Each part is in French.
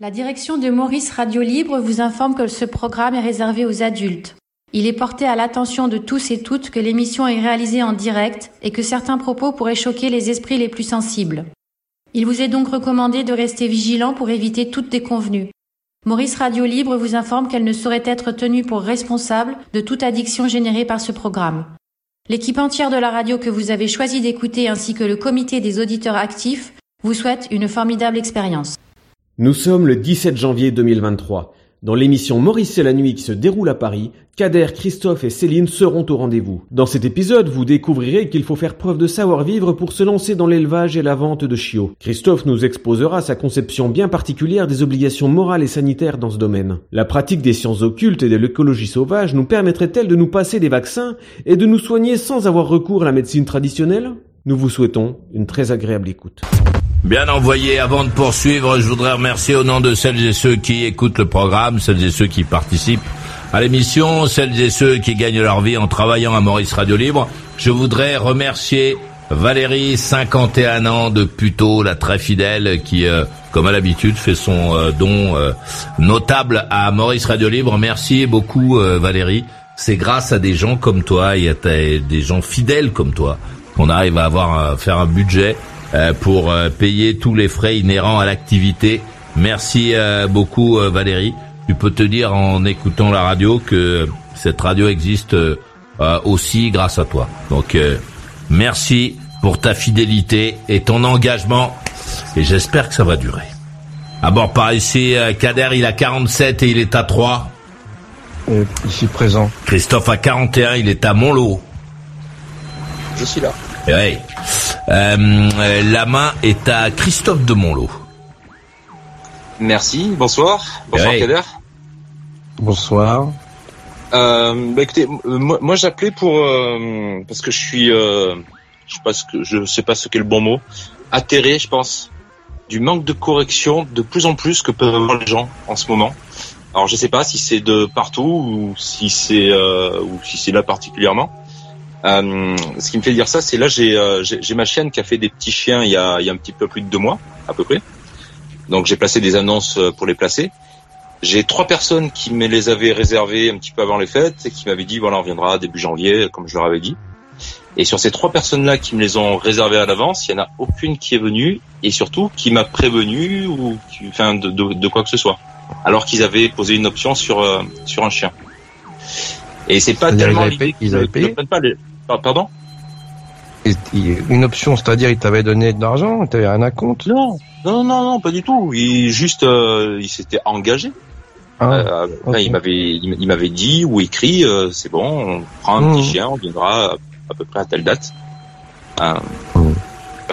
La direction de Maurice Radio Libre vous informe que ce programme est réservé aux adultes. Il est porté à l'attention de tous et toutes que l'émission est réalisée en direct et que certains propos pourraient choquer les esprits les plus sensibles. Il vous est donc recommandé de rester vigilant pour éviter toute déconvenue. Maurice Radio Libre vous informe qu'elle ne saurait être tenue pour responsable de toute addiction générée par ce programme. L'équipe entière de la radio que vous avez choisi d'écouter ainsi que le comité des auditeurs actifs vous souhaite une formidable expérience. Nous sommes le 17 janvier 2023. Dans l'émission Maurice et la nuit qui se déroule à Paris, Kader, Christophe et Céline seront au rendez-vous. Dans cet épisode, vous découvrirez qu'il faut faire preuve de savoir-vivre pour se lancer dans l'élevage et la vente de chiots. Christophe nous exposera sa conception bien particulière des obligations morales et sanitaires dans ce domaine. La pratique des sciences occultes et de l'écologie sauvage nous permettrait-elle de nous passer des vaccins et de nous soigner sans avoir recours à la médecine traditionnelle? Nous vous souhaitons une très agréable écoute. Bien envoyé. Avant de poursuivre, je voudrais remercier au nom de celles et ceux qui écoutent le programme, celles et ceux qui participent à l'émission, celles et ceux qui gagnent leur vie en travaillant à Maurice Radio Libre. Je voudrais remercier Valérie, 51 ans de Puto, la très fidèle, qui, euh, comme à l'habitude, fait son euh, don euh, notable à Maurice Radio Libre. Merci beaucoup, Valérie. C'est grâce à des gens comme toi et à des gens fidèles comme toi qu'on arrive à avoir à faire un budget euh, pour euh, payer tous les frais inhérents à l'activité. Merci euh, beaucoup Valérie. Tu peux te dire en écoutant la radio que cette radio existe aussi grâce à toi. Donc merci pour ta fidélité et ton engagement et j'espère que ça va durer. À bord par ici, Kader il a 47 et il est à 3. ici présent. Christophe a 41, il est à Montlot. Je suis là. Oui. Euh, la main est à Christophe de Monlot. Merci. Bonsoir. Bonsoir Kader. Bonsoir. Euh, bah écoutez, moi, moi j'appelais pour euh, parce que je suis, euh, je sais pas ce que je sais pas ce qu'est le bon mot, atterré, je pense, du manque de correction de plus en plus que peuvent avoir les gens en ce moment. Alors je sais pas si c'est de partout ou si c'est euh, ou si c'est là particulièrement. Euh, ce qui me fait dire ça, c'est là euh, j'ai ma chienne qui a fait des petits chiens il y a, il y a un petit peu plus de deux mois à peu près. Donc j'ai placé des annonces euh, pour les placer. J'ai trois personnes qui me les avaient réservées un petit peu avant les fêtes et qui m'avaient dit voilà on viendra début janvier comme je leur avais dit. Et sur ces trois personnes-là qui me les ont réservées à l'avance, il y en a aucune qui est venue et surtout qui m'a prévenu ou qui, enfin de, de, de, quoi que ce soit. Alors qu'ils avaient posé une option sur sur un chien. Et c'est pas tellement ils avaient payé. Pas les, ah, pardon Une option, c'est-à-dire il t'avait donné de l'argent, il t'avait un compte Non, non, non, non, pas du tout. Il juste, euh, il s'était engagé. Ah, euh, il m'avait, il m'avait dit ou écrit, euh, c'est bon, on prend un petit mmh. chien, on viendra à, peu près à telle date.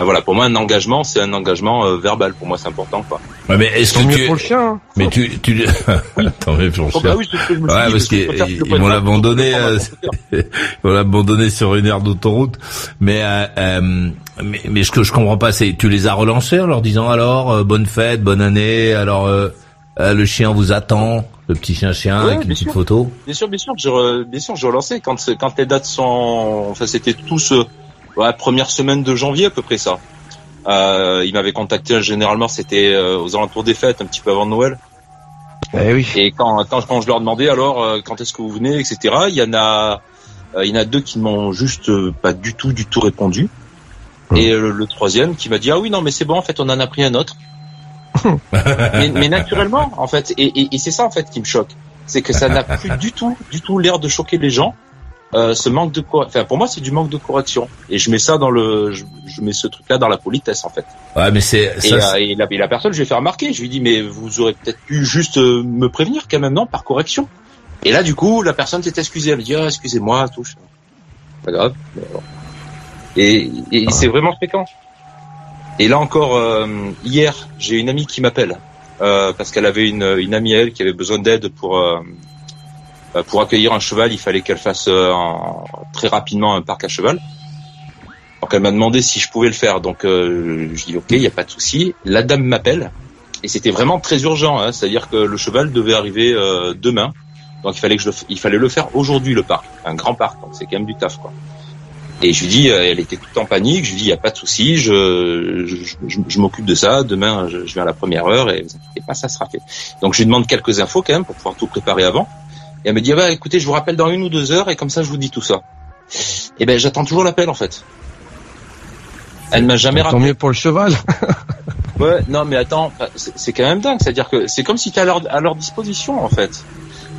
Ben voilà, pour moi, un engagement, c'est un engagement euh, verbal. Pour moi, c'est important, quoi. Ouais, mais est-ce que tu... pour le chien. Hein. Mais tu, tu, tant mieux pour le chien. oui, ouais, parce qu'ils vont l'abandonner, euh, ils vont l'abandonner sur une aire d'autoroute. Mais, euh, euh, mais, mais ce que je comprends pas, c'est tu les as relancés en leur disant alors bonne fête, bonne année. Alors le chien vous attend, le petit chien chien avec une petite photo. Bien sûr, bien sûr, je, bien sûr, je relancé quand quand les dates sont, enfin c'était tous ouais, première semaine de janvier à peu près ça. Euh, il m'avait contacté généralement c'était euh, aux alentours des fêtes, un petit peu avant Noël. Eh oui. Et quand, quand, quand je leur demandais alors euh, quand est-ce que vous venez, etc. Il y en a euh, il y en a deux qui m'ont juste pas du tout du tout répondu. Hum. Et le, troisième qui m'a dit ah oui non mais c'est bon en fait on en a pris un autre. mais, mais, naturellement en fait et, et, et c'est ça en fait qui me choque, c'est que ça n'a plus du tout du tout l'air de choquer les gens euh, ce manque de enfin pour moi c'est du manque de correction. Et je mets ça dans le je, mets ce truc là dans la politesse en fait. Ouais mais c'est et, euh, et, la, la, personne je lui ai fait remarquer. Je lui dis mais vous aurez peut-être pu juste euh, me prévenir quand même non par correction. Et là du coup la personne s'est excusée. Elle me dit ah, excusez-moi tout pas grave et, et c'est vraiment fréquent. Et là encore euh, hier j'ai une amie qui m'appelle parce qu'elle avait une, une amie elle qui avait besoin d'aide pour euh, pour accueillir un cheval, il fallait qu'elle fasse euh, très rapidement un parc à cheval. Donc elle m'a demandé si je pouvais le faire. Donc euh, je dis ok, il n'y a pas de souci. La dame m'appelle et c'était vraiment très urgent. Hein, C'est-à-dire que le cheval devait arriver demain. Donc il fallait que je le, il fallait le faire aujourd'hui le parc, un grand parc. Donc c'est quand même du taf quoi. Et je lui dis, elle était toute en panique. Je lui dis, il n'y a pas de souci, je, je, je, m'occupe de ça. Demain, je, viens à la première heure et vous inquiétez pas, ça sera fait. Donc je lui demande quelques infos quand même pour pouvoir tout préparer avant. Et elle me dit, bah, écoutez, je vous rappelle dans une ou deux heures et comme ça je vous dis tout ça. Et ben j'attends toujours l'appel en fait. Elle m'a jamais Tant mieux pour le cheval. ouais, non mais attends, c'est quand même dingue. C'est-à-dire que c'est comme si tu à leur, à leur disposition en fait.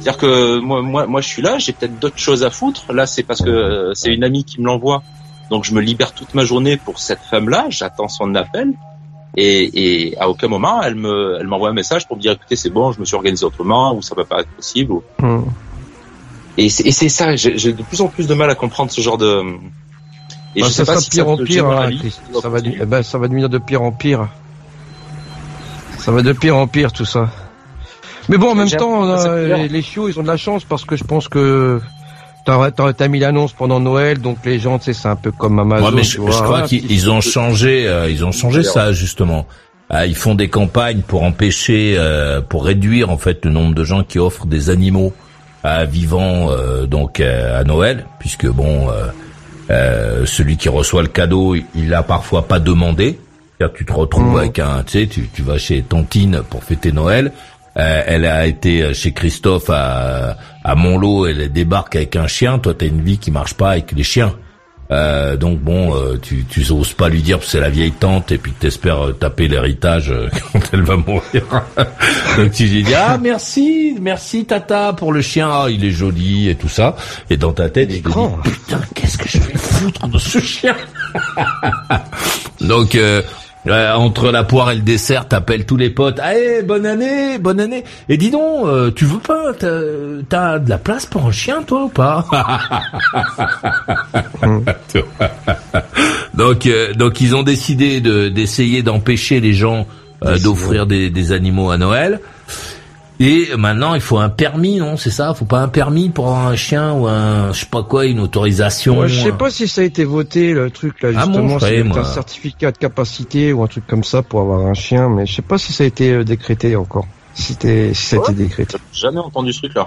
C'est-à-dire que moi, moi, moi, je suis là, j'ai peut-être d'autres choses à foutre. Là, c'est parce que euh, c'est une amie qui me l'envoie. Donc, je me libère toute ma journée pour cette femme-là. J'attends son appel. Et, et, à aucun moment, elle me, elle m'envoie un message pour me dire, écoutez, c'est bon, je me suis organisé autrement, ou ça va pas être possible. Ou... Hmm. Et c'est ça, j'ai de plus en plus de mal à comprendre ce genre de. Et bah, je sais pas si pire en pire, hein, ça va, eh ben, ça va devenir de pire en pire. Ça va de pire en pire tout ça. Mais bon, en même temps, euh, les chiots, ils ont de la chance parce que je pense que T'as mis l'annonce pendant Noël, donc les gens, tu sais, c'est un peu comme Amazon. mais je, crois qu'ils ont changé, euh, ils ont changé ça justement. Ah, ils font des campagnes pour empêcher, euh, pour réduire en fait le nombre de gens qui offrent des animaux à vivant donc à Noël, puisque bon, celui qui reçoit le cadeau, il l'a parfois pas demandé. Tu te retrouves mmh. avec un, tu sais, tu, tu vas chez Tantine pour fêter Noël euh, elle a été chez Christophe à, à Montlot, elle débarque avec un chien. Toi, t'as une vie qui marche pas avec les chiens. Euh, donc bon, euh, tu, tu oses pas lui dire que c'est la vieille tante et puis t'espères euh, taper l'héritage quand elle va mourir. donc tu lui dis ah merci, merci tata pour le chien, ah, il est joli et tout ça. Et dans ta tête, il est grand. putain qu'est-ce que je vais foutre de ce chien? Donc entre la poire et le dessert, t'appelles tous les potes. Allez, bonne année, bonne année. Et dis donc, euh, tu veux pas, t'as de la place pour un chien, toi ou pas Donc, euh, donc ils ont décidé d'essayer d'empêcher les gens euh, d'offrir des, des animaux à Noël. Et maintenant, il faut un permis, non? C'est ça? Faut pas un permis pour avoir un chien ou un, je sais pas quoi, une autorisation ouais, Je sais pas si ça a été voté, le truc là, ah justement, c'est un certificat de capacité ou un truc comme ça pour avoir un chien, mais je sais pas si ça a été euh, décrété encore. Si, si ça a été décrété. Jamais entendu ce truc-là.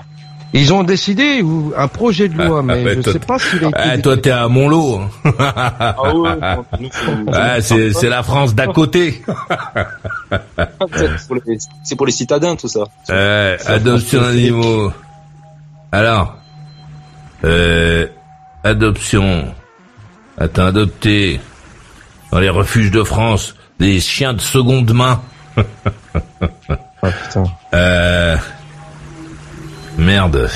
Ils ont décidé ou un projet de loi, ah, mais je je sais pas s'il a été. Ah, toi, t'es à Montlot. ah ouais, c'est c'est la France d'à côté. c'est pour, les citadins tout ça. Euh, adoption d'animaux. Alors, euh, adoption. Attends, adopter dans les refuges de France des chiens de seconde main. ah putain. Euh, Merde.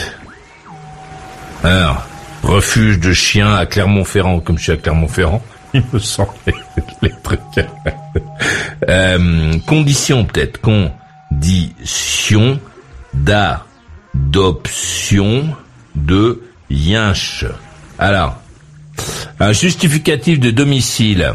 Alors, refuge de chiens à Clermont-Ferrand, comme je suis à Clermont-Ferrand, il me semble les trucs. euh, condition peut-être, condition d'adoption de yinche. Alors, un justificatif de domicile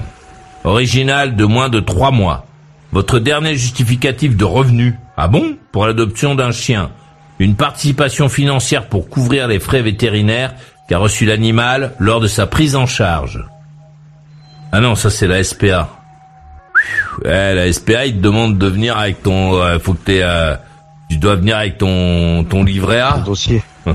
original de moins de trois mois. Votre dernier justificatif de revenu. Ah bon? Pour l'adoption d'un chien une participation financière pour couvrir les frais vétérinaires qu'a reçu l'animal lors de sa prise en charge. Ah non, ça c'est la SPA. Ouais, la SPA, il te demande de venir avec ton, euh, faut que euh, tu dois venir avec ton ton livret A. dossier.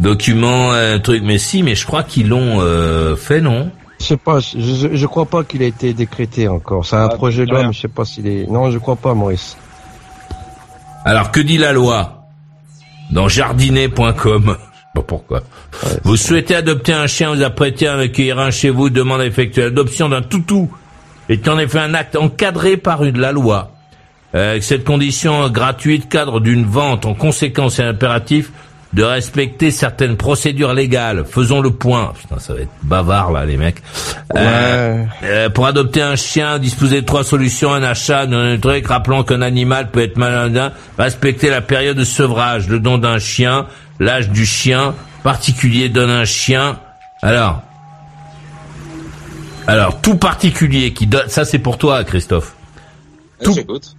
Document, un truc. Mais si, mais je crois qu'ils l'ont euh, fait, non? Je sais pas. Je, je crois pas qu'il a été décrété encore. C'est un ah, projet de loi, mais je sais pas s'il est. Non, je crois pas, Maurice. Alors que dit la loi? Dans jardinet.com. Pas pourquoi. vous souhaitez adopter un chien, vous apprêtez à accueillir un chez vous, demande à effectuer l'adoption d'un toutou est en effet un acte encadré par une, la loi. Euh, cette condition gratuite cadre d'une vente en conséquence et impératif de respecter certaines procédures légales. Faisons le point. Putain, ça va être bavard là, les mecs. Euh, euh, pour adopter un chien, disposer de trois solutions un achat, un truc, rappelant qu'un animal peut être malade, respecter la période de sevrage, le don d'un chien, l'âge du chien, particulier donne un chien. Alors, alors tout particulier qui donne, ça c'est pour toi, Christophe. Tout,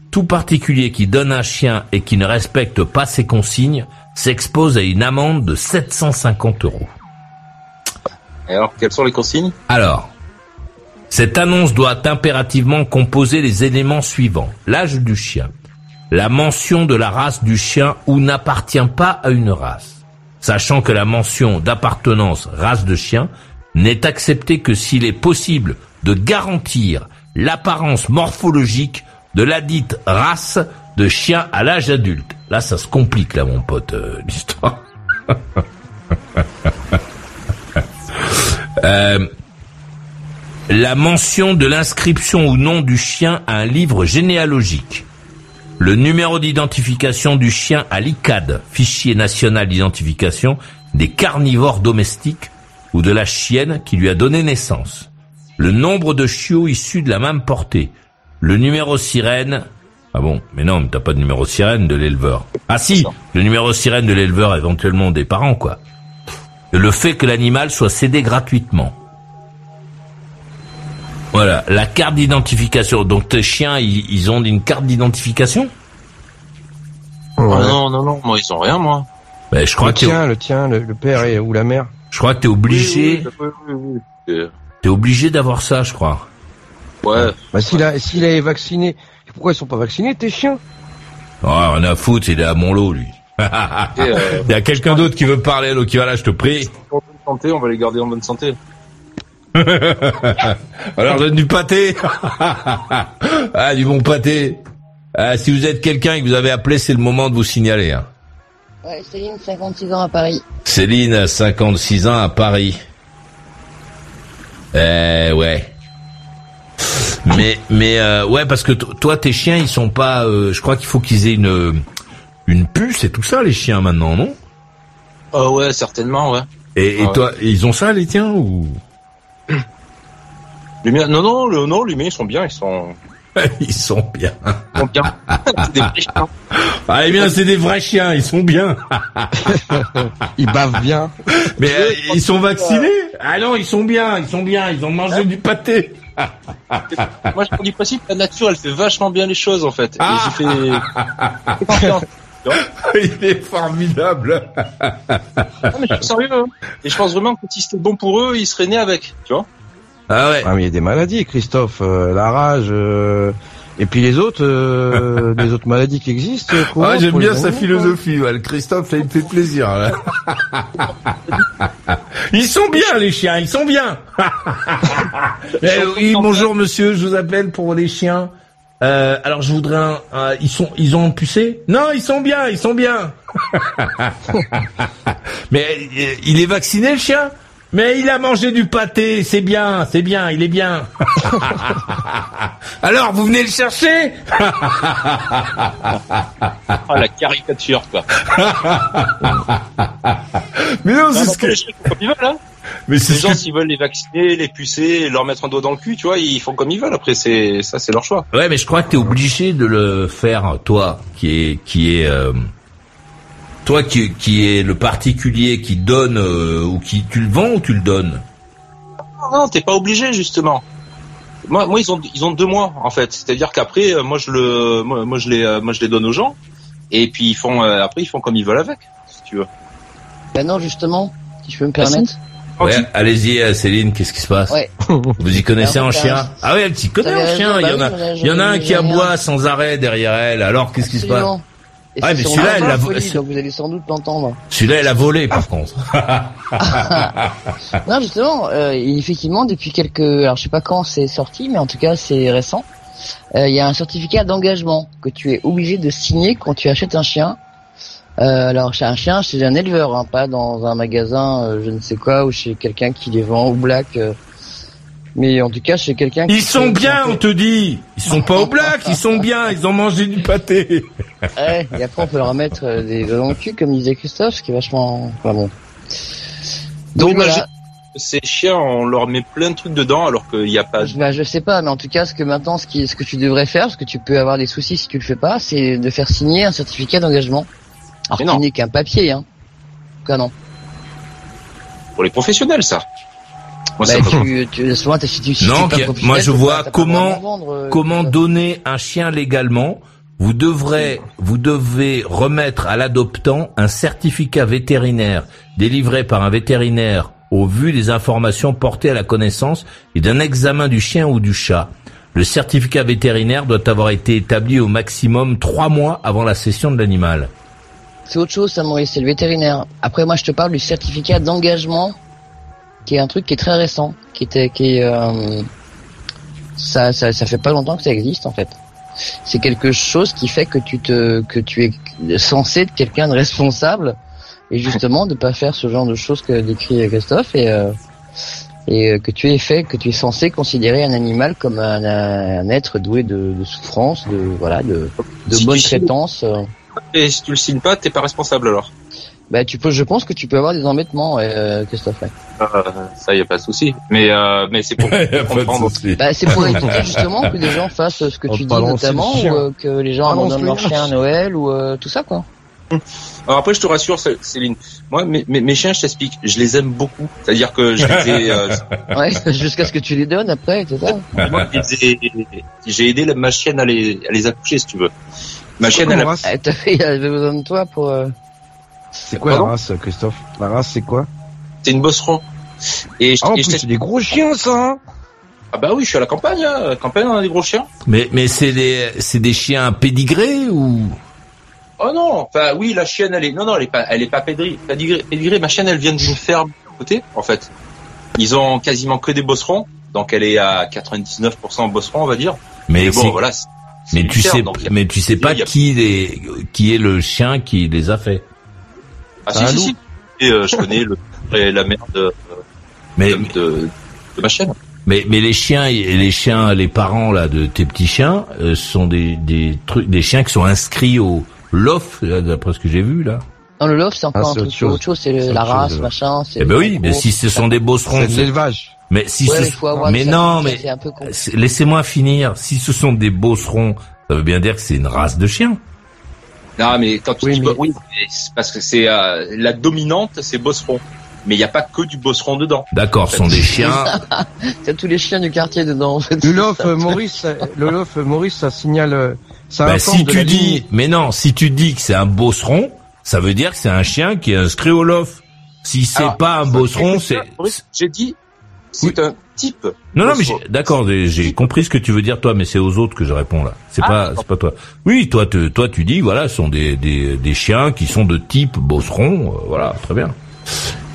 tout particulier qui donne un chien et qui ne respecte pas ses consignes s'expose à une amende de 750 euros. Et alors, quelles sont les consignes? Alors, cette annonce doit impérativement composer les éléments suivants. L'âge du chien, la mention de la race du chien ou n'appartient pas à une race, sachant que la mention d'appartenance race de chien n'est acceptée que s'il est possible de garantir l'apparence morphologique de la dite race de chien à l'âge adulte. Là, ça se complique, là, mon pote, euh, l'histoire. Euh, la mention de l'inscription ou non du chien à un livre généalogique. Le numéro d'identification du chien à l'ICAD, fichier national d'identification des carnivores domestiques ou de la chienne qui lui a donné naissance. Le nombre de chiots issus de la même portée. Le numéro sirène. Ah bon, mais non, t'as pas de numéro sirène de l'éleveur. Ah si, le numéro sirène de l'éleveur éventuellement des parents, quoi. Le fait que l'animal soit cédé gratuitement. Voilà, la carte d'identification. Donc tes chiens, ils, ont une carte d'identification? Ah Non, non, non, moi ils ont rien, moi. Ben, je crois le tien, le tien, le, père et, ou la mère? Je crois que t'es obligé. t'es obligé d'avoir ça, je crois. Ouais. Bah s'il a, s'il est vacciné, pourquoi ils sont pas vaccinés tes chiens? Oh, on a foutre, il est à Montlot, lui. Euh, il y a quelqu'un d'autre qui veut parler, donc là, je te prie. En bonne santé, on va les garder en bonne santé. Alors donne du pâté. ah, du bon pâté. Ah, si vous êtes quelqu'un et que vous avez appelé, c'est le moment de vous signaler. Hein. Ouais, Céline, 56 ans à Paris. Céline, 56 ans à Paris. Eh ouais. Mais mais euh, ouais parce que toi tes chiens ils sont pas euh, je crois qu'il faut qu'ils aient une une puce et tout ça les chiens maintenant non? Oh ouais certainement ouais. Et, et toi ils ont ça les tiens ou? Les miens, non, non, le, non, les miens, ils sont bien, ils sont. ils sont bien. Ils sont bien. c'est des vrais chiens. Ah, les miens, c'est des vrais chiens, ils sont bien. ils bavent bien. Mais euh, ils sont vaccinés? Ah non, ils sont bien, ils sont bien, ils ont mangé du pâté. Moi, je prends du principe, la nature, elle fait vachement bien les choses, en fait. Et j'ai fait... Il est formidable. non, mais je suis sérieux. Hein. Et je pense vraiment que si c'était bon pour eux, ils seraient nés avec, tu vois. Ah ouais. Ah mais il y a des maladies, Christophe, euh, la rage, euh, et puis les autres, euh, les autres maladies qui existent. Ah j'aime bien sa philosophie, ouais. Christophe, ça me fait plaisir. Là. ils sont bien les chiens, ils sont bien. eh, oui, bonjour monsieur, je vous appelle pour les chiens. Euh, alors je voudrais un, ils sont ils ont pucé? Non, ils sont bien, ils sont bien. Mais il est vacciné le chien? Mais il a mangé du pâté, c'est bien, c'est bien, il est bien. Alors, vous venez le chercher? Ah, la caricature, quoi. Mais non, c'est ce que... Ils veulent, hein mais les gens, s'ils veulent les vacciner, les pucer, leur mettre un doigt dans le cul, tu vois, ils font comme ils veulent. Après, c'est ça, c'est leur choix. Ouais, mais je crois que t'es obligé de le faire, toi, qui est, qui est, euh, toi qui, qui est le particulier qui donne euh, ou qui tu le vends ou tu le donnes Non, t'es pas obligé justement. Moi, moi ils ont ils ont deux mois en fait. C'est-à-dire qu'après, euh, moi je le moi, je les euh, moi je les donne aux gens et puis ils font après ils font comme ils veulent avec, si tu veux. Ben non justement, si je peux me permettre. Ouais, allez-y Céline, qu'est-ce qui se passe ouais. Vous y connaissez en chien Ah oui, elle s'y connaît en chien. Il y en a, bah il y en a un qui aboie sans arrêt derrière elle. Alors qu'est-ce qui se passe ah, mais celui-là, elle a volé. vous allez sans doute l'entendre. Celui-là, elle a volé, par contre. non, justement, euh, effectivement, depuis quelques, alors je sais pas quand c'est sorti, mais en tout cas, c'est récent. Euh, il y a un certificat d'engagement que tu es obligé de signer quand tu achètes un chien. Euh, alors, chez un chien, chez un éleveur, hein, pas dans un magasin, euh, je ne sais quoi, ou chez quelqu'un qui les vend au black. Mais en tout cas, chez quelqu'un Ils sont bien, on te dit Ils sont pas au black, ils sont bien, ils ont mangé du pâté Ouais, et après on peut leur mettre euh, des dans le cul, comme disait Christophe, ce qui est vachement... Enfin bon. Donc, voilà. Ces chiens, on leur met plein de trucs dedans alors qu'il n'y a pas... Bah, je sais pas, mais en tout cas, ce que maintenant, ce, qui, ce que tu devrais faire, parce que tu peux avoir des soucis si tu le fais pas, c'est de faire signer un certificat d'engagement. Alors qui n'est qu'un papier, hein. En tout cas, non. Pour les professionnels, ça. Moi, bah, tu, tu, souvent, non, moi je vois comment euh, comment donner un chien légalement. Vous devrez, vous devez remettre à l'adoptant un certificat vétérinaire délivré par un vétérinaire au vu des informations portées à la connaissance et d'un examen du chien ou du chat. Le certificat vétérinaire doit avoir été établi au maximum trois mois avant la cession de l'animal. C'est autre chose, ça, Maurice, c'est le vétérinaire. Après, moi, je te parle du certificat d'engagement qui est un truc qui est très récent, qui était, qui euh, ça, ça, ça fait pas longtemps que ça existe en fait. c'est quelque chose qui fait que tu te que tu es censé être quelqu'un de responsable et justement de pas faire ce genre de choses que décrit Christophe et euh, et que tu es fait que tu es censé considérer un animal comme un, un être doué de, de, souffrance, de voilà, de, de bonne traitance. Et si tu le signes pas, t'es pas responsable alors. Bah tu peux, je pense que tu peux avoir des embêtements, euh, Christophe. Euh, ça y a pas de souci. Mais euh, mais c'est pour comprendre. Bah, c'est pour éviter justement que les gens fassent ce que tu dis notamment, ou euh, que les gens abandonnent leur chien à Noël ou euh, tout ça quoi. Alors après, je te rassure, Céline. Moi, mes, mes, chiens, je t'explique, je les aime beaucoup. C'est-à-dire que je les ai. Euh... ouais, jusqu'à ce que tu les donnes après, c'est ça. Moi, j'ai aidé ma chienne à les, à les accoucher, si tu veux. Ma chienne, elle, a... elle avait besoin de toi pour. C'est quoi la race, Christophe? La race, c'est quoi? C'est une bosseron. Et, ah, c'est des gros chiens, ça. Hein ah bah oui, je suis à la campagne. Hein. La campagne, on a des gros chiens. Mais mais c'est des c'est des chiens pédigrés ou? Oh non, enfin oui, la chienne, elle est non non, elle est pas elle est pas pédigrée. pédigrée. Ma chienne, elle vient d'une ferme à côté, en fait. Ils ont quasiment que des bosserons, donc elle est à 99% bosseron, on va dire. Mais, bon, voilà. Mais tu sais, mais tu sais pas qui les, qui est le chien qui les a fait. Ah, si, si, si, Et, euh, je connais le, la mère de, mais, de, de, ma chienne. Mais, mais les chiens, les chiens, les parents là de tes petits chiens, euh, sont des, des trucs, des chiens qui sont inscrits au LOF, d'après ce que j'ai vu là. Non, le LOF, c'est encore ah, un truc autre chose, c'est la race, machin. Eh ben oui, mais si ce sont des bosserons, c'est l'élevage. Mais si ce... mais non, mais laissez-moi finir. Si ce sont des bosserons, ça veut bien dire que c'est une race de chiens. Non, mais quand tu oui, dis, oui, parce que c'est euh, la dominante, c'est bosseron. Mais il n'y a pas que du bosseron dedans. D'accord, ce sont des chiens. Il y a tous les chiens du quartier dedans. En fait. Le lof, Maurice, le lof, Maurice, ça signale bah, si tu dis, mais non, si tu dis que c'est un bosseron, ça veut dire que c'est un chien qui est inscrit au lof. Si c'est pas un bosseron, c'est. J'ai dit, c'est un type. Non, non, mais d'accord, j'ai compris ce que tu veux dire toi, mais c'est aux autres que je réponds là. C'est ah, pas, c'est pas toi. Oui, toi, toi, tu dis, voilà, ce sont des, des, des chiens qui sont de type bosseron, euh, voilà, très bien.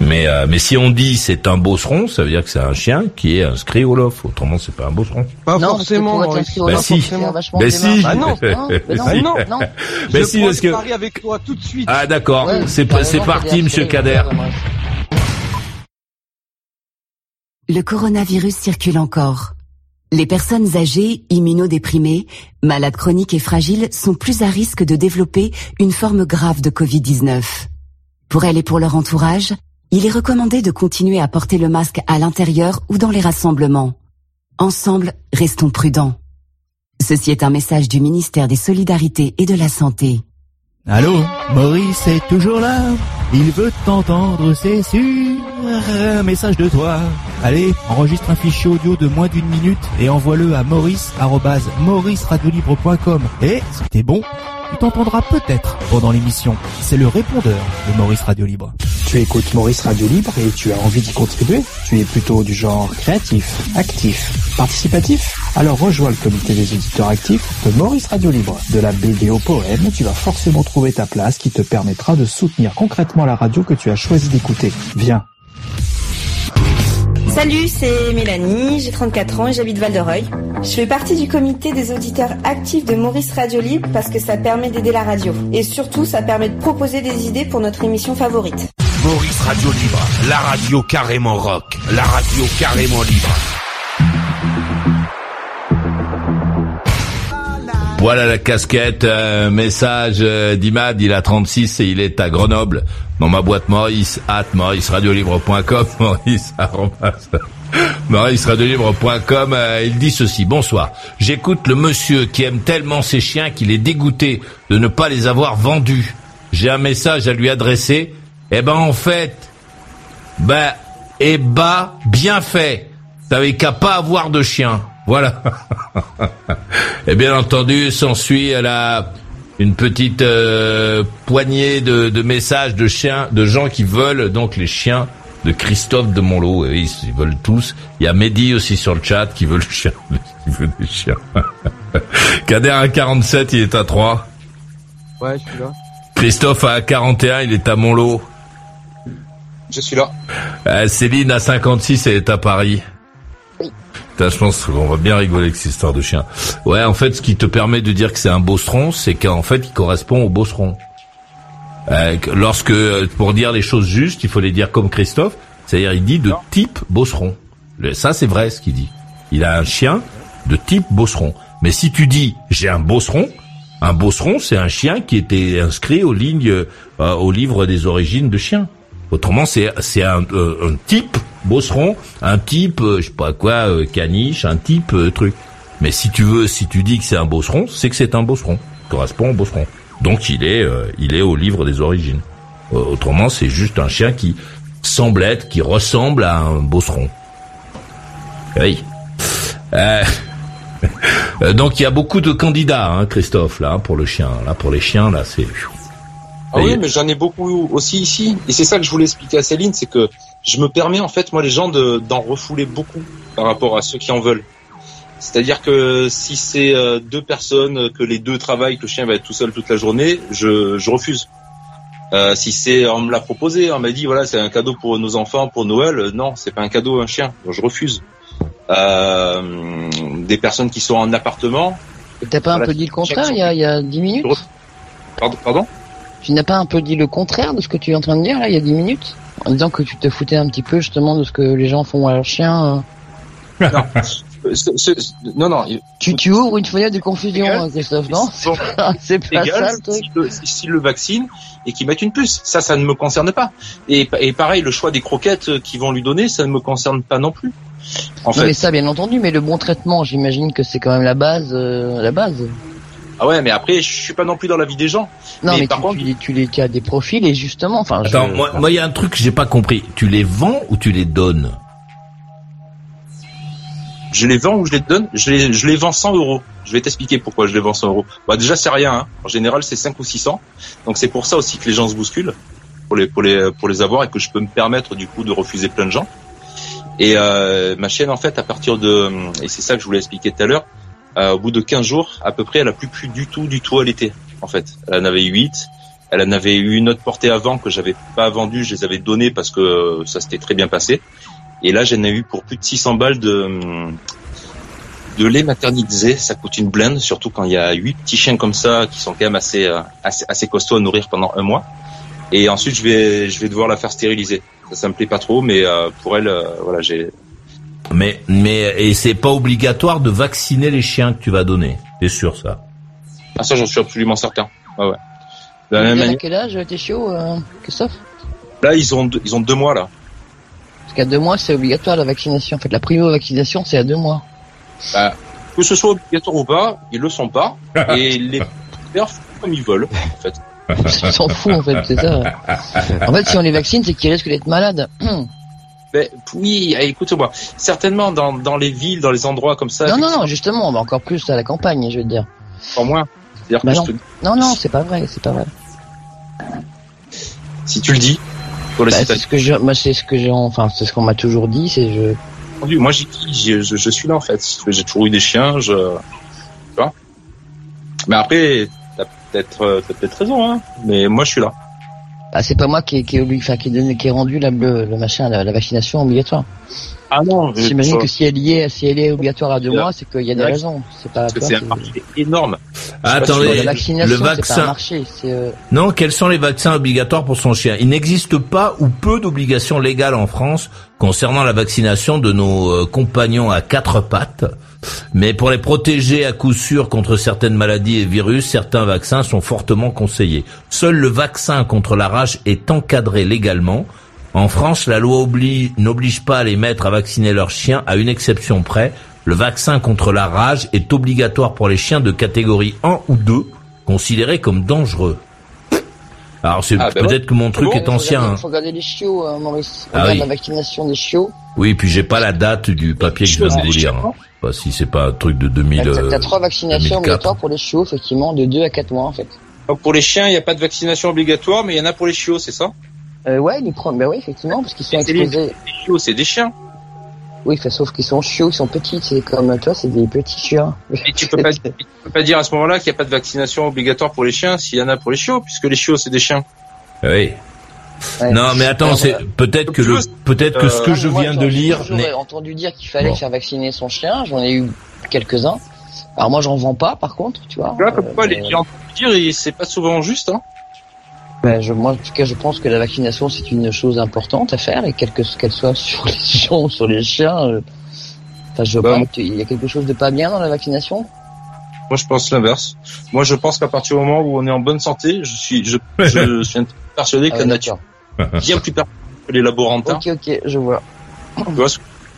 Mais euh, mais si on dit c'est un bosseron, ça veut dire que c'est un chien qui est inscrit au lof. Autrement, c'est pas un bosseron. Pas non, forcément. Bah si. Bah si. Ah non, non, non, non. Mais si, parce que. avec toi tout de suite. Ah d'accord. c'est c'est parti, Monsieur Kader. Le coronavirus circule encore. Les personnes âgées, immunodéprimées, malades chroniques et fragiles sont plus à risque de développer une forme grave de Covid-19. Pour elles et pour leur entourage, il est recommandé de continuer à porter le masque à l'intérieur ou dans les rassemblements. Ensemble, restons prudents. Ceci est un message du ministère des Solidarités et de la Santé. Allô, Maurice est toujours là. Il veut t'entendre, c'est sûr. Un message de toi. Allez, enregistre un fichier audio de moins d'une minute et envoie-le à maurice@mauriceradiolibre.com. Et c'était bon, tu t'entendras peut-être pendant l'émission. C'est le répondeur de Maurice Radio Libre. Tu écoutes Maurice Radio Libre et tu as envie d'y contribuer? Tu es plutôt du genre créatif, actif, participatif? Alors rejoins le comité des auditeurs actifs de Maurice Radio Libre. De la BD au poème, tu vas forcément trouver ta place qui te permettra de soutenir concrètement la radio que tu as choisi d'écouter. Viens, Salut, c'est Mélanie, j'ai 34 ans et j'habite Val-de-Reuil. Je fais partie du comité des auditeurs actifs de Maurice Radio Libre parce que ça permet d'aider la radio. Et surtout, ça permet de proposer des idées pour notre émission favorite. Maurice Radio Libre, la radio carrément rock, la radio carrément libre. Voilà la casquette, euh, message euh, d'Imad, il a 36 et il est à Grenoble, dans ma boîte Maurice, at mauriceradiolibre.com, Maurice, mauriceradiolibre.com, euh, il dit ceci, bonsoir, j'écoute le monsieur qui aime tellement ses chiens qu'il est dégoûté de ne pas les avoir vendus. J'ai un message à lui adresser, eh ben en fait, ben, eh ben, bien fait, t'avais qu'à pas avoir de chien. Voilà. Et bien entendu, s'ensuit la une petite euh, poignée de, de, messages de chiens, de gens qui veulent donc les chiens de Christophe de Monlot. Et ils, ils veulent tous. Il y a Mehdi aussi sur le chat qui veut le chien, qui veut des chiens. Kader à 47, il est à 3. Ouais, je suis là. Christophe à 41, il est à Monlot. Je suis là. Euh, Céline à 56, elle est à Paris. Je pense qu'on va bien rigoler avec cette histoire de chien. Ouais, en fait, ce qui te permet de dire que c'est un bosseron, c'est qu'en fait, il correspond au bosseron. Euh, lorsque, pour dire les choses justes, il faut les dire comme Christophe, c'est-à-dire il dit de type bosseron. Ça, c'est vrai ce qu'il dit. Il a un chien de type bosseron. Mais si tu dis j'ai un bosseron, un bosseron, c'est un chien qui était inscrit aux lignes, euh, au livre des origines de chiens. Autrement, c'est c'est un, euh, un, type bosseron, un type, euh, je sais pas quoi, euh, caniche, un type truc. Mais si tu veux, si tu dis que c'est un bosseron, c'est que c'est un bosseron, correspond au bosseron. Donc il est, il est au livre des origines. autrement, c'est juste un chien qui semble être, qui ressemble à un bosseron. Oui. donc il y a beaucoup de candidats, hein, Christophe, là, pour le chien. Là, pour les chiens, là, c'est ah oui, mais j'en ai beaucoup aussi ici. Et c'est ça que je voulais expliquer à Céline, c'est que je me permets en fait, moi, les gens d'en refouler beaucoup par rapport à ceux qui en veulent. C'est-à-dire que si c'est euh, deux personnes, que les deux travaillent, que le chien va être tout seul toute la journée, je, je refuse. Euh, si c'est, on me l'a proposé, on m'a dit voilà c'est un cadeau pour nos enfants pour Noël, non c'est pas un cadeau un chien, je refuse. Euh, des personnes qui sont en appartement. T'as pas un peu dit le contraire il y a, il y a 10 minutes? Pardon, pardon? Tu n'as pas un peu dit le contraire de ce que tu es en train de dire là il y a 10 minutes En disant que tu te foutais un petit peu justement de ce que les gens font à leurs chiens euh. Non. non, Tu, tu ouvres une fenêtre de confusion, hein, Christophe, non C'est pas, ça le truc. S'ils le, vaccine et qu'ils mettent une puce, ça, ça ne me concerne pas. Et, et pareil, le choix des croquettes qu'ils vont lui donner, ça ne me concerne pas non plus. En fait. mais ça, bien entendu, mais le bon traitement, j'imagine que c'est quand même la base, euh, la base. Ah ouais, mais après, je suis pas non plus dans la vie des gens. Non, mais, par tu, contre, tu, les, tu as des profils et justement, enfin. Attends, moi, moi, il y a un truc que j'ai pas compris. Tu les vends ou tu les donnes? Je les vends ou je les donne? Je les, je les vends 100 euros. Je vais t'expliquer pourquoi je les vends 100 euros. Bah déjà, c'est rien. Hein. En général, c'est 5 ou 600. Donc c'est pour ça aussi que les gens se bousculent pour les pour les pour les avoir et que je peux me permettre du coup de refuser plein de gens. Et euh, ma chaîne, en fait, à partir de et c'est ça que je voulais expliquer tout à l'heure euh, au bout de 15 jours, à peu près, elle a plus plus du tout, du tout l'été en fait. Elle en avait 8. Elle en avait eu une autre portée avant que j'avais pas vendue, je les avais données parce que euh, ça s'était très bien passé. Et là, j'en ai eu pour plus de 600 balles de de lait maternisé. Ça coûte une blinde, surtout quand il y a huit petits chiens comme ça qui sont quand même assez euh, assez, assez costauds à nourrir pendant un mois. Et ensuite, je vais je vais devoir la faire stériliser. Ça, ça me plaît pas trop, mais pour elle, voilà, j'ai mais mais et c'est pas obligatoire de vacciner les chiens que tu vas donner. T'es sûr ça? Ah ça j'en suis absolument certain. Ouais ouais. De la même quel âge t'es chiot, euh, Christophe? Là ils ont ils ont deux mois là. Parce qu'à deux mois c'est obligatoire la vaccination. En fait la primo-vaccination c'est à deux mois. Bah, que ce soit obligatoire ou pas, ils le sont pas et les faire comme ils veulent en fait. Ils s'en foutent en fait, c'est ça. En fait si on les vaccine c'est qu'ils risquent d'être malades. Ben, oui, écoute-moi. Certainement dans, dans les villes, dans les endroits comme ça. Non, non, non, justement, mais encore plus à la campagne, je veux dire. En moins. Bah non. non. non, c'est pas vrai, c'est pas vrai. Si tu le dis. Pour bah, c'est ce que je, moi, c'est ce que j'ai, enfin, c'est ce qu'on m'a toujours dit, c'est je. Moi, je, je, suis là en fait. J'ai toujours eu des chiens, je. Tu vois. Mais après, t'as peut-être, euh, t'as peut-être raison, hein. Mais moi, je suis là. Bah, c'est pas moi qui, qui, qui, qui, qui ai rendu la, le, le machin, la, vaccination obligatoire. Ah non. J'imagine que si elle y est, si elle est obligatoire à deux mois, c'est qu'il y a des raisons. C'est pas. C'est un marché énorme. attendez, le vaccin. Marché, euh... Non, quels sont les vaccins obligatoires pour son chien? Il n'existe pas ou peu d'obligations légales en France concernant la vaccination de nos euh, compagnons à quatre pattes. Mais pour les protéger à coup sûr contre certaines maladies et virus, certains vaccins sont fortement conseillés. Seul le vaccin contre la rage est encadré légalement. En France, la loi n'oblige pas les mettre à vacciner leurs chiens à une exception près. Le vaccin contre la rage est obligatoire pour les chiens de catégorie 1 ou 2, considérés comme dangereux. Alors c'est ah, ben peut-être que mon truc est ancien. Il faut regarder les chiots, euh, Maurice. Ah Regarde la vaccination des chiots. Oui, puis j'ai pas la date du papier que je viens de vous lire. Hein. Pas si c'est pas un truc de 2000. T'as as trois vaccinations obligatoires pour les chiots, effectivement, de 2 à 4 mois en fait. Donc pour les chiens, il n'y a pas de vaccination obligatoire, mais il y en a pour les chiots, c'est ça? Euh, Ouais, les ben oui, effectivement, parce qu'ils sont exposés. Les, chiots, c'est des chiens. Oui, sauf qu'ils sont chiots, ils sont petits, c'est comme toi, c'est des petits chiens. Mais tu peux pas, tu peux pas dire à ce moment-là qu'il n'y a pas de vaccination obligatoire pour les chiens s'il y en a pour les chiots, puisque les chiots, c'est des chiens. Oui. Non, mais attends, c'est peut-être que le peut-être que ce que je viens de lire. J'ai entendu dire qu'il fallait faire vacciner son chien. J'en ai eu quelques-uns. Alors moi, j'en vends pas, par contre, tu vois. Là, comme quoi, les gens dire, et c'est pas souvent juste, hein. Ben, je, moi, en tout cas, je pense que la vaccination, c'est une chose importante à faire, et quelle que qu'elle soit sur les gens ou sur les chiens. Euh, enfin, je bah, il y a quelque chose de pas bien dans la vaccination. Moi, je pense l'inverse. Moi, je pense qu'à partir du moment où on est en bonne santé, je suis, je, je suis persuadé que la ah, nature bien plus performante que les laborantins. Ok, ok, je vois.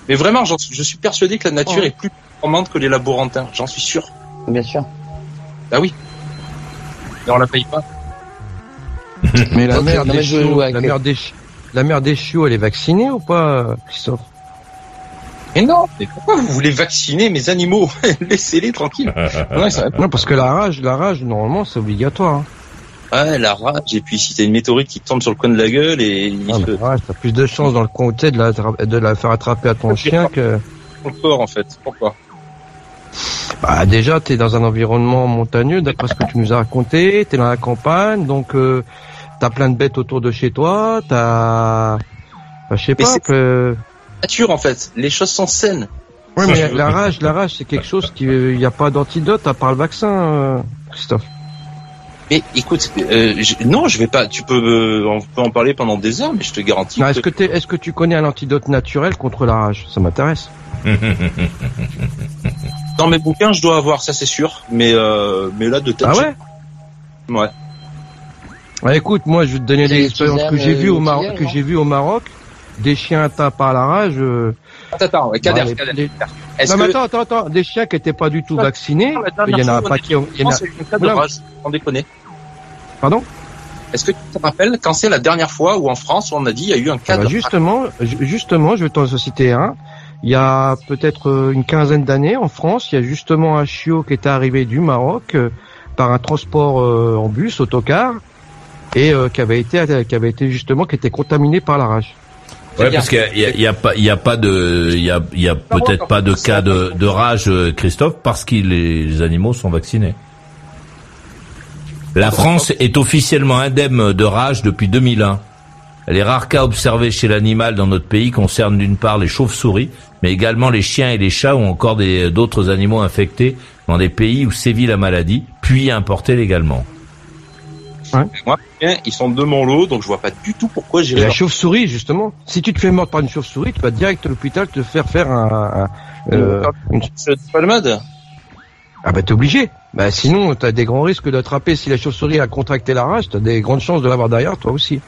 Mais vraiment, je suis persuadé que la nature est plus performante que les laborantins. J'en suis sûr. Bien sûr. Bah oui. Et on la paye pas. Mais la mère des chiots, la mère des, la mère des chiots, elle est vaccinée ou pas, Christophe? Mais non, mais pourquoi vous voulez vacciner mes animaux Laissez-les tranquilles. non, parce que la rage, la rage, normalement, c'est obligatoire. Hein. Ouais, la rage, et puis si t'as une météorite qui tombe sur le coin de la gueule et... Ah, ouais, t'as plus de chances dans le comté de la, de la faire attraper à ton chien que... Ton en fait, pourquoi? Bah déjà, t'es dans un environnement montagneux, d'après ce que tu nous as raconté, t'es dans la campagne, donc euh, t'as plein de bêtes autour de chez toi, t'as... Bah, je sais pas, que nature en fait. Les choses sont saines. Oui, mais la rage, la rage, c'est quelque chose qui, il n'y a pas d'antidote à part le vaccin, euh, Christophe. Mais écoute, euh, non, je vais pas. Tu peux, euh, on peut en parler pendant des heures, mais je te garantis. Est-ce que, est-ce que tu connais un antidote naturel contre la rage? Ça m'intéresse. Dans mes bouquins, je dois avoir, ça c'est sûr. Mais, mais là, de tête. Ah ouais. Ouais. Ouais, écoute, moi, je vais te donner des expériences que j'ai vues au Maroc, que j'ai vues au Maroc des chiens atteints par la rage. Euh, attends, attends, Kader, bah, Kader. Non, mais attends, attends, attends, des chiens qui n'étaient pas du tout vaccinés. Il y en a pas qui ont. Il y en a. Un cas de rage, sans déconner. Pardon Est-ce que tu te rappelles quand c'est la dernière fois où en France on a dit il y a eu un cas bah, de Justement, justement, je vais t'en citer un. Il y a peut-être euh, une quinzaine d'années en France, il y a justement un chiot qui était arrivé du Maroc euh, par un transport en bus, autocar, et qui avait été qui avait été justement qui était contaminé par la rage. Ouais, parce qu'il y a, pas, il y a pas de, il y a, peut-être pas de cas de, rage, euh, Christophe, parce que les animaux sont vaccinés. La France est officiellement indemne de rage depuis 2001. Les rares cas observés chez l'animal dans notre pays concernent d'une part les chauves-souris, mais également les chiens et les chats ou encore d'autres animaux infectés dans des pays où sévit la maladie, puis importés légalement. Moi, ils sont de mon lot, donc je vois pas du tout pourquoi j'irais. La chauve-souris, justement. Si tu te fais mordre par une chauve-souris, tu vas direct à l'hôpital te faire faire un, un euh, une palmade. Ah bah t'es obligé. Bah sinon t'as des grands risques d'attraper si la chauve-souris a contracté la rage, t'as des grandes chances de l'avoir derrière toi aussi.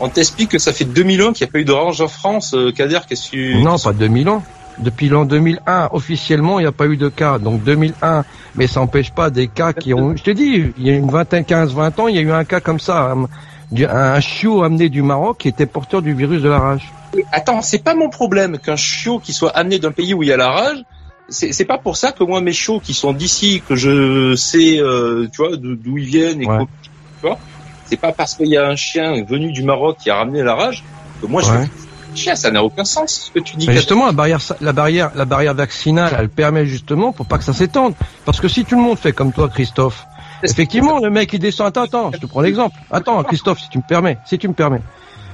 On t'explique que ça fait 2000 ans qu'il n'y a pas eu de rage en France, euh, Kader, qu'est-ce que tu... Non, pas 2000 ans. Depuis l'an 2001, officiellement, il n'y a pas eu de cas. Donc 2001, mais ça n'empêche pas des cas qui ont... Je te dis, il y a une vingtaine, 15, 20 ans, il y a eu un cas comme ça, un, chiot amené du Maroc qui était porteur du virus de la rage. Attends, c'est pas mon problème qu'un chiot qui soit amené d'un pays où il y a la rage. C'est pas pour ça que moi mes chiots qui sont d'ici, que je sais, euh, tu vois, d'où ils viennent et tu vois, c'est pas parce qu'il y a un chien venu du Maroc qui a ramené la rage que moi je ça n'a aucun sens ce que tu dis. justement, la barrière, la barrière, la barrière vaccinale, elle permet justement pour pas que ça s'étende. Parce que si tout le monde fait comme toi, Christophe, effectivement, le mec il descend. Attends, attends, je te prends l'exemple. Attends, Christophe, si tu me permets, si tu me permets.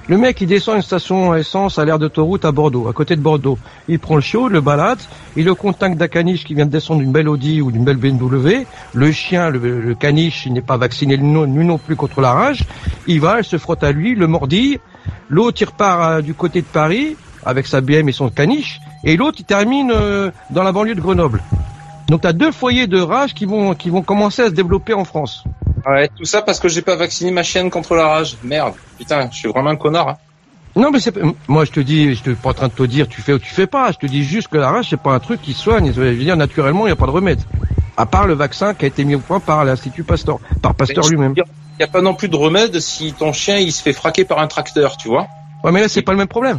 Le mec, il descend une station essence à l'air d'autoroute à Bordeaux, à côté de Bordeaux. Il prend le chiot, le balade, il le contacte d'un caniche qui vient de descendre d'une belle Audi ou d'une belle BMW. Le chien, le, caniche, il n'est pas vacciné lui non, plus contre la rage. Il va, il se frotte à lui, le mordille. L'autre, il repart euh, du côté de Paris avec sa BM et son caniche. Et l'autre, il termine euh, dans la banlieue de Grenoble. Donc tu as deux foyers de rage qui vont, qui vont commencer à se développer en France. Ouais, tout ça parce que j'ai pas vacciné ma chienne contre la rage. Merde, putain, je suis vraiment un connard. Hein. Non, mais c'est moi je te dis, je suis pas en train de te dire tu fais ou tu fais pas. Je te dis juste que la rage c'est pas un truc qui soigne. Je veux dire naturellement il y a pas de remède. À part le vaccin qui a été mis au point par l'Institut Pasteur, par Pasteur lui-même. Il n'y a pas non plus de remède si ton chien il se fait fraquer par un tracteur, tu vois. Ouais, mais là c'est pas le même problème.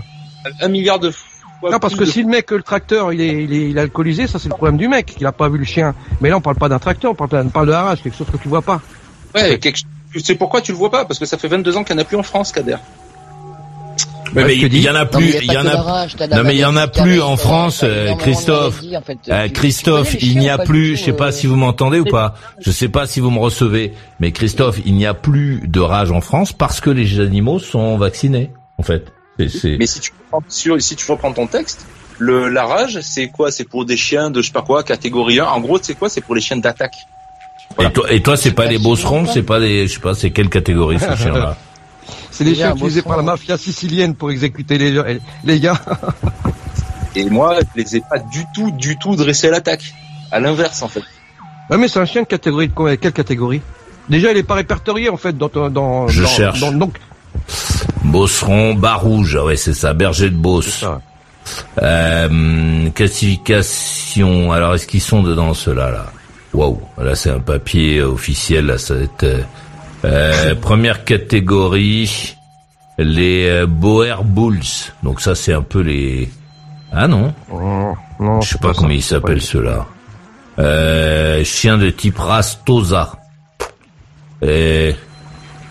Un milliard de fois. Non, parce que si le mec, le tracteur, il est, il est, alcoolisé, ça c'est le problème du mec, il a pas vu le chien. Mais là on parle pas d'un tracteur, on parle, on parle de la rage, quelque chose que tu vois pas. Ouais, quelque... tu sais pourquoi tu le vois pas Parce que ça fait 22 ans qu'il n'y en a plus en France, Kader. mais il y en a plus, il y en a. Non mais il y en a plus en France, Christophe. Christophe, il n'y a plus. Je sais pas si vous m'entendez ou pas. Je sais pas si vous me recevez, mais Christophe, il n'y a plus de rage en France parce que les animaux sont vaccinés, en fait. Mais si tu si tu reprends ton texte, le la rage, c'est quoi? C'est pour des chiens de je sais pas quoi, catégorie 1. En gros, c'est quoi? C'est pour les chiens d'attaque. Et toi, et toi c'est pas les bosserons, c'est pas des, je sais pas, c'est quelle catégorie ces chiens-là C'est les chiens utilisés par la mafia sicilienne pour exécuter les, les gars. Et moi, je les ai pas du tout, du tout dressés à l'attaque. À l'inverse, en fait. Ouais, mais c'est un chien de catégorie de Quelle catégorie? Déjà, il est pas répertorié, en fait, dans, dans, je cherche. donc, Bosseron, bas rouge, ouais, c'est ça, berger de Beauce. Euh, classification, alors est-ce qu'ils sont dedans ceux-là, là? Waouh, là c'est un papier officiel, là ça va être... Euh, euh première catégorie, les euh, Boer Bulls. Donc ça c'est un peu les... Ah non, non, Je sais pas, comment ils s'appellent ceux-là. Euh, chien de type race Tosa. Et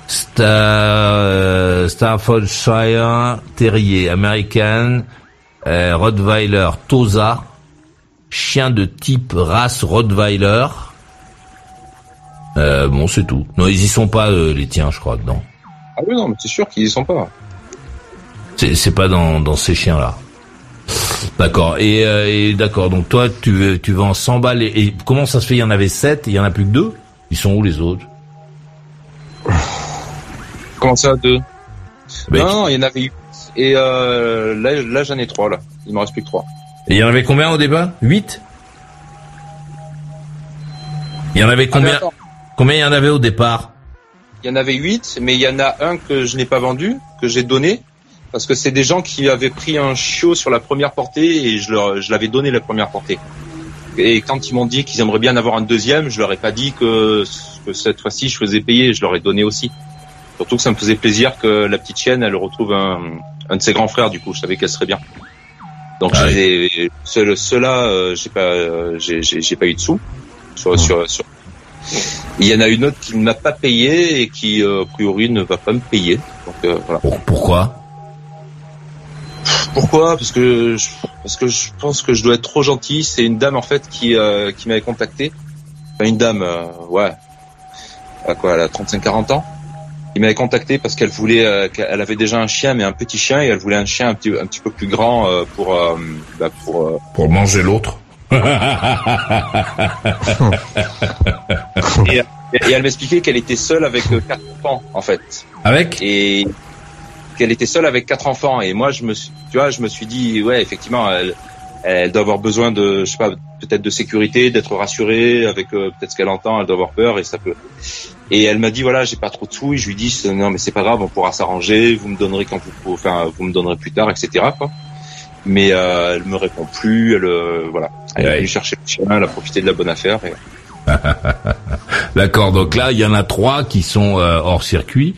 Star, euh, Staffordshire Terrier, American, euh, Rottweiler Tosa, chien de type race Rottweiler. Euh, bon, c'est tout. Non, ils y sont pas les tiens, je crois, dedans. Ah oui, non, mais c'est sûr qu'ils y sont pas. C'est pas dans, dans ces chiens-là. D'accord. Et, et d'accord. Donc toi, tu veux, tu vends 100 balles. Et, et, comment ça se fait Il y en avait 7 il y en a plus que deux? Ils sont où les autres? Comment ça, deux? Non, il y en avait eu. Et euh, là, là j'en ai trois, là. Il me reste plus que trois. Et il y en avait combien au début Huit? Il y en avait combien ah, Combien il y en avait au départ? Il y en avait huit, mais il y en a un que je n'ai pas vendu, que j'ai donné, parce que c'est des gens qui avaient pris un chiot sur la première portée et je, leur, je l'avais donné la première portée. Et quand ils m'ont dit qu'ils aimeraient bien avoir un deuxième, je leur ai pas dit que, que cette fois-ci je faisais payer, je leur ai donné aussi. Surtout que ça me faisait plaisir que la petite chienne, elle retrouve un, un de ses grands frères. Du coup, je savais qu'elle serait bien. Donc ah ceux-là, euh, j'ai pas, euh, j'ai pas eu de sous. Sur, sur, sur... Il y en a une autre qui ne m'a pas payé et qui, euh, a priori, ne va pas me payer. Donc euh, voilà. Pourquoi? Pourquoi? Parce que je, parce que je pense que je dois être trop gentil. C'est une dame en fait qui qui m'avait contacté. Enfin, une dame, ouais, à quoi, elle a 35-40 ans? Il m'avait contacté parce qu'elle voulait, euh, qu'elle avait déjà un chien, mais un petit chien, et elle voulait un chien un petit, un petit peu plus grand euh, pour, euh, bah, pour, pour manger l'autre. et, et, elle m'expliquait qu'elle était seule avec quatre enfants, en fait. Avec? Et qu'elle était seule avec quatre enfants. Et moi, je me suis, tu vois, je me suis dit, ouais, effectivement, elle, elle doit avoir besoin de, je sais pas, peut-être de sécurité, d'être rassurée avec euh, peut-être ce qu'elle entend, elle doit avoir peur et ça peut. Et elle m'a dit voilà, j'ai pas trop de sous. Et je lui dis non mais c'est pas grave, on pourra s'arranger. Vous me donnerez quand vous, enfin vous me donnerez plus tard, etc. Quoi. Mais euh, elle me répond plus. Elle euh, voilà, elle ouais. est chercher le chien, elle a profité de la bonne affaire. Et... D'accord. Donc là, il y en a trois qui sont euh, hors circuit.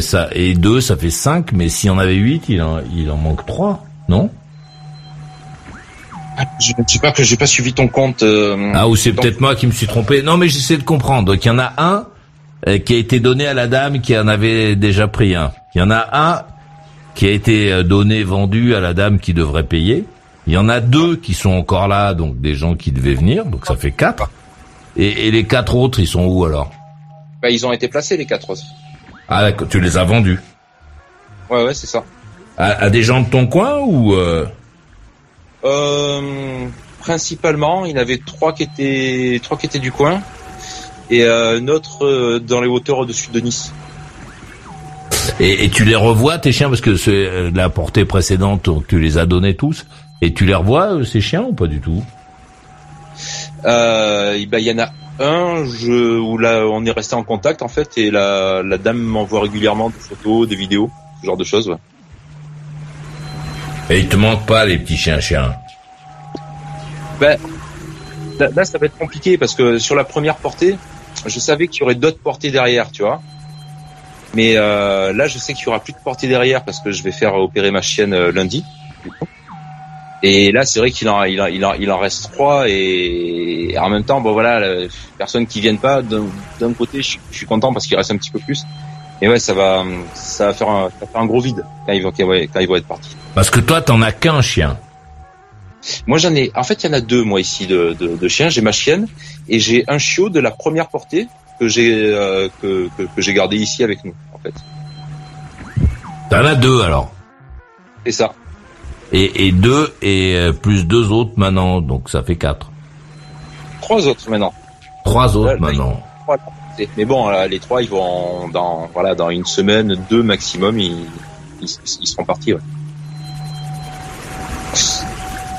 ça et deux, ça fait cinq. Mais s'il y en avait huit, il en, il en manque trois, non? Je ne sais pas que j'ai pas suivi ton compte. Euh, ah ou c'est peut-être moi qui me suis trompé. Non mais j'essaie de comprendre. Donc il y en a un euh, qui a été donné à la dame qui en avait déjà pris un. Il y en a un qui a été euh, donné, vendu à la dame qui devrait payer. Il y en a deux qui sont encore là, donc des gens qui devaient venir, donc ça fait quatre. Et, et les quatre autres, ils sont où alors? Bah, Ils ont été placés les quatre autres. Ah tu les as vendus Ouais ouais c'est ça. À, à, des gens de ton coin ou euh... Euh, principalement, il y en avait trois qui étaient trois qui étaient du coin et euh, un autre euh, dans les hauteurs au-dessus de Nice. Et, et, tu les revois tes chiens parce que c'est la portée précédente, tu les as donnés tous et tu les revois ces chiens ou pas du tout? Euh, ben, il y en a un je, où là on est resté en contact en fait et la, la dame m'envoie régulièrement des photos, des vidéos, ce genre de choses. Ouais. Et il te manque pas les petits chiens-chiens Ben, là, ça va être compliqué parce que sur la première portée, je savais qu'il y aurait d'autres portées derrière, tu vois. Mais euh, là, je sais qu'il y aura plus de portées derrière parce que je vais faire opérer ma chienne euh, lundi. Et là, c'est vrai qu'il en, reste trois et, en même temps, bon voilà, personne qui viennent pas. D'un côté, je, suis content parce qu'il reste un petit peu plus. Et ouais, ça va, ça va faire un, gros vide quand ils vont être partis. Parce que toi, t'en as qu'un chien. Moi, j'en ai. En fait, il y en a deux moi ici de, de, de chiens. J'ai ma chienne et j'ai un chiot de la première portée que j'ai euh, que, que, que j'ai gardé ici avec nous, en fait. T'en as deux alors. C'est ça. Et, et deux et euh, plus deux autres maintenant, donc ça fait quatre. Trois autres maintenant. Trois autres maintenant. Mais bon, les trois, ils vont dans voilà dans une semaine, deux maximum, ils, ils, ils seront partis. Ouais.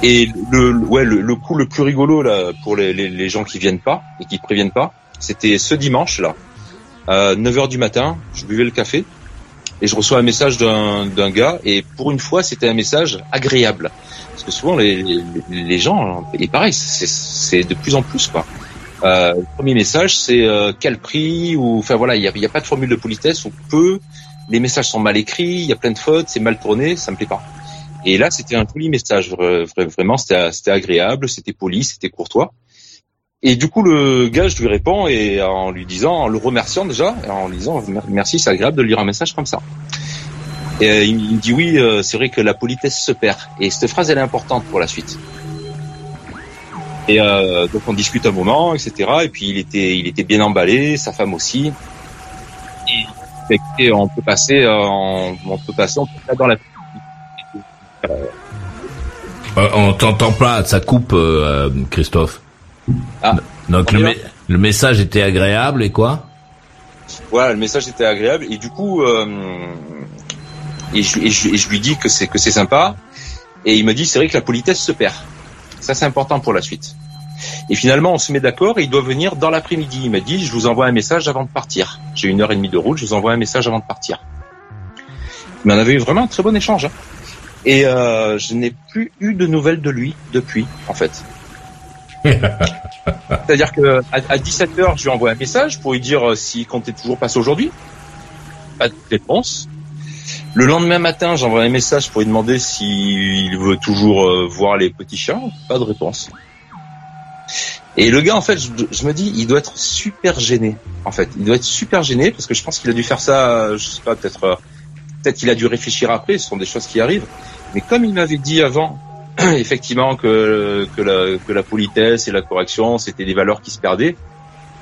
Et le ouais le, le, coup le plus rigolo là pour les, les, les gens qui viennent pas et qui préviennent pas, c'était ce dimanche là, à 9h du matin, je buvais le café et je reçois un message d'un gars et pour une fois c'était un message agréable parce que souvent les, les, gens et pareil c'est de plus en plus quoi. Euh, le premier message c'est euh, quel prix ou enfin voilà il y a, y a pas de formule de politesse ou peu les messages sont mal écrits il y a plein de fautes c'est mal tourné ça me plaît pas et là, c'était un joli message. Vraiment, c'était agréable, c'était poli, c'était courtois. Et du coup, le gars, je lui réponds et en lui disant, en le remerciant déjà, en lui disant merci, c'est agréable de lire un message comme ça. Et euh, il me dit oui, euh, c'est vrai que la politesse se perd. Et cette phrase, elle est importante pour la suite. Et euh, donc on discute un moment, etc. Et puis il était, il était bien emballé, sa femme aussi. Et, on peut passer, on, peut passer, on peut dans la euh, on t'entend pas, ça coupe, euh, Christophe. Ah, Donc le, le, message était agréable et quoi? Voilà, le message était agréable et du coup, euh, et, je, et, je, et, je, lui dis que c'est que c'est sympa et il me dit c'est vrai que la politesse se perd. Ça c'est important pour la suite. Et finalement, on se met d'accord et il doit venir dans l'après-midi. Il m'a dit je vous envoie un message avant de partir. J'ai une heure et demie de route, je vous envoie un message avant de partir. Mais on avait eu vraiment un très bon échange. Hein. Et euh, je n'ai plus eu de nouvelles de lui depuis, en fait. C'est-à-dire que à, 17h, je lui envoie un message pour lui dire euh, s'il comptait toujours passer aujourd'hui. Pas de réponse. Le lendemain matin, j'envoie un message pour lui demander s'il veut toujours euh, voir les petits chiens. Pas de réponse. Et le gars, en fait, je, je, me dis, il doit être super gêné. En fait, il doit être super gêné parce que je pense qu'il a dû faire ça, je sais pas, peut-être, peut-être qu'il a dû réfléchir après. Ce sont des choses qui arrivent. Mais comme il m'avait dit avant, effectivement, que, que, la, que la politesse et la correction, c'était des valeurs qui se perdaient,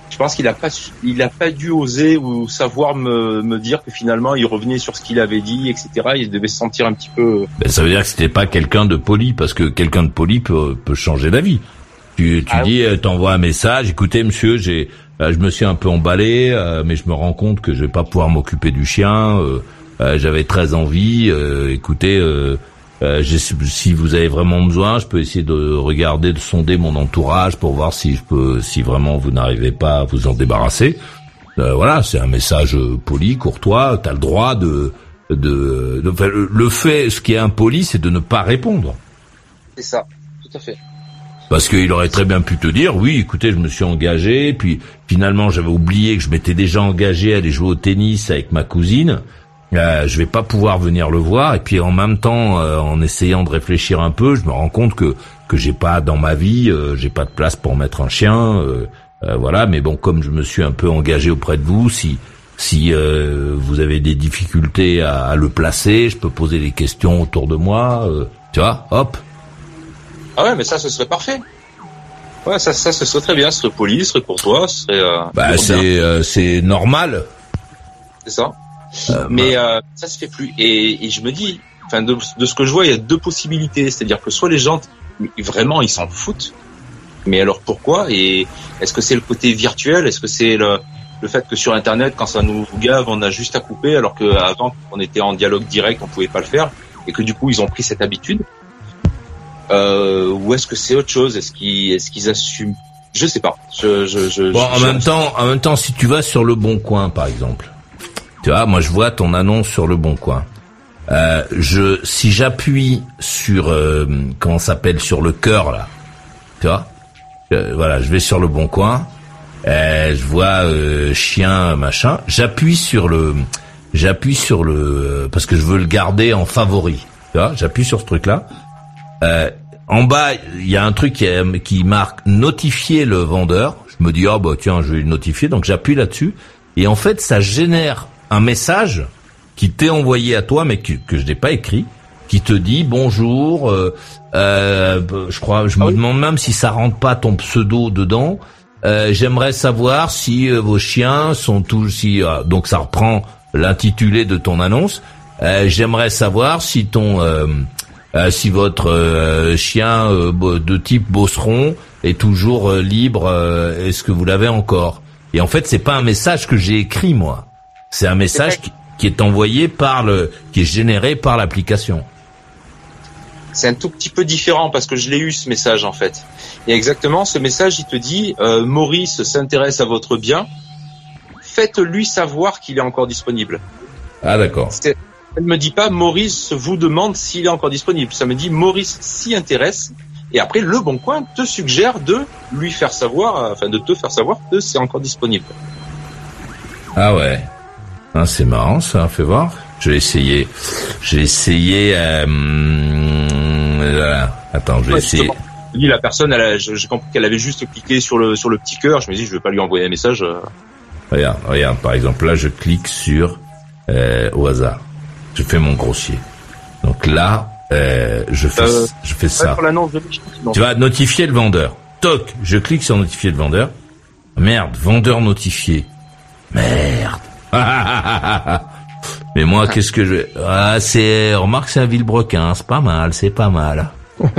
je pense qu'il a pas, il a pas dû oser ou savoir me, me dire que finalement il revenait sur ce qu'il avait dit, etc. Il devait se sentir un petit peu. Ben, ça veut dire que c'était pas quelqu'un de poli, parce que quelqu'un de poli peut, peut changer d'avis. Tu, tu ah dis, euh, t'envoies un message, écoutez monsieur, j'ai, euh, je me suis un peu emballé, euh, mais je me rends compte que je vais pas pouvoir m'occuper du chien. J'avais très envie. écoutez, euh, si vous avez vraiment besoin, je peux essayer de regarder, de sonder mon entourage pour voir si je peux, si vraiment vous n'arrivez pas à vous en débarrasser. Euh, voilà, c'est un message poli, courtois. T'as le droit de, de, de, le fait, ce qui est impoli, c'est de ne pas répondre. C'est ça, tout à fait. Parce qu'il aurait très bien pu te dire, oui, écoutez, je me suis engagé, puis finalement j'avais oublié que je m'étais déjà engagé à aller jouer au tennis avec ma cousine. Euh, je vais pas pouvoir venir le voir et puis en même temps euh, en essayant de réfléchir un peu je me rends compte que que j'ai pas dans ma vie euh, j'ai pas de place pour mettre un chien euh, voilà. Mais bon comme je me suis un peu engagé auprès de vous si si vous avez des difficultés à, à, le placer je peux poser des questions autour de moi tu vois hop. Ah ouais mais ça ce serait parfait. Ouais ça ça ce serait très bien ce serait poli ce serait courtois ce serait bah c'est c'est normal. C'est ça. euh, mais bah. euh, ça se fait plus. Et, et je me dis, enfin de, de, ce que je vois, il y a deux possibilités. C'est-à-dire que soit les gens vraiment ils s'en foutent, mais alors pourquoi? Et est-ce que c'est le côté virtuel? Est-ce que c'est le, le fait que sur Internet, quand ça nous gave, on a juste à couper, alors qu'avant, on était en dialogue direct, on pouvait pas le faire, et que du coup, ils ont pris cette habitude? Euh, Ou est-ce que c'est autre chose? Est-ce qu'ils est-ce qu'ils assument? Je sais pas. Je, je, je, bon, en même temps, en même temps, si tu vas sur le Bon Coin, par exemple, tu vois, moi je vois ton annonce sur le Bon Coin. Euh, je, si j'appuie sur euh, comment s'appelle sur le cœur là, tu vois, voilà, je vais sur le Bon Coin, euh, je vois euh, chien machin, j'appuie sur le, j'appuie sur le parce que je veux le garder en favori, tu vois, j'appuie sur ce truc là. en bas, il y a un truc qui, qui marque notifier le vendeur. Je me dis oh bah tiens, je vais le notifier, donc j'appuie là-dessus et en fait ça génère un message qui t'est envoyé à toi, mais que, que je n'ai pas écrit, qui te dit bonjour. Euh, euh, je crois, je me ah demande même si ça rentre pas ton pseudo dedans. Euh, J'aimerais savoir si euh, vos chiens sont tous si euh, donc ça reprend l'intitulé de ton annonce. Euh, j'aimerais savoir si ton si votre chien de type bosseron est toujours libre. Est-ce que vous l'avez encore? Et en fait, c'est pas un message que j'ai écrit moi. C'est un message qui, qui est envoyé par le, qui est généré par l'application. C'est un tout petit peu différent parce que je l'ai eu ce message en fait. Et exactement, ce message, il te dit euh, Maurice s'intéresse à votre bien. Faites-lui savoir qu'il est encore disponible. Ah d'accord. Elle me dit pas Maurice vous demande s'il est encore disponible. Ça me dit Maurice s'y intéresse. Et après, Le Bon Coin te suggère de lui faire savoir, enfin de te faire savoir que c'est encore disponible. Ah ouais. Ah, c'est marrant ça, fais voir. Je vais essayer. J'ai essayé. Euh, attends, je vais essayer. Dit la personne, j'ai compris qu'elle avait juste cliqué sur le sur le petit cœur. Je me dis, je vais pas lui envoyer un message. Euh. Regarde, regarde. Par exemple, là, je clique sur euh, au hasard. Je fais mon grossier. Donc là, euh, je fais je fais ça. Tu vas notifier le vendeur. Toc, je clique sur notifier le vendeur. Merde, vendeur notifié. Merde. Mais moi, qu'est-ce que je... Ah, c'est... Remarque, c'est un Villebrequin, c'est pas mal, c'est pas mal.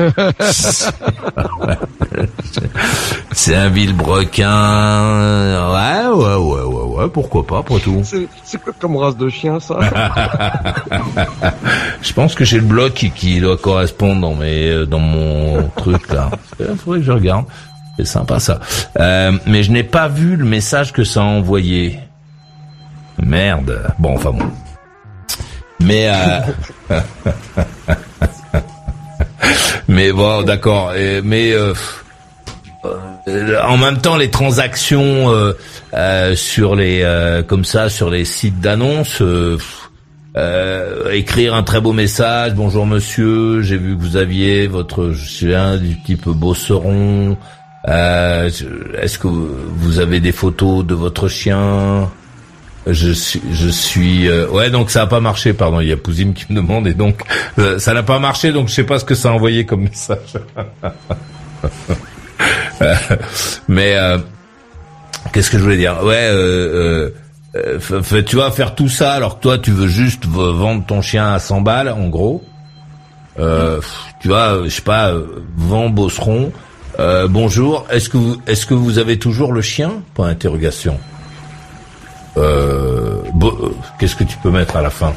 c'est un Villebrequin... Ouais, ouais, ouais, ouais, ouais, pourquoi pas, pour tout. C'est quoi comme race de chien, ça Je pense que j'ai le bloc qui, doit correspondre dans, mes, dans mon truc, là. Il faudrait que je regarde. C'est sympa, ça. Euh, mais je n'ai pas vu le message que ça a envoyé. Merde. Bon, enfin bon. Mais euh... mais bon, d'accord. Mais euh... euh en même temps, les transactions euh, euh, sur les comme ça sur les sites d'annonces. écrire un très beau message, bonjour monsieur, j'ai vu que vous aviez votre chien du type bosseron. Est-ce que vous avez des photos de votre chien? Je suis, je suis, euh, ouais, donc ça a pas marché. Pardon, il y a Pouzim qui me demande et donc euh, ça n'a pas marché. Donc je sais pas ce que ça a envoyé comme message. Mais euh, qu'est-ce que je voulais dire? Ouais, tu vas faire tout ça alors que toi tu veux juste vendre ton chien à 100 balles en gros. tu vois, je sais pas, vend Bosseron. bonjour, est-ce que vous, est-ce que vous avez toujours le chien? Point interrogation. Euh, euh, qu'est-ce que tu peux mettre à la fin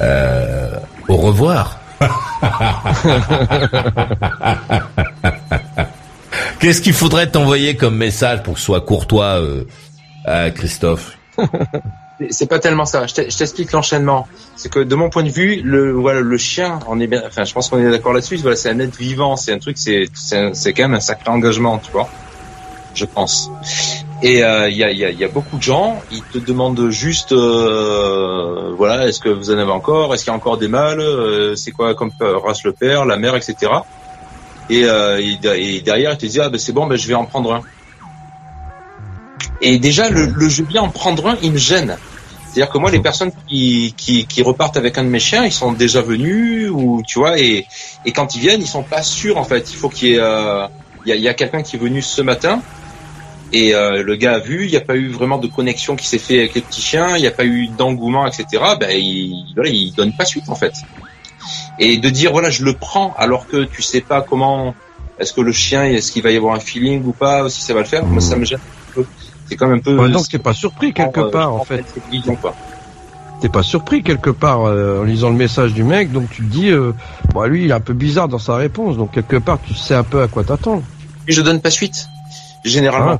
euh, Au revoir. Qu'est-ce qu'il faudrait t'envoyer comme message pour que ce soit courtois, euh, Christophe? C'est pas tellement ça. Je t'explique l'enchaînement. C'est que de mon point de vue, le voilà le chien, on est bien. Enfin, je pense qu'on est d'accord là-dessus. Voilà, c'est un être vivant. C'est un truc. C'est c'est quand même un sacré engagement, tu vois. Je pense. Et il euh, y, a, y, a, y, a, beaucoup de gens, ils te demandent juste, euh, voilà, est-ce que vous en avez encore? Est-ce qu'il y a encore des mâles? Euh, C'est quoi comme race le père, la mère, etc. Et, et, derrière, ils te disent, ah ben c'est bon, ben je vais en prendre un. Et déjà, le, le je vais en prendre un, il me gêne. C'est-à-dire que moi, les personnes qui, qui, qui, repartent avec un de mes chiens, ils sont déjà venus, ou tu vois, et, et quand ils viennent, ils sont pas sûrs en fait. Il faut qu'il y ait, il y a, y a quelqu'un qui est venu ce matin et euh, le gars a vu, il n'y a pas eu vraiment de connexion qui s'est fait avec les petits chiens, il n'y a pas eu d'engouement, etc. Ben il, voilà, il donne pas suite en fait. Et de dire voilà, je le prends alors que tu sais pas comment, est-ce que le chien, est-ce qu'il va y avoir un feeling ou pas, si ça va le faire. Moi, ça me gêne un peu. C'est quand même un peu. Ouais, donc t'es pas surpris quelque euh, part en fait. T'es pas surpris quelque part euh, en lisant le message du mec, donc tu te dis, euh, bah lui il est un peu bizarre dans sa réponse, donc quelque part tu sais un peu à quoi t'attendre. Et je donne pas suite généralement.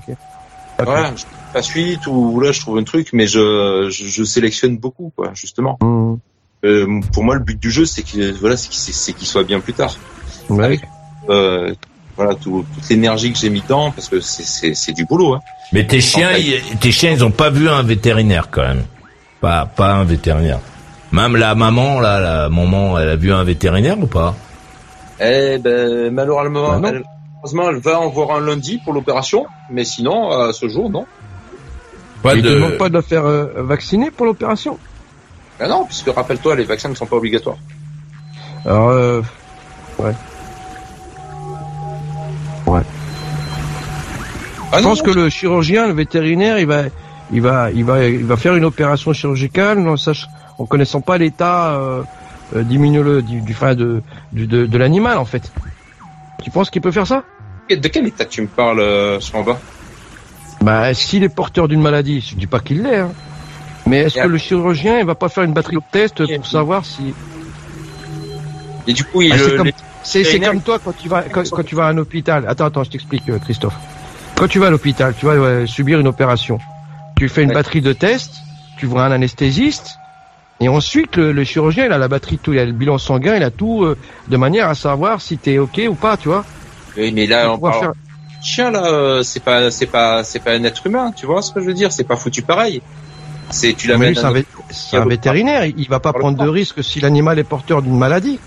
Ah, Voilà, je pas suite ou là je trouve un truc, mais je, je, sélectionne beaucoup, quoi, justement. Mmh. Euh, pour moi, le but du jeu, c'est qu'il voilà, c'est qu'il soit bien plus tard. Ouais. euh, voilà, toute l'énergie que j'ai mis dedans, parce que c'est du boulot. Hein. Mais tes chiens, tes chiens, ils ont pas vu un vétérinaire quand même. Pas, pas un vétérinaire. Même la maman, là, la maman, elle a vu un vétérinaire ou pas? Eh ben, malheureusement, elle, elle va en voir un lundi pour l'opération, mais sinon, à ce jour, non. Pas de... demande pas de la faire euh, vacciner pour l'opération? Ben non, puisque rappelle-toi, les vaccins ne sont pas obligatoires. Alors, euh... ouais. Ouais. Ah je pense que le chirurgien, le vétérinaire, il va, il va, il va, il va faire une opération chirurgicale, non, sach... en connaissant pas l'état euh, euh du, du, de, du, de, de l'animal en fait. Tu penses qu'il peut faire ça? De quel état tu me parles, euh, bas Bah, s'il est porteur d'une maladie, je dis pas qu'il l'est, hein. mais est-ce que le chirurgien, il va pas faire une batterie de tests pour savoir si et du coup, il, ah, c'est comme, comme, toi quand tu vas quand, quand, tu vas à un hôpital. Attends, attends, je t'explique, euh, Christophe. Quand tu vas à l'hôpital, tu vas subir une opération. Tu fais une batterie de tests, tu vois un anesthésiste, et ensuite le, chirurgien il a la batterie, tout, il a le bilan sanguin, il a tout euh, de manière à savoir si t'es ok ou pas, tu vois. Oui, mais là, on parle... chien là, euh, c'est pas, c'est pas, c'est pas un être humain, tu vois ce que je veux dire? C'est pas foutu pareil. C'est tu l'amènes. C'est un, un vétérinaire, il va pas prendre de risque si l'animal est porteur d'une maladie.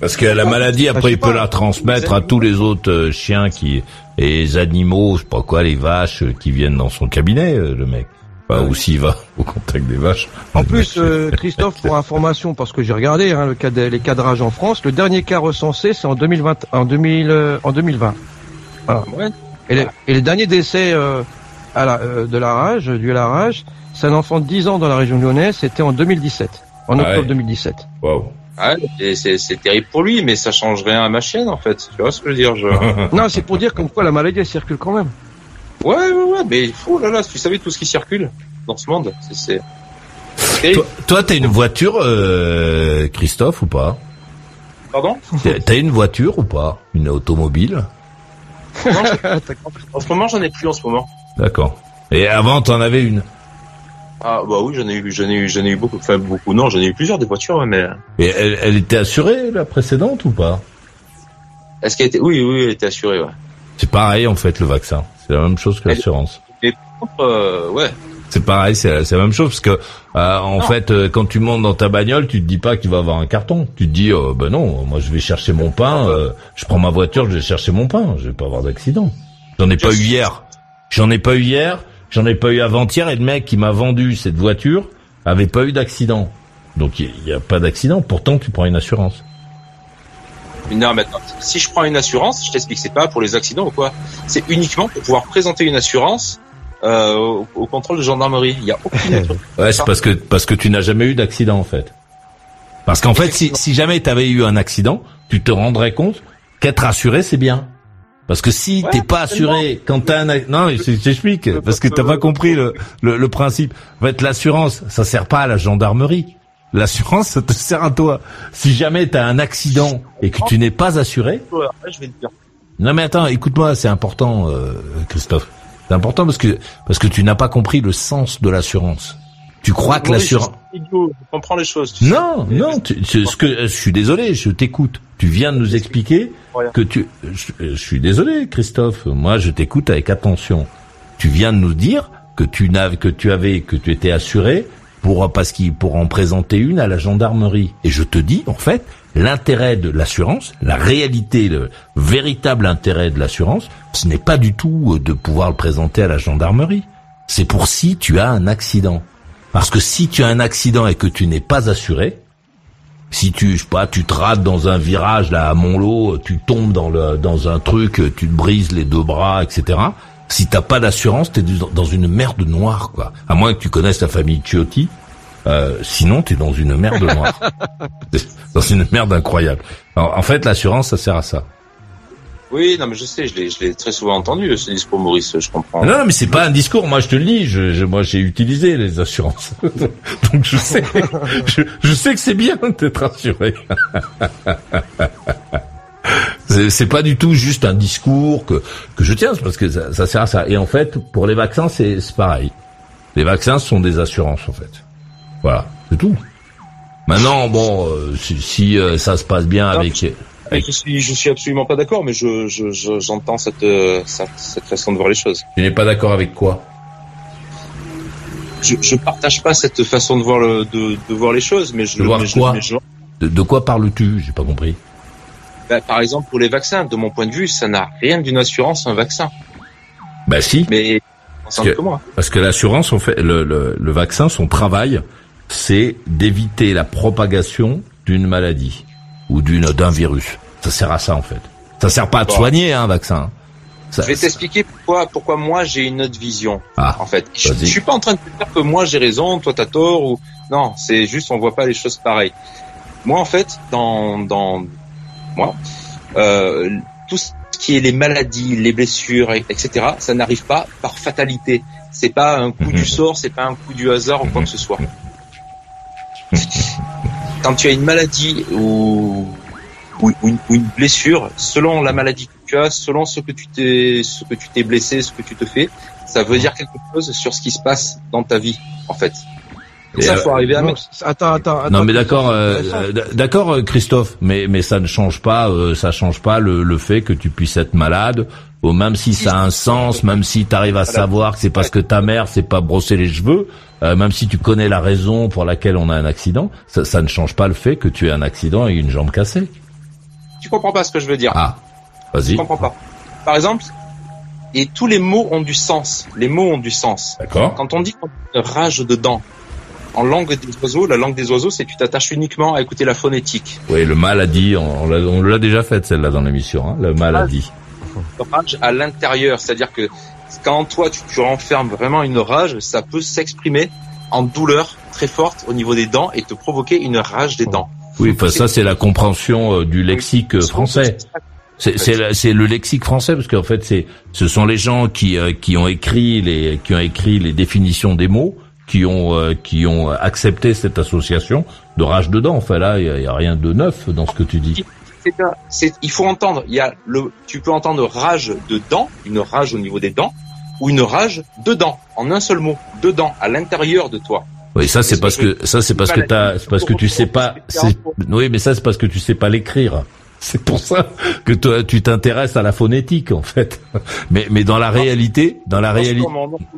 Parce que la maladie, après, il peut la transmettre à tous les autres euh, chiens qui et les animaux, je sais pas quoi, les vaches euh, qui viennent dans son cabinet, le mec. Enfin, ou s'il va au contact des vaches. En plus, Christophe, pour information, parce que j'ai regardé hein, le cas les cadrages en France, le dernier cas recensé, c'est en 2020, en 2000, en 2020. Voilà. Et, les, et, les, derniers décès à la, de la rage, dû à la rage, c'est un enfant de 10 ans dans la région lyonnaise, c'était en 2017, en octobre 2017. Wow. Ah, c'est terrible pour lui, mais ça change rien à ma chaîne en fait. Tu vois ce que je veux dire je... Non, c'est pour dire comme quoi la maladie elle circule quand même. Ouais, ouais, ouais, mais fou là là, tu savais tout ce qui circule dans ce monde, c'est. Toi, t'as une voiture, euh, Christophe, ou pas? Pardon? T'as une voiture ou pas? Une automobile? En ce moment, j'en ai plus en ce moment. D'accord. Et avant, t'en avais une? Ah bah oui, j'en ai eu, j'en ai eu, j'en ai eu beaucoup, enfin beaucoup. Non, j'en ai eu plusieurs des voitures, mais. Et elle, elle était assurée la précédente ou pas? Est-ce qu'elle était Oui, oui, elle était assurée. Ouais. C'est pareil en fait le vaccin. C'est la même chose que l'assurance. Mais euh, ouais. C'est pareil, c'est la même chose parce que euh, en fait, euh, quand tu montes dans ta bagnole, tu te dis pas qu'il va avoir un carton. Tu te dis, euh, ben non, moi je vais chercher mon pain. Euh, je prends ma voiture, je vais chercher mon pain. Je vais pas avoir d'accident. J'en ai pas eu hier. J'en ai pas eu hier. J'en ai pas eu avant-hier et le mec qui m'a vendu cette voiture avait pas eu d'accident. Donc il n'y a, pas d'accident. Pourtant, tu prends une assurance. Non, maintenant, si je prends une assurance, je t'explique, c'est pas pour les accidents ou quoi. C'est uniquement pour pouvoir présenter une assurance euh, au, contrôle de gendarmerie. Il y a aucune. ouais, c'est parce que parce que tu n'as jamais eu d'accident en fait. Parce qu'en fait, si, si jamais tu avais eu un accident, tu te rendrais compte qu'être assuré, c'est bien. Parce que si t'es pas assuré quand t'as un non, j'explique parce que t'as pas compris le, le, principe. En fait, l'assurance, ça sert pas à la gendarmerie. L'assurance, ça te sert à toi. Si jamais t'as un accident et que tu n'es pas assuré. Non mais attends, écoute-moi, c'est important, euh, Christophe. C'est important parce que parce que tu n'as pas compris le sens de l'assurance. Tu crois que l'assurance je comprends les choses. non, non, ce que je suis désolé, je t'écoute. Tu viens de nous expliquer que tu. Je, suis désolé, Christophe. Moi, je t'écoute avec attention. Tu viens de nous dire que tu n'avais, que tu avais, que tu étais assuré pour parce qu'il pour en présenter une à la gendarmerie. Et je te dis, en fait, l'intérêt de l'assurance, la réalité, le véritable intérêt de l'assurance, ce n'est pas du tout de pouvoir le présenter à la gendarmerie. C'est pour si tu as un accident. Parce que si tu as un accident et que tu n'es pas assuré, si tu, je sais pas, tu te rates dans un virage là à Montlot, tu tombes dans le, dans un truc, tu te brises les deux bras, etc. Si t'as pas d'assurance, t'es dans une merde noire, quoi. À moins que tu connaisses la famille Ciotti. Euh, sinon, t'es dans une merde noire. dans une merde incroyable. en fait, l'assurance, ça sert à ça. Oui, non, mais je sais, je l'ai, très souvent entendu ce discours, Maurice. Je comprends. Non, non mais c'est pas un discours. Moi, je te le dis. Je, moi, j'ai utilisé les assurances, donc je sais, je, sais que c'est bien d'être assuré. c'est, pas du tout juste un discours que que je tiens, parce que ça, ça sert à ça. Et en fait, pour les vaccins, c'est, pareil. Les vaccins sont des assurances, en fait. Voilà, c'est tout. Maintenant, bon, euh, si, euh, ça se passe bien avec je suis, je suis absolument pas d'accord, mais je, j'entends cette, euh, cette, cette, façon de voir les choses. Tu n'es pas d'accord avec quoi? Je, je partage pas cette façon de voir le, de, de voir les choses, mais je. De voir quoi? de, quoi parles-tu? J'ai pas compris. Bah, par exemple, pour les vaccins, de mon point de vue, ça n'a rien d'une assurance un vaccin. Bah si. Mais que, moi. Parce que l'assurance, on fait le, le, le vaccin, son travail, c'est d'éviter la propagation d'une maladie ou d'une d'un virus. Ça sert à ça en fait. Ça sert pas à te soigner, hein, un vaccin. je vais t'expliquer pourquoi, pourquoi moi j'ai une autre vision. Ah, en fait, je, je, suis pas en train de te dire que moi j'ai raison, toi t'as tort ou non. C'est juste on voit pas les choses pareilles. Moi en fait, dans dans moi, euh, tout ce qui est les maladies, les blessures, etc. Ça n'arrive pas par fatalité. C'est pas un coup du mhm. sort, c'est pas un coup du hasard ou quoi que ce soit. Quand tu as une maladie ou, ou, une, blessure, selon la maladie que tu as, selon ce que tu t'es, ce que tu t'es blessé, ce que tu te fais, ça veut dire quelque chose sur ce qui se passe dans ta vie, en fait. Ça, faut arriver à attends, attends, Non, mais d'accord, euh, d'accord, euh, Christophe, mais mais ça ne change pas, euh, ça change pas le, le fait que tu puisses être malade, ou même si ça a un sens, même si tu arrives à savoir que c'est parce que ta mère s'est pas brossé les cheveux, euh, même si tu connais la raison pour laquelle on a un accident, ça, ça, ne change pas le fait que tu aies un accident et une jambe cassée. Tu comprends pas ce que je veux dire Ah, vas-y. Tu comprends pas. Par exemple, et tous les mots ont du sens. Les mots ont du sens. D'accord. Quand on dit rage dedans, en langue des oiseaux, la langue des oiseaux, c'est que tu t'attaches uniquement à écouter la phonétique. Oui, le mal a dit, on, on l'a déjà fait celle-là dans l'émission, hein, le mal a dit. Rage à l'intérieur, c'est-à-dire que quand toi tu, tu renfermes vraiment une rage, ça peut s'exprimer en douleur très forte au niveau des dents et te provoquer une rage des dents. Oui, enfin, ça c'est la compréhension euh, du lexique euh, français. C'est le lexique français parce qu'en fait c'est ce sont les gens qui euh, qui ont écrit les qui ont écrit les définitions des mots qui ont qui ont accepté cette association de rage dedans. Enfin là il y, a, rien de neuf dans ce que tu dis. il faut entendre. Il y a le tu peux entendre rage de dents, une rage au niveau des dents, ou une rage dedans, en un seul mot, dedans, à l'intérieur de toi. Oui, ça c'est parce que ça c'est parce que t'as, c'est parce que tu sais pas. Oui, mais ça c'est parce que tu sais pas l'écrire. C'est pour ça que toi tu t'intéresses à la phonétique en fait. Mais mais dans la réalité, dans la réalité.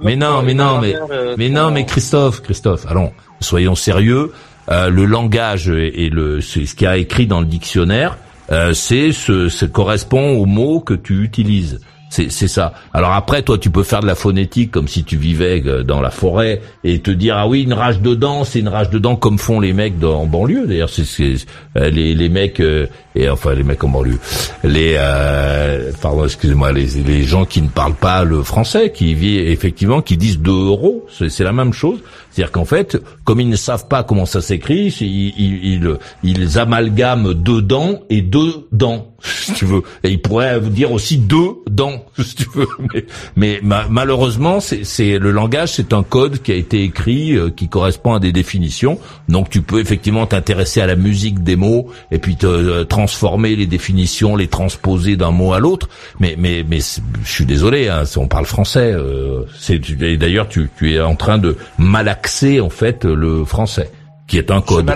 Mais non, mais non, mais mais non, mais Christophe, Christophe, allons, soyons sérieux. Euh, le langage et le ce qui a écrit dans le dictionnaire, euh, c'est ce, ce correspond aux mots que tu utilises. C'est ça. Alors après, toi, tu peux faire de la phonétique comme si tu vivais euh, dans la forêt et te dire ah oui, une rage de dents, c'est une rage de dents comme font les mecs dans, en banlieue. D'ailleurs, c'est euh, les, les mecs euh, et enfin les mecs en banlieue, les euh, pardon, excusez-moi, les, les gens qui ne parlent pas le français, qui vivent effectivement, qui disent 2 euros, c'est la même chose. C'est-à-dire qu'en fait, comme ils ne savent pas comment ça s'écrit, ils, ils, ils, amalgament deux dents et deux dents, si tu veux. Et ils pourraient vous dire aussi deux dents, si tu veux. Mais, mais malheureusement, c'est le langage, c'est un code qui a été écrit, euh, qui correspond à des définitions. Donc tu peux effectivement t'intéresser à la musique des mots et puis te euh, transformer les définitions, les transposer d'un mot à l'autre. Mais mais mais je suis désolé, hein, on parle français. Euh, c'est d'ailleurs tu, tu es en train de malaxer en fait le français, qui est un code.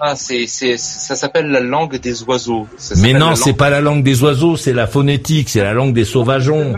Ah, c'est, c'est, ça s'appelle la langue des oiseaux. Mais non, c'est pas la langue des oiseaux, c'est la phonétique, c'est la langue des sauvageons.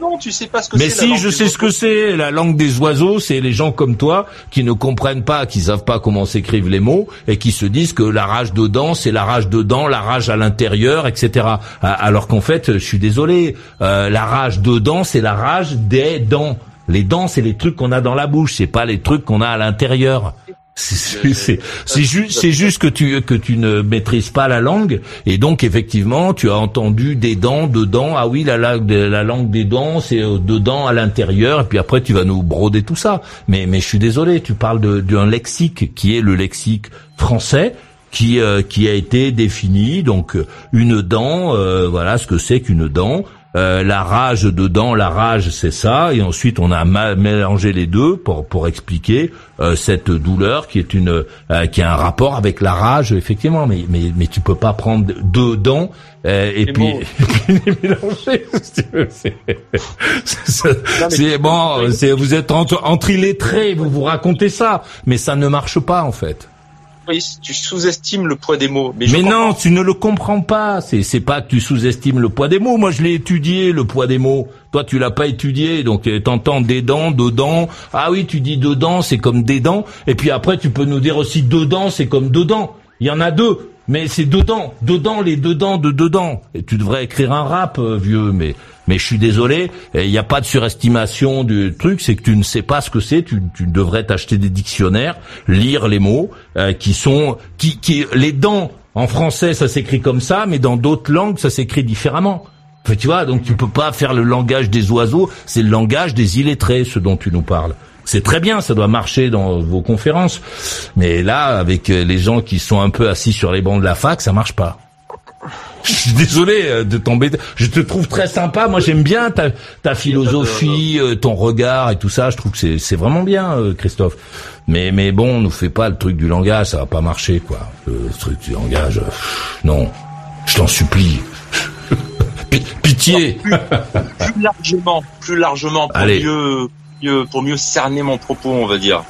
non, tu sais pas ce que Mais si, je sais ce que c'est. La langue des oiseaux, c'est les gens comme toi qui ne comprennent pas, qui savent pas comment s'écrivent les mots et qui se disent que la rage dedans, c'est la rage dedans, la rage à l'intérieur, etc. Alors qu'en fait, je suis désolé, euh, la rage dedans, c'est la rage des dents. Les dents, c'est les trucs qu'on a dans la bouche, c'est pas les trucs qu'on a à l'intérieur. C'est juste, juste que tu que tu ne maîtrises pas la langue et donc effectivement tu as entendu des dents dedans. Ah oui, la, la, la langue des dents, c'est euh, dedans à l'intérieur et puis après tu vas nous broder tout ça. Mais mais je suis désolé, tu parles d'un lexique qui est le lexique français qui euh, qui a été défini donc une dent, euh, voilà ce que c'est qu'une dent. Euh, la rage dedans, la rage c'est ça, et ensuite on a mélangé les deux pour pour expliquer euh, cette douleur qui est une euh, qui a un rapport avec la rage effectivement, mais mais mais tu peux pas prendre deux dents et, puis, les mélanger. c'est bon, c'est vous êtes entre, entre illettrés, vous vous racontez ça, mais ça ne marche pas en fait tu sous-estimes le poids des mots. Mais, non, tu ne le comprends pas. C'est c'est pas que tu sous-estimes le poids des mots. Moi, je l'ai étudié le poids des mots. Toi, tu l'as pas étudié, donc euh, t'entends des dents, dedans. Ah oui, tu dis dedans, c'est comme des dents. Et puis après, tu peux nous dire aussi dedans, c'est comme dedans. Il y en a deux. Mais c'est dedans, dedans les dedans de dedans. Et tu devrais écrire un rap, euh, vieux, mais mais je suis désolé, il n'y a pas de surestimation du truc, c'est que tu ne sais pas ce que c'est, tu, tu devrais t'acheter des dictionnaires, lire les mots euh, qui sont qui qui les dents en français ça s'écrit comme ça, mais dans d'autres langues ça s'écrit différemment. tu vois, donc tu peux pas faire le langage des oiseaux, c'est le langage des illettrés, ce dont tu nous parles. C'est très bien, ça doit marcher dans vos conférences. Mais là, avec euh, les gens qui sont un peu assis sur les bancs de la fac, ça marche pas. Je suis désolé euh, de tomber. Je te trouve très sympa. Moi, j'aime bien ta, ta philosophie, euh, ton regard et tout ça. Je trouve que c'est, vraiment bien, Christophe. Mais, mais bon, nous fait pas le truc du langage. Ça va pas marcher, quoi. Le truc du langage. non. Je t'en supplie. Pitié. plus, largement, plus largement, pour Allez. Mieux pour mieux cerner mon propos, on va dire.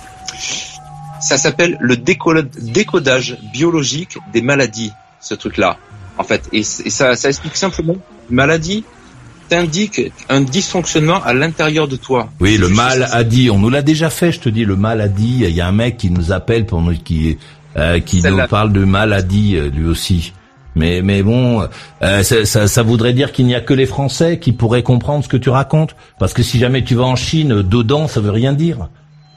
Ça s'appelle le décodage biologique des maladies, ce truc-là, en fait. Et, ça, ça explique simplement, maladie t'indique un dysfonctionnement à l'intérieur de toi. Oui, le mal a dit, on nous l'a déjà fait, je te dis, le mal a dit, il y a un mec qui nous appelle pour nous, qui, euh, qui nous parle de maladie, euh, lui aussi. Mais mais bon, euh, ça, ça, voudrait dire qu'il n'y a que les Français qui pourraient comprendre ce que tu racontes, parce que si jamais tu vas en Chine, dedans, ça veut rien dire.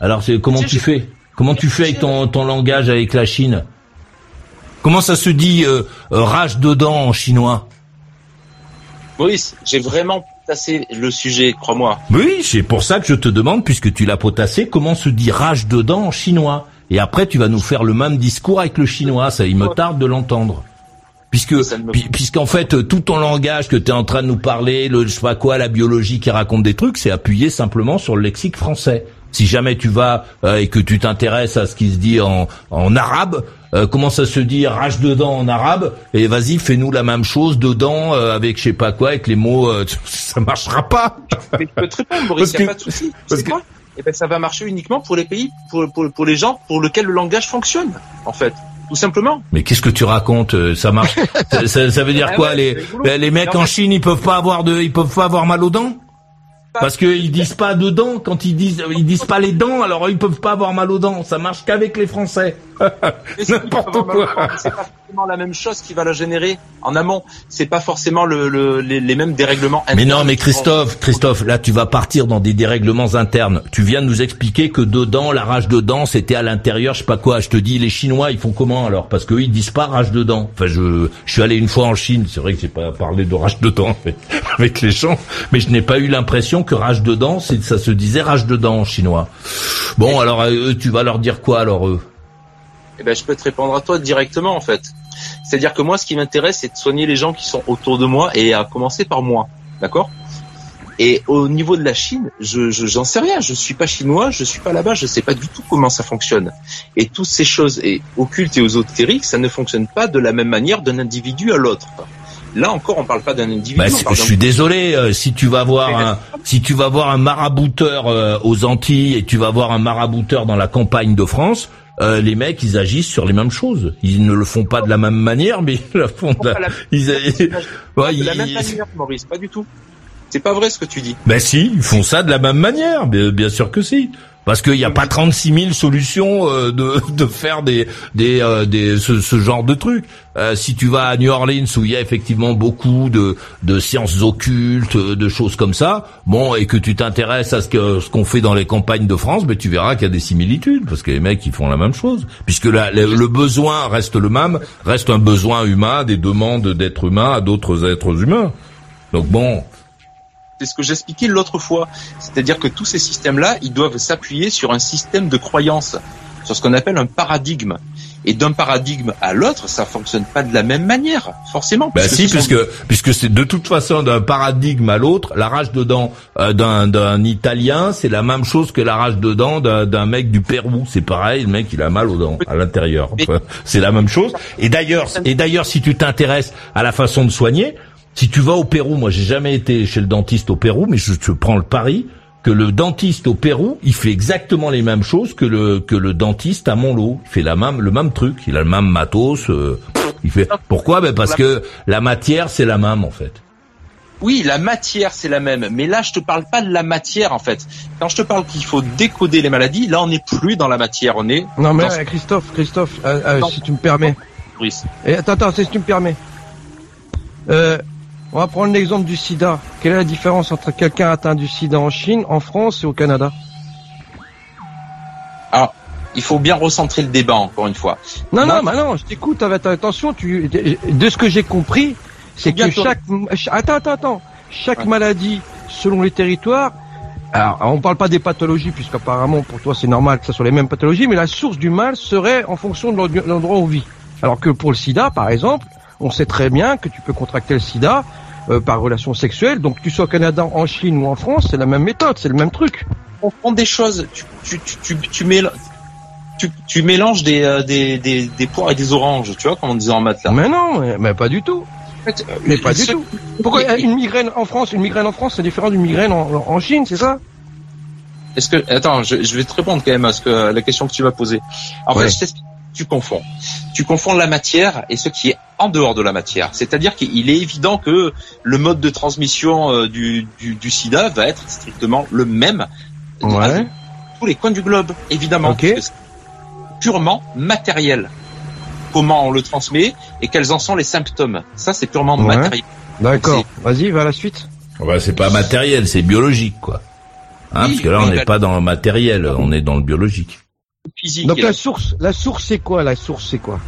Alors comment tu fais? Comment tu fais avec ton ton langage avec la Chine? Comment ça se dit euh, euh, rage dedans en chinois? Maurice, j'ai vraiment potassé le sujet, crois-moi. Oui, c'est pour ça que je te demande, puisque tu l'as potassé, comment se dit rage dedans en chinois? Et après, tu vas nous faire le même discours avec le chinois. Ça, il me tarde de l'entendre. Puisque, puisqu'en fait, tout ton langage que tu es en train de nous parler, le je sais pas quoi, la biologie qui raconte des trucs, c'est appuyé simplement sur le lexique français. Si jamais tu vas euh, et que tu t'intéresses à ce qui se dit en, en arabe, euh, comment ça se dit rage dedans en arabe Et vas-y, fais-nous la même chose dedans euh, avec je sais pas quoi, avec les mots, ça marchera pas. Mais tu peux te répondre, Boris, y a pas de souci. C'est quoi? Eh ben, ça va marcher uniquement pour les pays, pour, pour, pour les gens pour lesquels le langage fonctionne, en fait tout simplement. Mais qu'est-ce que tu racontes euh, Ça marche ça, ça, veut dire ah quoi Les les mecs en Chine, ils peuvent pas avoir de, ils peuvent pas avoir mal aux dents parce qu'ils disent pas dedans quand ils disent ils disent pas les dents alors ils peuvent pas avoir mal aux dents. Ça marche qu'avec les Français. N'importe quoi forcément la même chose qui va la générer en amont. C'est pas forcément le, les, mêmes dérèglements internes. mais non mais Christophe Christophe là tu vas partir dans des dérèglements internes. Tu viens de nous expliquer que dedans la rage de dents c'était à l'intérieur je sais pas quoi. Je te dis les Chinois ils font comment alors? Parce qu'eux ils disent pas rage de dents. Enfin je je suis allé une fois en Chine. C'est vrai que j'ai pas parlé de rage de dents avec les gens. Mais je n'ai pas eu l'impression que rage dedans, ça se disait rage dedans en chinois. Bon, alors eux, tu vas leur dire quoi alors eux? Eh ben, je peux te répondre à toi directement en fait. C'est-à-dire que moi, ce qui m'intéresse, c'est de soigner les gens qui sont autour de moi et à commencer par moi, d'accord? Et au niveau de la Chine, je j'en sais rien. Je suis pas chinois, je suis pas là-bas, je sais pas du tout comment ça fonctionne. Et toutes ces choses et occultes et ésotériques, ça ne fonctionne pas de la même manière d'un individu à l'autre. Là encore, on parle pas d'un individu. Bah, je suis désolé. Euh, si tu vas voir un, si tu vas voir un marabouteur euh, aux Antilles et tu vas voir un marabouteur dans la campagne de France, euh, les mecs, ils agissent sur les mêmes choses. Ils ne le font pas de la même manière, mais ils le font. De la... Ils... de la même manière, Maurice, pas du tout. C'est pas vrai ce que tu dis. Ben si, ils font ça de la même manière, bien sûr que si parce qu'il n'y a pas 36 000 solutions euh, de, de faire des, des, euh, des ce, ce, genre de trucs. Euh, si tu vas à New Orleans où il y a effectivement beaucoup de, de sciences occultes, de choses comme ça, bon, et que tu t'intéresses à ce que ce qu'on fait dans les campagnes de France, ben tu verras qu'il y a des similitudes parce que les mecs ils font la même chose, puisque la, le besoin reste le même, reste un besoin humain, des demandes d'êtres humains à d'autres êtres humains. Donc bon, c'est ce que j'expliquais l'autre fois. C'est-à-dire que tous ces systèmes-là, ils doivent s'appuyer sur un système de croyance, sur ce qu'on appelle un paradigme. Et d'un paradigme à l'autre, ça fonctionne pas de la même manière, forcément. Bah si, puisque puisque c'est de toute façon d'un paradigme à l'autre, la rage de dents euh, d'un d'un Italien, c'est la même chose que la rage de dents d'un mec du Pérou. C'est pareil, le mec il a mal aux dents à l'intérieur. c'est la même chose. Et d'ailleurs, et d'ailleurs, si tu t'intéresses à la façon de soigner, si tu vas au Pérou, moi j'ai jamais été chez le dentiste au Pérou, mais je te prends le pari que le dentiste au Pérou, il fait exactement les mêmes choses que le que le dentiste à Montlot. Il fait la même le même truc, il a le même matos. Euh, il fait pourquoi? Ben parce que la matière c'est la même en fait. Oui, la matière c'est la même, mais là je te parle pas de la matière en fait. Quand je te parle qu'il faut décoder les maladies, là on n'est plus dans la matière, on est. Non mais Christophe, Christophe, euh, euh, si tu me permets. Et attends, attends, si tu me permets. Euh, on va prendre l'exemple du sida. Quelle est la différence entre quelqu'un atteint du sida en Chine, en France et au Canada? Alors, il faut bien recentrer le débat encore une fois. Non, non, bah non, je t'écoute avec attention. Tu, de ce que j'ai compris, c'est que chaque, attends, attends, attends, chaque maladie, selon les territoires, alors, on parle pas des pathologies, puisqu'apparemment pour toi c'est normal que ce soit les mêmes pathologies, mais la source du mal serait en fonction de l'endroit où on vit. Alors que pour le sida, par exemple, on sait très bien que tu peux contracter le sida euh, par relation sexuelle, donc que tu sois au Canada, en Chine ou en France, c'est la même méthode, c'est le même truc. On prend des choses, tu, tu, tu, tu, mélanges, tu, tu mélanges des, euh, des, des, des, poires et des oranges, tu vois, comme on disait en maths là. Mais non, mais pas du tout. Mais pas du tout. Pourquoi une migraine en France, une migraine en France, c'est différent d'une migraine en, Chine, c'est ça? Est-ce que attends, je, vais te répondre quand même à ce que la question que tu m'as posée. En fait, je tu confonds. Tu confonds la matière et ce qui est en dehors de la matière. C'est-à-dire qu'il est évident que le mode de transmission euh, du, du, SIDA va être strictement le même ouais. tous les coins du globe, évidemment. Purement matériel comment on le transmet et quels en sont les symptômes. Ça, c'est purement matériel. D'accord. Vas-y, va à la suite. Ouais, c'est pas matériel, c'est biologique, quoi. Hein, parce que là, on n'est pas dans le matériel, on est dans le biologique. Physique. Donc la source, la source, c'est quoi? La source, c'est quoi?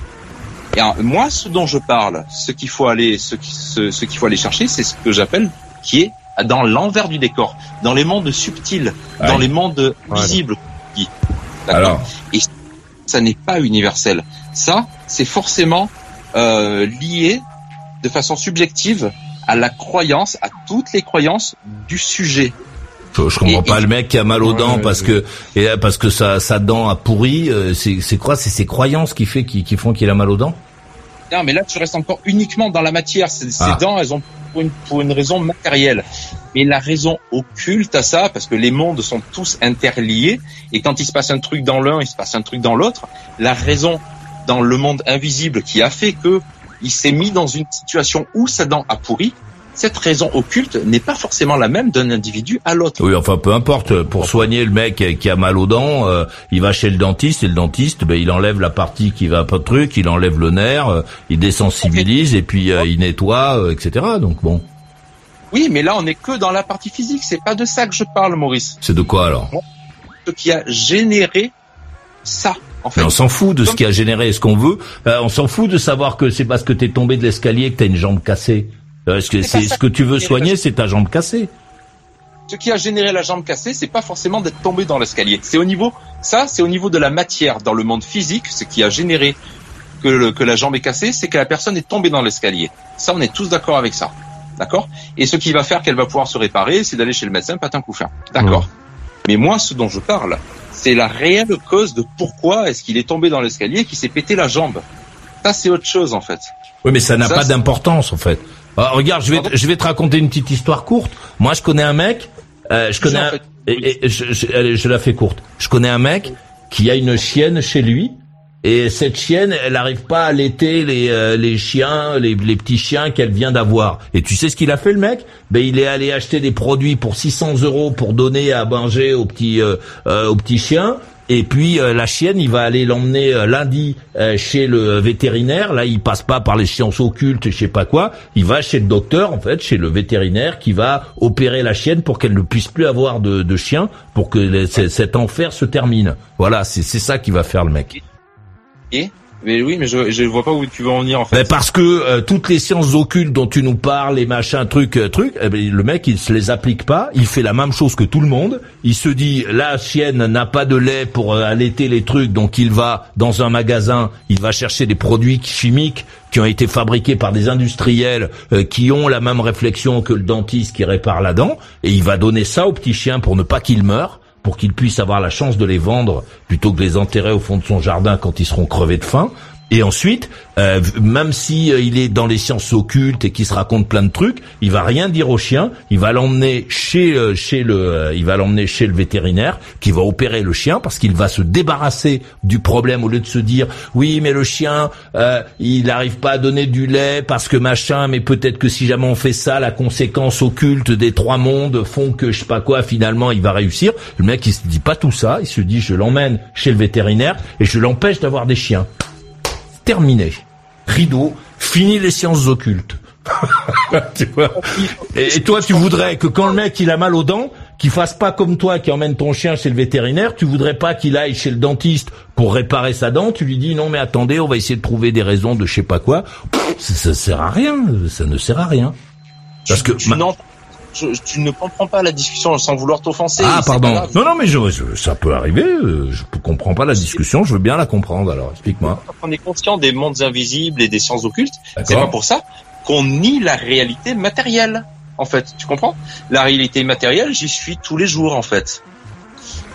Et moi, ce dont je parle, ce qu'il faut aller, ce, ce, qu'il faut aller chercher, c'est ce que j'appelle qui est dans l'envers du décor, dans les mondes subtils, dans les mondes visibles. Alors, et ça n'est pas universel. Ça, c'est forcément euh, lié de façon subjective à la croyance, à toutes les croyances du sujet. Je, je comprends pas le mec qui a mal aux dents parce que et parce que sa, sa dent a pourri. Euh, c'est quoi C'est ses croyances qui fait qui, qui font qu'il a mal aux dents? Non, mais là tu restes encore uniquement dans la matière. Ces, ah. dents, elles ont pour une, pour une raison matérielle. Mais la raison occulte à ça, parce que les mondes sont tous interliés, et quand il se passe un truc dans l'un, il se passe un truc dans l'autre. La raison dans le monde invisible qui a fait que il s'est mis dans une situation où sa dent a pourri, cette raison occulte n'est pas forcément la même d'un individu à l'autre. Oui, enfin peu importe. Pour soigner le mec qui a mal aux dents, euh, il va chez le dentiste et le dentiste, ben, il enlève la partie qui va pas de truc, il enlève le nerf, euh, il désensibilise et puis euh, il nettoie, etc. Donc bon. Oui, mais là on n'est que dans la partie physique. C'est pas de ça que je parle, Maurice. C'est de quoi alors? Ce qui a généré ça. On s'en fout de ce qui a généré ce qu'on veut. Euh, on s'en fout de savoir que c'est parce que t'es tombé de l'escalier que t'as une jambe cassée. Euh, est-ce que c'est ce que tu veux soigner, c'est ta jambe cassée. Ce qui a généré la jambe cassée, c'est pas forcément d'être tombé dans l'escalier. C'est au niveau, ça, c'est au niveau de la matière dans le monde physique. Ce qui a généré que, que la jambe est cassée, c'est que la personne est tombée dans l'escalier. Ça, on est tous d'accord avec ça. D'accord? Et ce qui va faire qu'elle va pouvoir se réparer, c'est d'aller chez le médecin patin coup D'accord? Mais moi, ce dont je parle, c'est la réelle cause de pourquoi est-ce qu'il est tombé dans l'escalier et qu'il s'est pété la jambe. Ça, c'est autre chose, en fait. Oui, mais ça n'a pas d'importance, en fait. Ah, regarde, je vais, je vais te raconter une petite histoire courte. Moi, je connais un mec, euh, je connais un, et, je, je, je la fais courte. Je connais un mec qui a une chienne chez lui, et cette chienne, elle n'arrive pas à allaiter les, euh, les chiens, les, les, petits chiens qu'elle vient d'avoir. Et tu sais ce qu'il a fait le mec? Ben il est allé acheter des produits pour 600 euros pour donner à manger aux petits euh, euh, aux petits chiens. Et puis la chienne, il va aller l'emmener lundi chez le vétérinaire. Là, il passe pas par les sciences occultes, je sais pas quoi. Il va chez le docteur, en fait, chez le vétérinaire, qui va opérer la chienne pour qu'elle ne puisse plus avoir de, de chien, pour que cet enfer se termine. Voilà, c'est ça qui va faire le mec. Mais oui, mais je je vois pas où tu veux en venir en fait. parce que euh, toutes les sciences occultes dont tu nous parles, les machins, trucs, euh, trucs, eh ben, le mec il se les applique pas. Il fait la même chose que tout le monde. Il se dit la chienne n'a pas de lait pour euh, allaiter les trucs, donc il va dans un magasin, il va chercher des produits chimiques qui ont été fabriqués par des industriels qui ont la même réflexion que le dentiste qui répare la dent, et il va donner ça au petit chien pour ne pas qu'il meure pour qu'il puisse avoir la chance de les vendre plutôt que de les enterrer au fond de son jardin quand ils seront crevés de faim. Et ensuite, euh, même si euh, il est dans les sciences occultes et qu'il se raconte plein de trucs, il va rien dire au chien. Il va l'emmener chez euh, chez le il va l'emmener chez le vétérinaire qui va opérer le chien parce qu'il va se débarrasser du problème au lieu de se dire oui mais le chien il n'arrive pas à donner du lait parce que machin mais peut-être que si jamais on fait ça la conséquence occulte des trois mondes font que je sais pas quoi finalement il va réussir. Le mec il se dit pas tout ça, il se dit je l'emmène chez le vétérinaire et je l'empêche d'avoir des chiens terminé. rideau, fini les sciences occultes. tu vois et, toi, tu voudrais que quand le mec il a mal aux dents, qu'il fasse pas comme toi, qui emmène ton chien chez le vétérinaire. Tu voudrais pas qu'il aille chez le dentiste pour réparer sa dent. Tu lui dis non, mais attendez, on va essayer de trouver des raisons de je sais pas quoi. Ça, ça sert à rien. Ça ne sert à rien. Parce que non, tu ne comprends pas la discussion sans vouloir t'offenser. Ah pardon. Non non mais je, ça peut arriver. Euh, je comprends pas la discussion. Je veux bien la comprendre. Alors explique-moi. On est conscient des mondes invisibles et des sciences occultes. C'est pas pour ça qu'on nie la réalité matérielle. En fait, tu comprends? La réalité matérielle, j'y suis tous les jours en fait.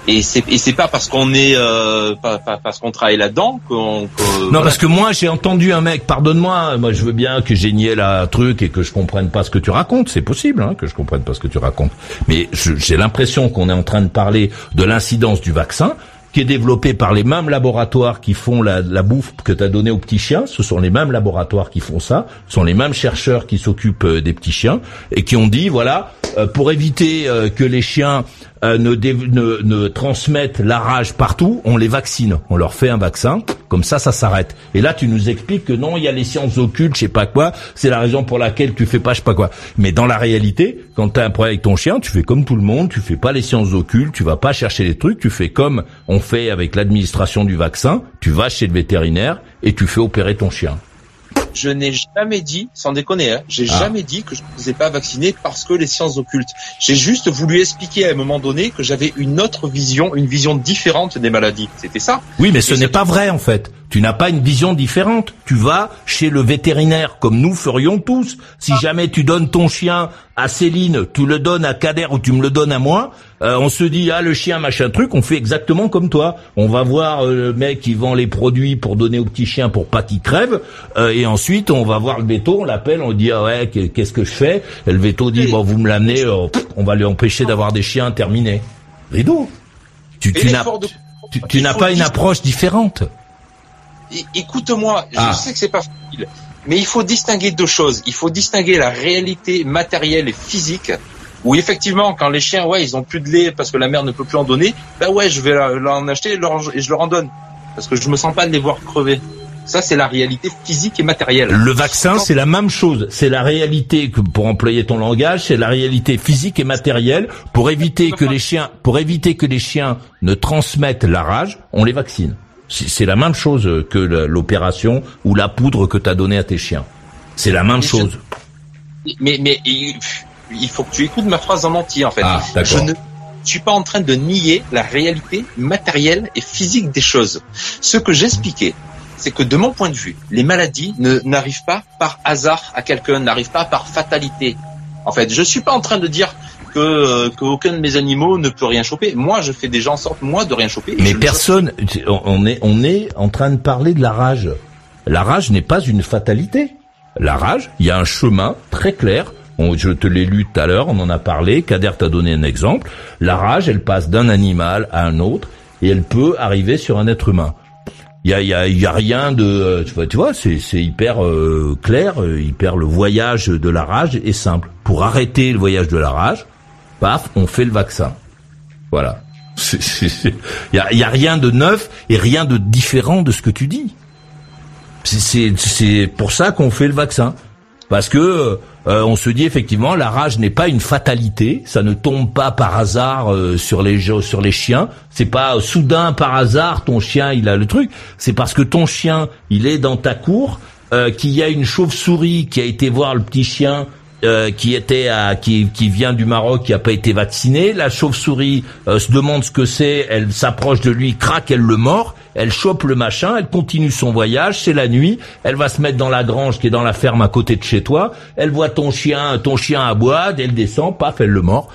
Et c'est et c'est pas parce qu'on est euh, pas, pas, parce qu'on travaille là-dedans qu'on non parce que moi j'ai entendu un mec pardonne-moi moi je veux bien que j'ai nié la truc et que je comprenne pas ce que tu racontes c'est possible hein, que je comprenne pas ce que tu racontes mais j'ai l'impression qu'on est en train de parler de l'incidence du vaccin qui est développé par les mêmes laboratoires qui font la, la bouffe que tu as donnée aux petits chiens. Ce sont les mêmes laboratoires qui font ça. Ce sont les mêmes chercheurs qui s'occupent euh, des petits chiens et qui ont dit, voilà, euh, pour éviter euh, que les chiens ne, ne, ne, transmettent la rage partout, on les vaccine. On leur fait un vaccin, comme ça, ça s'arrête. Et là, tu nous expliques que non, il y a les sciences occultes, je sais pas quoi, c'est la raison pour laquelle tu fais pas je sais pas quoi. Mais dans la réalité, quand tu as un problème avec ton chien, tu fais comme tout le monde, tu fais pas les sciences occultes, tu vas pas chercher les trucs, tu fais comme on fait avec l'administration du vaccin, tu vas chez le vétérinaire et tu fais opérer ton chien je n'ai jamais dit, sans déconner, hein, j'ai ah. jamais dit que je ne faisais pas vacciner parce que les sciences occultes. J'ai juste voulu expliquer à un moment donné que j'avais une autre vision, une vision différente des maladies. C'était ça. Oui, mais ce n'est pas vrai en fait. Tu n'as pas une vision différente. Tu vas chez le vétérinaire, comme nous ferions tous. Si ah. jamais tu donnes ton chien à Céline, tu le donnes à Kader ou tu me le donnes à moi, euh, on se dit ah le chien machin truc, on fait exactement comme toi. On va voir euh, le mec qui vend les produits pour donner au petit chien pour pas qu'il crève, euh, et ensuite on va voir le veto, on l'appelle, on dit ah ouais qu'est-ce que je fais? Et Le veto dit bon vous me l'amenez, on va lui empêcher d'avoir des chiens terminés. Rideau. Tu, tu n'as tu n'as pas une approche différente écoute-moi, je ah. sais que c'est pas facile, mais il faut distinguer deux choses. Il faut distinguer la réalité matérielle et physique, où effectivement, quand les chiens, ouais, ils ont plus de lait parce que la mère ne peut plus en donner, ben ouais, je vais l'en acheter et, je leur en donne, parce que je me sens pas de les voir crever. Ça, c'est la réalité physique et matérielle. Le vaccin, c'est la même chose. C'est la réalité, que, pour employer ton langage, c'est la réalité physique et matérielle. Pour éviter que les chiens, pour éviter que les chiens ne transmettent la rage, on les vaccine. C'est la même chose que l'opération ou la poudre que tu as donnée à tes chiens. C'est la même chose. Mais, mais il faut que tu écoutes ma phrase en entier en fait. Ah, je ne suis pas en train de nier la réalité matérielle et physique des choses. Ce que j'expliquais, c'est que de mon point de vue, les maladies n'arrivent pas par hasard à quelqu'un, n'arrivent pas par fatalité. En fait, je suis pas en train de dire que euh, qu'aucun de mes animaux ne peut rien choper. Moi, je fais déjà en sorte moi de rien choper. Mais personne, on est on est en train de parler de la rage. La rage n'est pas une fatalité. La rage, il y a un chemin très clair. Je te l'ai lu tout à l'heure, on en a parlé. Kader t'a donné un exemple. La rage, elle passe d'un animal à un autre et elle peut arriver sur un être humain. Il y a, y, a, y a, rien de, tu vois, tu vois c'est, c'est hyper euh, clair, euh, hyper le voyage de la rage est simple. Pour arrêter le voyage de la rage, paf, on fait le vaccin. Voilà. Il y a, y a, rien de neuf et rien de différent de ce que tu dis. C'est pour ça qu'on fait le vaccin. Parce que euh, on se dit effectivement la rage n'est pas une fatalité, ça ne tombe pas par hasard euh, sur les sur les chiens, c'est pas soudain par hasard ton chien il a le truc, c'est parce que ton chien il est dans ta cour, euh, qu'il y a une chauve-souris qui a été voir le petit chien euh, qui était à, qui, qui vient du Maroc, qui a pas été vacciné. La chauve-souris euh, se demande ce que c'est, elle s'approche de lui, craque, elle le mord, elle chope le machin, elle continue son voyage, c'est la nuit, elle va se mettre dans la grange qui est dans la ferme à côté de chez toi, elle voit ton chien, ton chien aboie, elle descend, paf, elle le mord.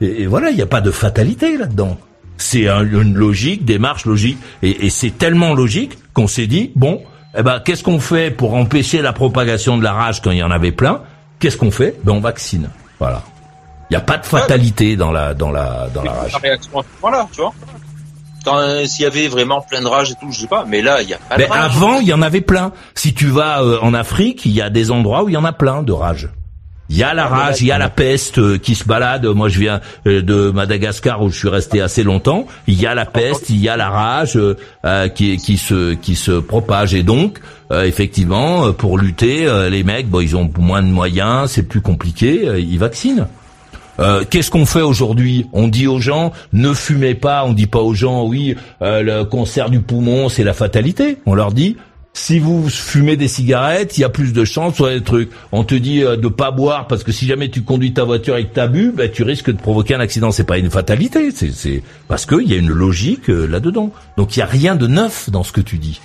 Et, voilà, il n'y a pas de fatalité là-dedans. C'est une logique, démarche logique, et, et c'est tellement logique qu'on s'est dit, bon, eh ben, qu'est-ce qu'on fait pour empêcher la propagation de la rage quand il y en avait plein? Qu'est-ce qu'on fait? Ben on vaccine. Voilà. Il n'y a pas de fatalité dans la dans la dans la rage. Voilà, tu vois. Euh, s'il y avait vraiment plein de rage et tout, je sais pas, mais là il y a pas de rage. Avant, il y en avait plein. Si tu vas euh, en Afrique, il y a des endroits où il y en a plein de rage. Il y a la rage, il y a la peste euh, qui se balade. Moi, je viens euh, de Madagascar où je suis resté assez longtemps. Il y a la peste, il y a la rage euh, qui, qui se qui se propage. Et donc, effectivement, pour lutter, les mecs, bon, ils ont moins de moyens, c'est plus compliqué. ils vaccinent. Qu'est-ce qu'on fait aujourd'hui? On dit aux gens ne fumez pas. On dit pas aux gens oui le cancer du poumon c'est la fatalité. On leur dit si vous fumez des cigarettes, il y a plus de chances sur des trucs. On te dit euh, de pas boire parce que si jamais tu conduis ta voiture et que t'as bu, ben, tu risques de provoquer un accident. C'est pas une fatalité, c'est parce qu'il y a une logique euh, là-dedans. Donc il y a rien de neuf dans ce que tu dis.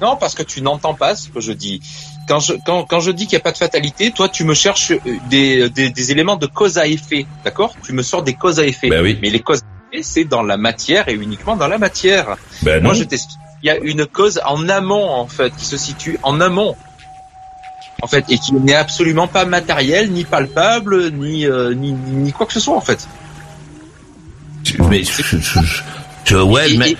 Non, parce que tu n'entends pas ce que je dis. Quand je, quand, quand je dis qu'il n'y a pas de fatalité, toi, tu me cherches euh, des, des, des éléments de cause à effet, d'accord? Tu me sors des causes à effet. Ben oui. Mais les causes à effet, c'est dans la matière et uniquement dans la matière. Ben Moi, je t'explique il y a une cause en amont en fait qui se situe en amont en fait et qui n'est absolument pas matérielle ni palpable ni, euh, ni, ni quoi que ce soit en fait. Mais je, ouais le mec,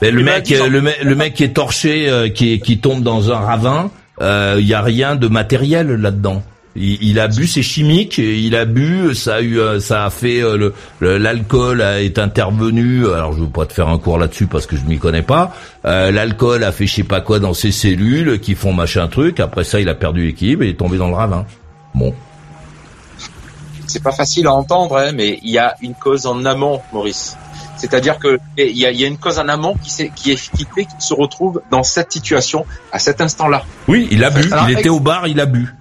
le mec, le mec, le mec qui est torché, euh, qui, qui tombe dans un ravin, euh, il y a rien de matériel là-dedans. Il, a bu, c'est chimique. Il a bu, ça a eu, euh, ça a fait euh, le l'alcool est intervenu. Alors je veux pas te faire un cours là-dessus parce que je m'y connais pas. Euh, l'alcool a fait je sais pas quoi dans ses cellules qui font machin truc. Après ça, il a perdu l'équilibre et est tombé dans le ravin. Bon. C'est pas facile à entendre, hein, mais il y a une cause en amont, Maurice. C'est-à-dire que il y a, y a, une cause en amont qui, est, qui, est, qui fait qu'il se retrouve dans cette situation à cet instant-là. Oui, il a bu. il était au bar, il a bu.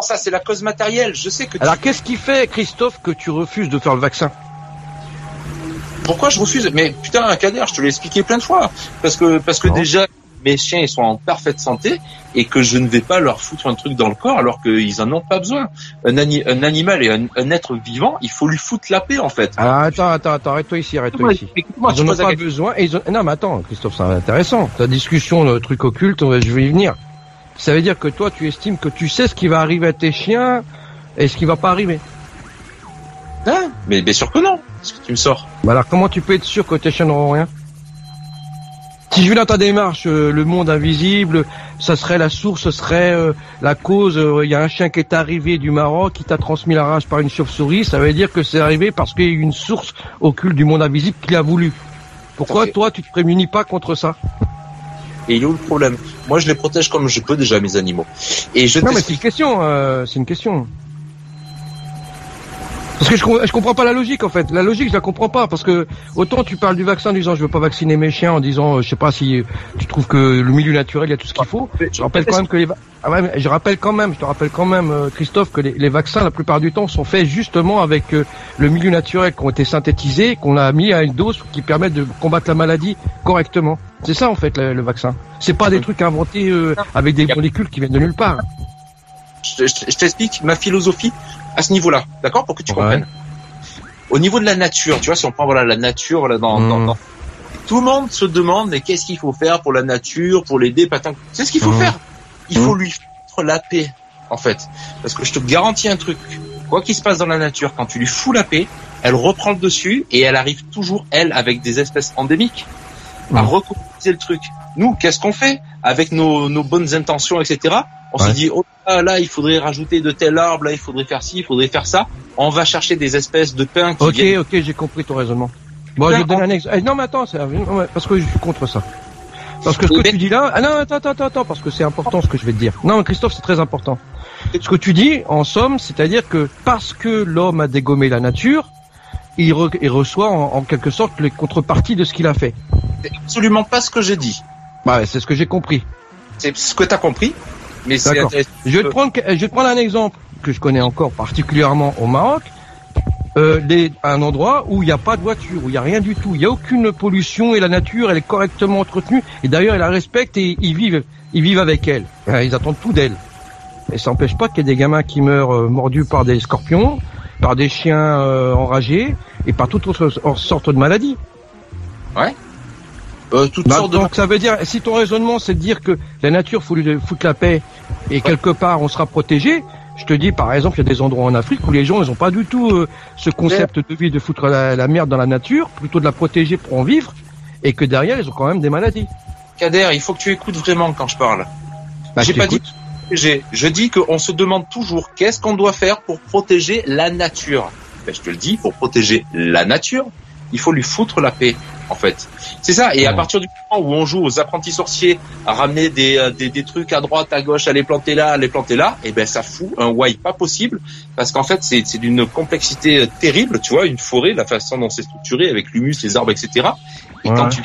Ça, c'est la cause matérielle. Je sais que. Alors, qu'est-ce qui fait, Christophe, que tu refuses de faire le vaccin? Pourquoi je refuse? Mais putain, Kader, je te l'ai expliqué plein de fois. Parce que, parce que déjà, mes chiens, ils sont en parfaite santé et que je ne vais pas leur foutre un truc dans le corps alors qu'ils en ont pas besoin. Un, un animal et un, être vivant, il faut lui foutre la paix, en fait. Alors, attends, attends, attends, arrête-toi ici, arrête-toi ici. Ils en ont pas besoin et ils ont... Non, mais attends, Christophe, c'est intéressant. Ta discussion, le truc occulte, je vais y venir. Ça veut dire que toi, tu estimes que tu sais ce qui va arriver à tes chiens et ce qui va pas arriver. Hein Mais bien sûr que non. Ce que tu me sors. Bah alors, comment tu peux être sûr que tes chiens n'auront rien? Si je vais dans ta démarche, euh, le monde invisible, ça serait la source, ce serait euh, la cause. Euh, il y a un chien qui est arrivé du Maroc, qui t'a transmis la rage par une chauve-souris. Ça veut dire que c'est arrivé parce qu'il y a une source occulte du monde invisible qui a voulu. Pourquoi toi, tu te prémunis pas contre ça? Et il est où le problème Moi, je les protège comme je peux déjà mes animaux. Et je non, mais c'est une question. Euh, c'est une question. Parce que je, je comprends pas la logique en fait. La logique, je la comprends pas parce que autant tu parles du vaccin en disant je veux pas vacciner mes chiens en disant euh, je sais pas si tu trouves que le milieu naturel il y a tout ce qu'il faut. Je rappelle quand même que les ah ouais, je rappelle quand même, je te rappelle quand même euh, Christophe que les, vaccins la plupart du temps sont faits justement avec euh, le milieu naturel qui ont été synthétisés, qu'on a mis à une dose qui permet de combattre la maladie correctement. C'est ça en fait le, vaccin. C'est pas des trucs inventés avec des molécules qui viennent de nulle part. Je, je t'explique ma philosophie à ce niveau-là, d'accord, pour que tu comprennes. Au niveau de la nature, tu vois, si on prend voilà la nature, voilà dans, mmh. dans, tout le monde se demande mais qu'est-ce qu'il faut faire pour la nature, pour l'aider, patin. C'est ce qu'il faut mmh. faire? Il faut mmh. lui foutre la paix, en fait, parce que je te garantis un truc. Quoi qu'il se passe dans la nature, quand tu lui fous la paix, elle reprend le dessus et elle arrive toujours elle avec des espèces endémiques à recomposer le truc. Nous, qu'est-ce qu'on fait avec nos, nos bonnes intentions, etc. On se dit, oh là, il faudrait rajouter de tel arbre, là, il faudrait faire ci, il faudrait faire ça. On va chercher des espèces de pain qui Ok, ok, j'ai compris ton raisonnement. Bon, je donne un exemple. Eh, non, mais attends, c'est parce que je suis contre ça. Parce que ce que tu dis là, ah non, attends, attends, attends, parce que c'est important ce que je vais te dire. Non, Christophe, c'est très important. Ce que tu dis, en somme, c'est-à-dire que parce que l'homme a dégommé la nature, il, reçoit en, quelque sorte les contreparties de ce qu'il a fait. C'est absolument pas ce que j'ai dit. Bah, c'est ce que j'ai compris. C'est ce que tu as compris. Mais Je vais te prendre, je vais te prendre un exemple que je connais encore particulièrement au Maroc. Euh, un endroit où il n'y a pas de voiture, où il n'y a rien du tout, il n'y a aucune pollution et la nature elle est correctement entretenue et d'ailleurs ils la respectent et ils vivent, ils vivent avec elle. Ils attendent tout d'elle. Et ça n'empêche pas qu'il y ait des gamins qui meurent euh, mordus par des scorpions, par des chiens euh, enragés et par toutes autres sortes de maladies. Ouais. Euh, bah, donc ça veut dire, si ton raisonnement c'est de dire que la nature faut lui foutre la paix et quelque part on sera protégé, je te dis par exemple il y a des endroits en Afrique où les gens ils ont pas du tout euh, ce concept de vie de foutre la, merde dans la nature, plutôt de la protéger pour en vivre, et que derrière ils ont quand même des maladies. Kader, il faut que tu écoutes vraiment quand je parle. Bah, j'ai pas dit, Je dis qu'on se demande toujours qu'est-ce qu'on doit faire pour protéger la nature. Ben, je te le dis, pour protéger la nature, il faut lui foutre la paix, en fait. C'est ça. Et à partir du moment où on joue aux apprentis sorciers, à ramener des, euh, des, des, trucs à droite, à gauche, à les planter là, à les planter là, et eh ben ça fout un why pas possible, parce qu'en fait c'est d'une complexité euh, terrible, tu vois, une forêt, la façon dont c'est structuré avec l'humus, les arbres, etc. Et quand tu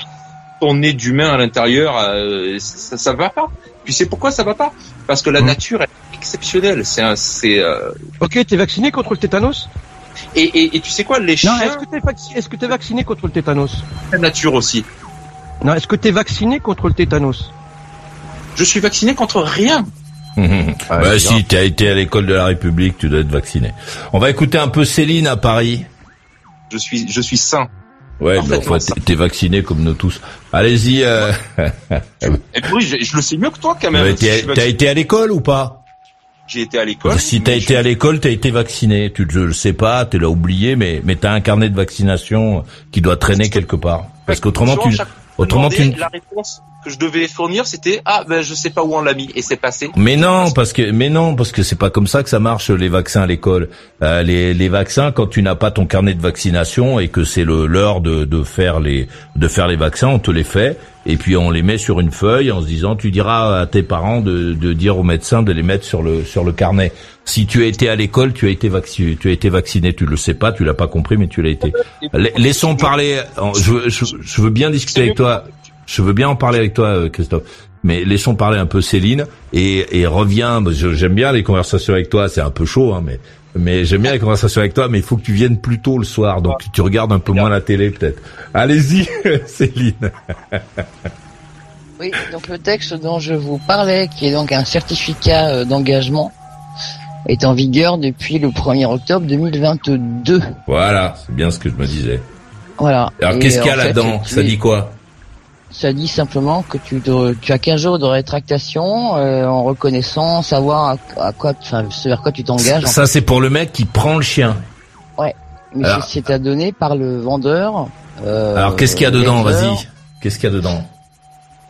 ton nez d'humain à l'intérieur, euh, ça, ça va pas. Puis c'est pourquoi ça va pas? Parce que la mmh. nature est exceptionnelle. C'est un, c'est. Euh... Ok, t'es vacciné contre le tétanos? Et, et, et, tu sais quoi, les chiens. Est-ce que t'es vacciné, est-ce que t'es vacciné contre le tétanos La nature aussi. Non, est-ce que t'es vacciné contre le tétanos Je suis vacciné contre rien. ah, bah si, t'as été à l'école de la République, tu dois être vacciné. On va écouter un peu Céline à Paris. Je suis, je suis sain. Ouais, enfin, t'es vacciné comme nous tous. Allez-y. Euh... Et oui, je, je, le sais mieux que toi quand même. T'as été à l'école ou pas? J'ai été à l'école. Si t'as été à l'école, t'as été vacciné. Tu ne le sais pas, tu l'as oublié, mais mais t'as un carnet de vaccination qui doit traîner quelque part. Parce qu'autrement tu, autrement tu. La réponse que je devais fournir, c'était ah ben je sais pas où on l'a mis et c'est passé. Mais non, parce que mais non, parce que c'est pas comme ça que ça marche les vaccins à l'école. Euh, les les vaccins, quand tu n'as pas ton carnet de vaccination et que c'est le l'heure de de faire les de faire les vaccins, on te les fait et puis on les met sur une feuille en se disant tu diras à tes parents de, de dire aux médecins de les mettre sur le sur le carnet. Si tu as été à l'école, tu as été vacciné, tu as été vacciné, tu le sais pas, tu l'as pas compris, mais tu l'as été. Laissons parler. Je, je, je, veux bien discuter avec toi. Je veux bien en parler avec toi, euh, Christophe. Mais laissons parler un peu Céline et, et reviens. J'aime bien les conversations avec toi. C'est un peu chaud, hein, mais mais j'aime bien les conversations avec toi, mais il faut que tu viennes plus tôt le soir, donc tu regardes un peu moins la télé peut-être. Allez-y, Céline. oui, donc le texte dont je vous parlais, qui est donc un certificat euh, d'engagement, est en vigueur depuis le 1er octobre 2022. Voilà, c'est bien ce que je me disais. Voilà. Alors qu'est-ce qu'il y a là-dedans? Ça dit quoi? Ça dit simplement que tu, tu as 15 jours de rétractation euh, en reconnaissant, savoir à, quoi, enfin, vers quoi tu t'engages. Ça, c'est pour le mec qui prend le chien. Ouais. Mais c'est à donner par le vendeur. Euh, Alors, qu'est-ce qu'il y a dedans? Vas-y. Qu'est-ce qu'il y a dedans?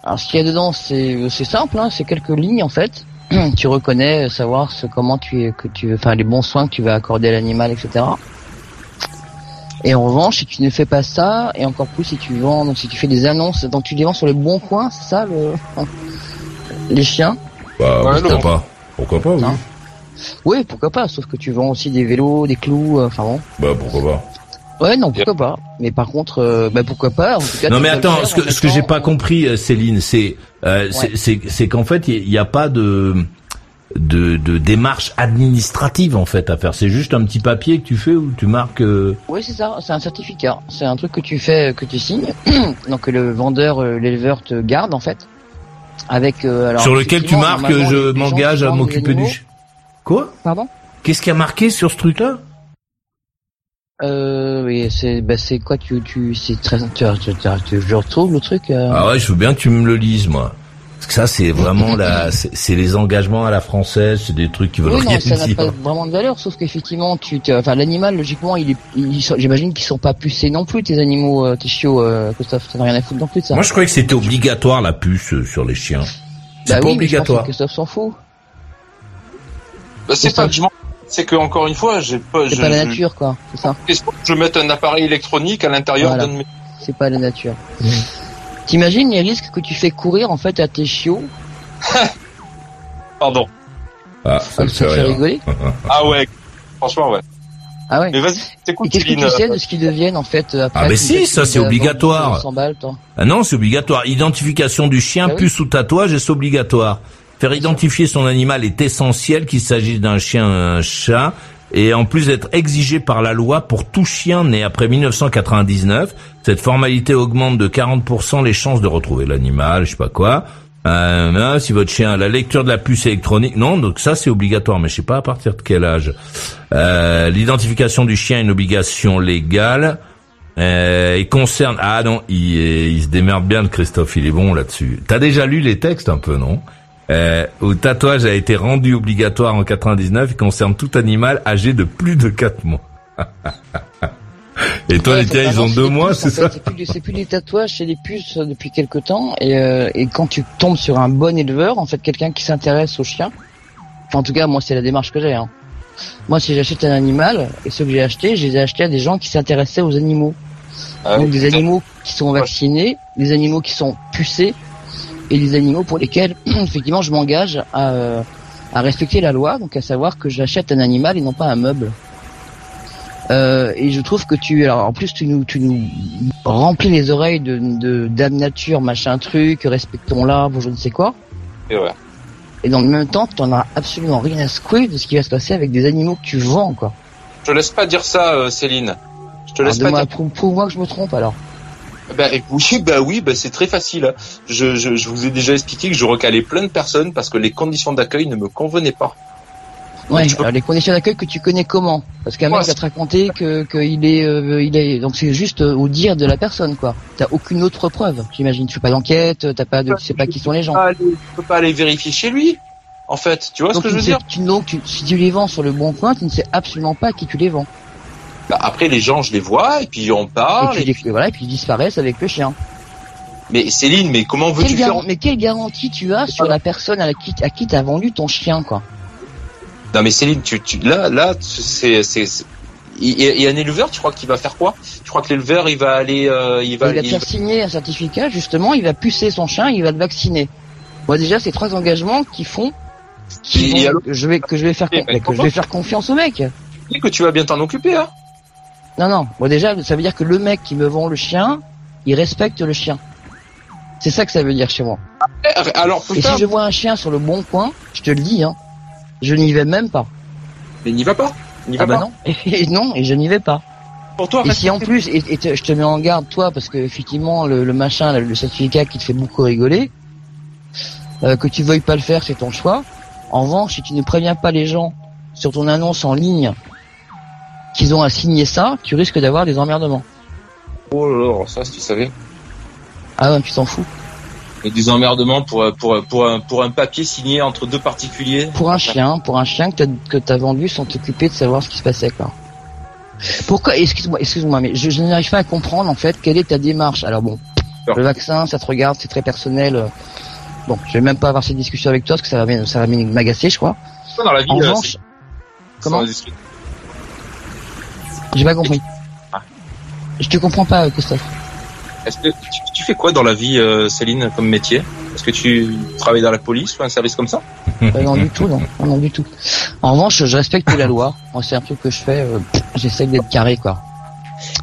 Alors, ce qu'il y a dedans, c'est c'est simple. Hein, c'est quelques lignes en fait. tu reconnais, savoir ce, comment tu es, que tu, enfin, les bons soins que tu vas accorder à l'animal, etc. Et en revanche, si tu ne fais pas ça, et encore plus si tu vends, donc si tu fais des annonces, donc tu les vends sur les bons coins, c'est ça le, les chiens? Bah, pourquoi pas? Pourquoi pas, oui. Hein? Oui, pourquoi pas, sauf que tu vends aussi des vélos, des clous, euh, enfin bon. Bah, pourquoi pas Ouais, non, pourquoi pas. Mais par contre, euh, bah pourquoi pas. En tout cas, non, mais attends, ce que ce que j'ai pas compris, euh, Céline, c'est c'est c'est qu'en fait, il n'y a, pas de de, de démarche administrative en fait à faire. C'est juste un petit papier que tu fais où tu marques. Euh, oui, c'est ça. C'est un certificat. C'est un truc que tu fais, que tu signes. Donc le vendeur, euh, l'éleveur te garde en fait. Avec. Euh, alors, sur lequel tu marques, je m'engage à m'occuper du. Quoi? Pardon? Qu'est-ce qui a marqué sur ce truc-là? Euh, oui, c'est, bah, c'est quoi, tu, tu, c'est très, tu, tu, tu, je retrouve le truc. Ah ouais, je veux bien que tu me le lises, moi. Parce que ça, c'est vraiment la, c'est les engagements à la française, c'est des trucs qui veulent oui, rien non, ça n'a pas vraiment de valeur, sauf qu'effectivement, tu, enfin, l'animal, logiquement, il est, j'imagine qu'ils sont pas pucés non plus, tes animaux, euh, tes chiots, euh, Christophe, t'as rien à foutre non plus de ça. Moi, je croyais que c'était obligatoire la puce euh, sur les chiens. C'est bah pas obligatoire. Christophe s'en fout. Bah, c'est pas que je c'est que encore une fois, j'ai pas. C'est pas la nature, quoi. C'est ça. Je mette un appareil électronique à l'intérieur d'un de mes. C'est pas la nature. Mmh. T'imagines les risques que tu fais courir en fait à tes chiots Pardon. Ah, ça, me fait, rigoler. ah ouais, franchement ouais. Ah ouais. Mais vas-y, t'écoutes. Qu'est-ce que tu sais de ce qu'ils deviennent en fait après Ah mais si, ça c'est obligatoire. ah non, c'est obligatoire. Identification du chien, puce ou tatouage, c'est obligatoire. Faire identifier son animal est essentiel, qu'il s'agisse d'un chien, un chat, et en plus d'être exigé par la loi pour tout chien né après 1999. Cette formalité augmente de 40% les chances de retrouver l'animal, je sais pas quoi. Euh, si votre chien la lecture de la puce électronique, non, donc ça c'est obligatoire, mais je sais pas à partir de quel âge. Euh, L'identification du chien est une obligation légale. Euh, il concerne ah non, il, il se démerde bien le Christophe, il est bon là-dessus. T'as déjà lu les textes un peu, non? Euh, où le tatouage a été rendu obligatoire en 99 il concerne tout animal âgé de plus de 4 mois. Et toi, les tiens, ils ont deux mois, c'est ça C'est plus, plus des tatouages, c'est des puces depuis quelque temps. Et, euh, et quand tu tombes sur un bon éleveur, en fait, quelqu'un qui s'intéresse aux chiens, en tout cas, moi, c'est la démarche que j'ai. Hein. Moi, si j'achète un animal, et ceux que j'ai achetés, je les ai achetés à des gens qui s'intéressaient aux animaux. Ah Donc des animaux qui sont vaccinés, des animaux qui sont pucés, et des animaux pour lesquels, effectivement, je m'engage à, euh, à respecter la loi, donc à savoir que j'achète un animal et non pas un meuble. Euh, et je trouve que tu, alors en plus tu nous, tu nous remplis les oreilles de, de dame nature, machin truc, respectons l'arbre, je ne sais quoi. Et ouais. Et dans le même temps, tu n'en as absolument rien à secouer de ce qui va se passer avec des animaux que tu vends, quoi. Je te laisse pas dire ça, euh, Céline. Je te laisse pas dire. Prouve-moi que je me trompe alors. Bah oui, bah oui, bah c'est très facile. Je, je, je, vous ai déjà expliqué que je recalais plein de personnes parce que les conditions d'accueil ne me convenaient pas. Ouais, alors les conditions d'accueil que tu connais comment? Parce qu'un mec va te raconter que qu'il est euh, il est donc c'est juste au dire de la personne quoi. T'as aucune autre preuve, j'imagine. Tu fais pas d'enquête, t'as pas de, tu sais pas qui sont les gens. Tu peux pas aller vérifier chez lui. En fait, tu vois ce que je veux dire? tu, donc, tu, si tu les vends sur le bon coin, tu ne sais absolument pas à qui tu les vends. Bah, après les gens, je les vois et puis on parle. Et puis, voilà, et puis ils disparaissent avec le chien. Mais Céline, mais comment veux-tu faire Mais quelle garantie tu as sur la personne à qui à qui t'as vendu ton chien quoi? Non mais Céline, tu, tu là, là, c'est, y a un éleveur, tu crois qu'il va faire quoi? Tu crois que l'éleveur, il va aller, euh, il va, il va faire signer un certificat, justement, il va pucer son chien, il va le vacciner. Moi déjà, c'est trois engagements qui font, que je vais, que je vais faire, ben, que je vais faire confiance au mec. Et que tu vas bien t'en occuper, hein Non, non. Moi déjà, ça veut dire que le mec qui me vend le chien, il respecte le chien. C'est ça que ça veut dire chez moi. Alors, Et si je vois un chien sur le bon coin, je te le dis, hein, je n'y vais même pas. Mais n'y va pas. N'y va ah bah non. Et, non, et je n'y vais pas. Pour toi. Et si en plus, et, je te mets en garde toi, parce que effectivement le, machin, le, certificat qui te fait beaucoup rigoler, euh, que tu veuilles pas le faire, c'est ton choix. En revanche, si tu ne préviens pas les gens sur ton annonce en ligne qu'ils ont à signer ça, tu risques d'avoir des emmerdements. Oh là là, ça, si tu savais. Ah non, tu t'en fous et des emmerdements pour pour pour un pour un papier signé entre deux particuliers. Pour un chien, pour un chien que t'as vendu sans t'occuper de savoir ce qui se passait quoi. Pourquoi Excuse-moi, excuse-moi, mais je, n'arrive pas à comprendre en fait quelle est ta démarche. Alors bon, le vaccin, ça te regarde, c'est très personnel. Bon, je vais même pas avoir cette discussion avec toi parce que ça va ça va m'agacer, je crois. Dans la vie, en euh, revanche, comment J'ai pas compris. Ah. Je te comprends pas, Christophe. Est-ce que tu, fais quoi dans la vie, euh, Céline, comme métier? Est-ce que tu travailles dans la police ou un service comme ça? Euh, Non, du tout, non. non. du tout. En revanche, je respecte la loi. Moi, c'est un truc que je fais. Euh, j'essaie d'être carré, quoi.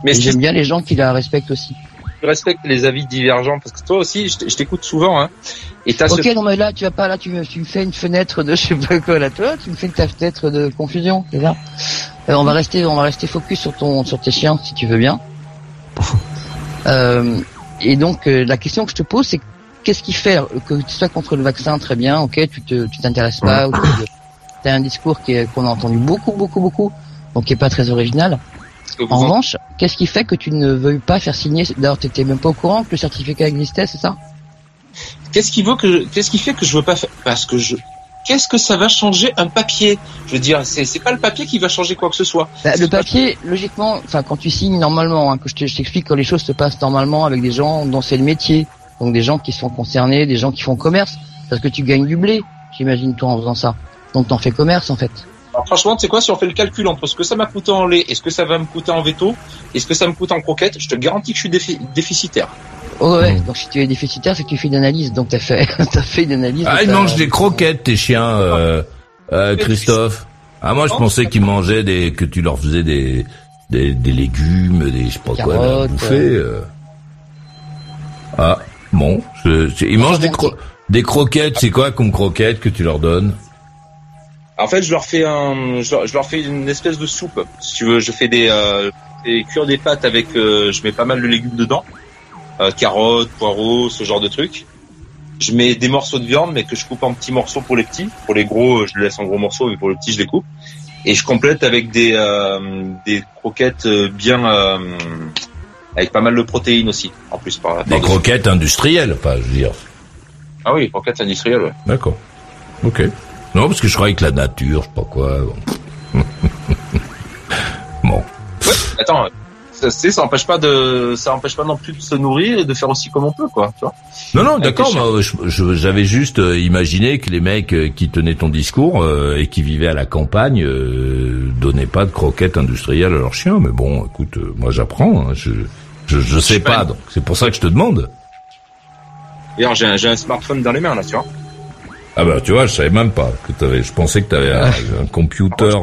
Mais j'aime bien les gens qui la respectent aussi. Je respecte les avis divergents parce que toi aussi, je t'écoute souvent. Hein, et ok, non mais là, tu vas pas là, tu me, tu me fais une fenêtre de je sais pas quoi là, toi, tu me fais ta fenêtre de confusion, c'est ça? On va rester, on va rester focus sur ton, sur tes chiens, si tu veux bien. Euh, et donc euh, la question que je te pose, c'est qu'est-ce qui fait que tu sois contre le vaccin Très bien, ok, tu te, tu t'intéresses pas, tu as un discours qui qu'on a entendu beaucoup, beaucoup, beaucoup, donc qui est pas très original. En revanche, qu'est-ce qui fait que tu ne veuilles pas faire signer D'ailleurs, tu n'étais même pas au courant que le certificat existait, c'est ça? Qu'est-ce qui veut que qu'est-ce qui fait que je veux pas faire Parce que je qu'est-ce que ça va changer un papier? Je veux dire, c'est c'est pas le papier qui va changer quoi que ce soit. Bah, le papier, logiquement, enfin quand tu signes normalement, hein, que je t'explique que les choses se passent normalement avec des gens dont c'est le métier, donc des gens qui sont concernés, des gens qui font commerce, parce que tu gagnes du blé, j'imagine toi en faisant ça. Donc t'en fais commerce en fait. Alors, franchement, tu sais quoi, si on fait le calcul entre ce que ça m'a coûté en lait et ce que ça va me coûter en veto et ce que ça me coûte en croquette, je te garantis que je suis déficitaire. Oh ouais, donc si tu es déficitaire, c'est que tu fais une analyse. Donc t'as fait, t'as fait une analyse. Ah, ils mangent des croquettes, tes chiens, euh, euh, Christophe. Ah, moi, je pensais qu'ils mangeaient des, que tu leur faisais des, des, des légumes, des, je sais pas quoi, à bouffer. Euh. Ah, bon, je, ils mangent des, des croquettes. C'est quoi comme croquettes que tu leur donnes? En fait, je leur fais un, je leur, fais une espèce de soupe. Si tu veux, je fais des, euh, des cuire des pâtes avec, euh, je mets pas mal de légumes dedans euh, carottes, poireaux, ce genre de trucs. Je mets des morceaux de viande, mais que je coupe en petits morceaux pour les petits. Pour les gros, euh, je les laisse en gros morceaux, mais pour les petits, je les coupe. Et je complète avec des des croquettes bien avec pas mal de protéines aussi, en plus par. Des croquettes industrielles, pas, je veux dire. Ah oui, croquettes industrielles, ouais. D'accord. Ok. Non, parce que je croyais que la nature, je sais pas quoi. Bon. bon. Ouais, attends, ça, ça empêche pas de, ça empêche pas non plus de se nourrir et de faire aussi comme on peut, quoi. Tu vois non, non, d'accord. J'avais juste euh, imaginé que les mecs euh, qui tenaient ton discours euh, et qui vivaient à la campagne euh, donnaient pas de croquettes industrielles à leurs chiens. Mais bon, écoute, moi j'apprends. Hein, je, je, je sais pas, donc c'est pour ça que je te demande. D'ailleurs, j'ai un, un, smartphone dans les mains là, tu vois. Ah bah tu vois, je savais même pas que t'avais. Je pensais que t'avais un, un computer.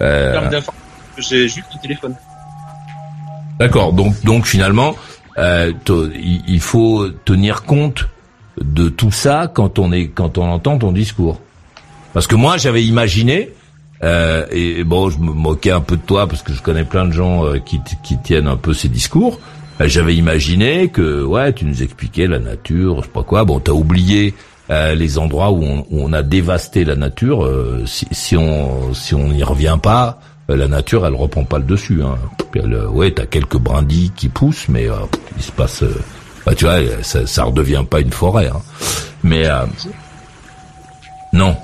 Euh, j'ai juste le téléphone. D'accord. Donc, donc finalement, euh, il faut tenir compte de tout ça quand on est, quand on entend ton discours. Parce que moi, j'avais imaginé, euh, et, bon, je me moquais un peu de toi parce que je connais plein de gens euh, qui, qui tiennent un peu ces discours. Euh, j'avais imaginé que, ouais, tu nous expliquais la nature, je sais pas quoi. Bon, t'as oublié euh, les endroits où on, où on, a dévasté la nature. si, si on, si on n'y revient pas, euh, la nature, elle reprend pas le dessus. Hein. Elle, euh, ouais, t'as quelques brindilles qui poussent, mais euh, il se passe. bah, tu vois, ça, ça redevient pas une forêt. Hein. Mais non,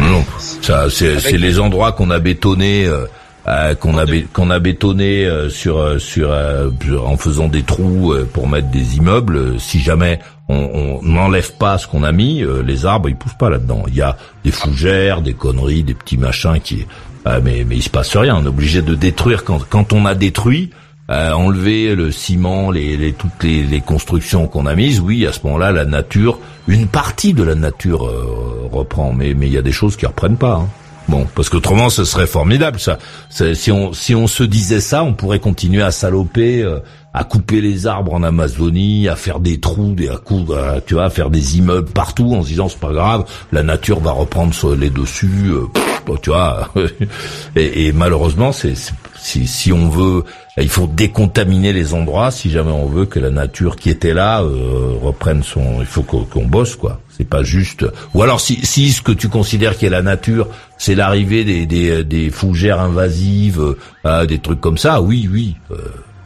non, ça, c'est les endroits qu'on a bétonnés. qu'on a qu'on a bétonné sur sur en faisant des trous pour mettre des immeubles si jamais on n'enlève pas ce qu'on a mis les arbres ils poussent pas là-dedans il y a des fougères des conneries des petits machins qui euh, mais, mais il se passe rien. On est obligé de détruire quand, quand on a détruit, euh, enlever le ciment, les, les toutes les, les constructions qu'on a mises. Oui, à ce moment-là, la nature, une partie de la nature euh, reprend, mais mais il y a des choses qui reprennent pas. Hein. Bon, parce qu'autrement, ce serait formidable. Ça, si on si on se disait ça, on pourrait continuer à saloper, euh, à couper les arbres en Amazonie, à faire des trous, des à coups, tu vois, à faire des immeubles partout, en se disant c'est pas grave, la nature va reprendre les dessus. Bon, tu vois. et, et, malheureusement, c'est si, si on veut, il faut décontaminer les endroits si jamais on veut que la nature qui était là euh, reprenne son. Il faut qu'on bosse quoi. C'est pas juste. Ou alors si, si ce que tu considères qui est la nature, c'est l'arrivée des, des, des fougères invasives, euh, des trucs comme ça. Oui, oui. Euh,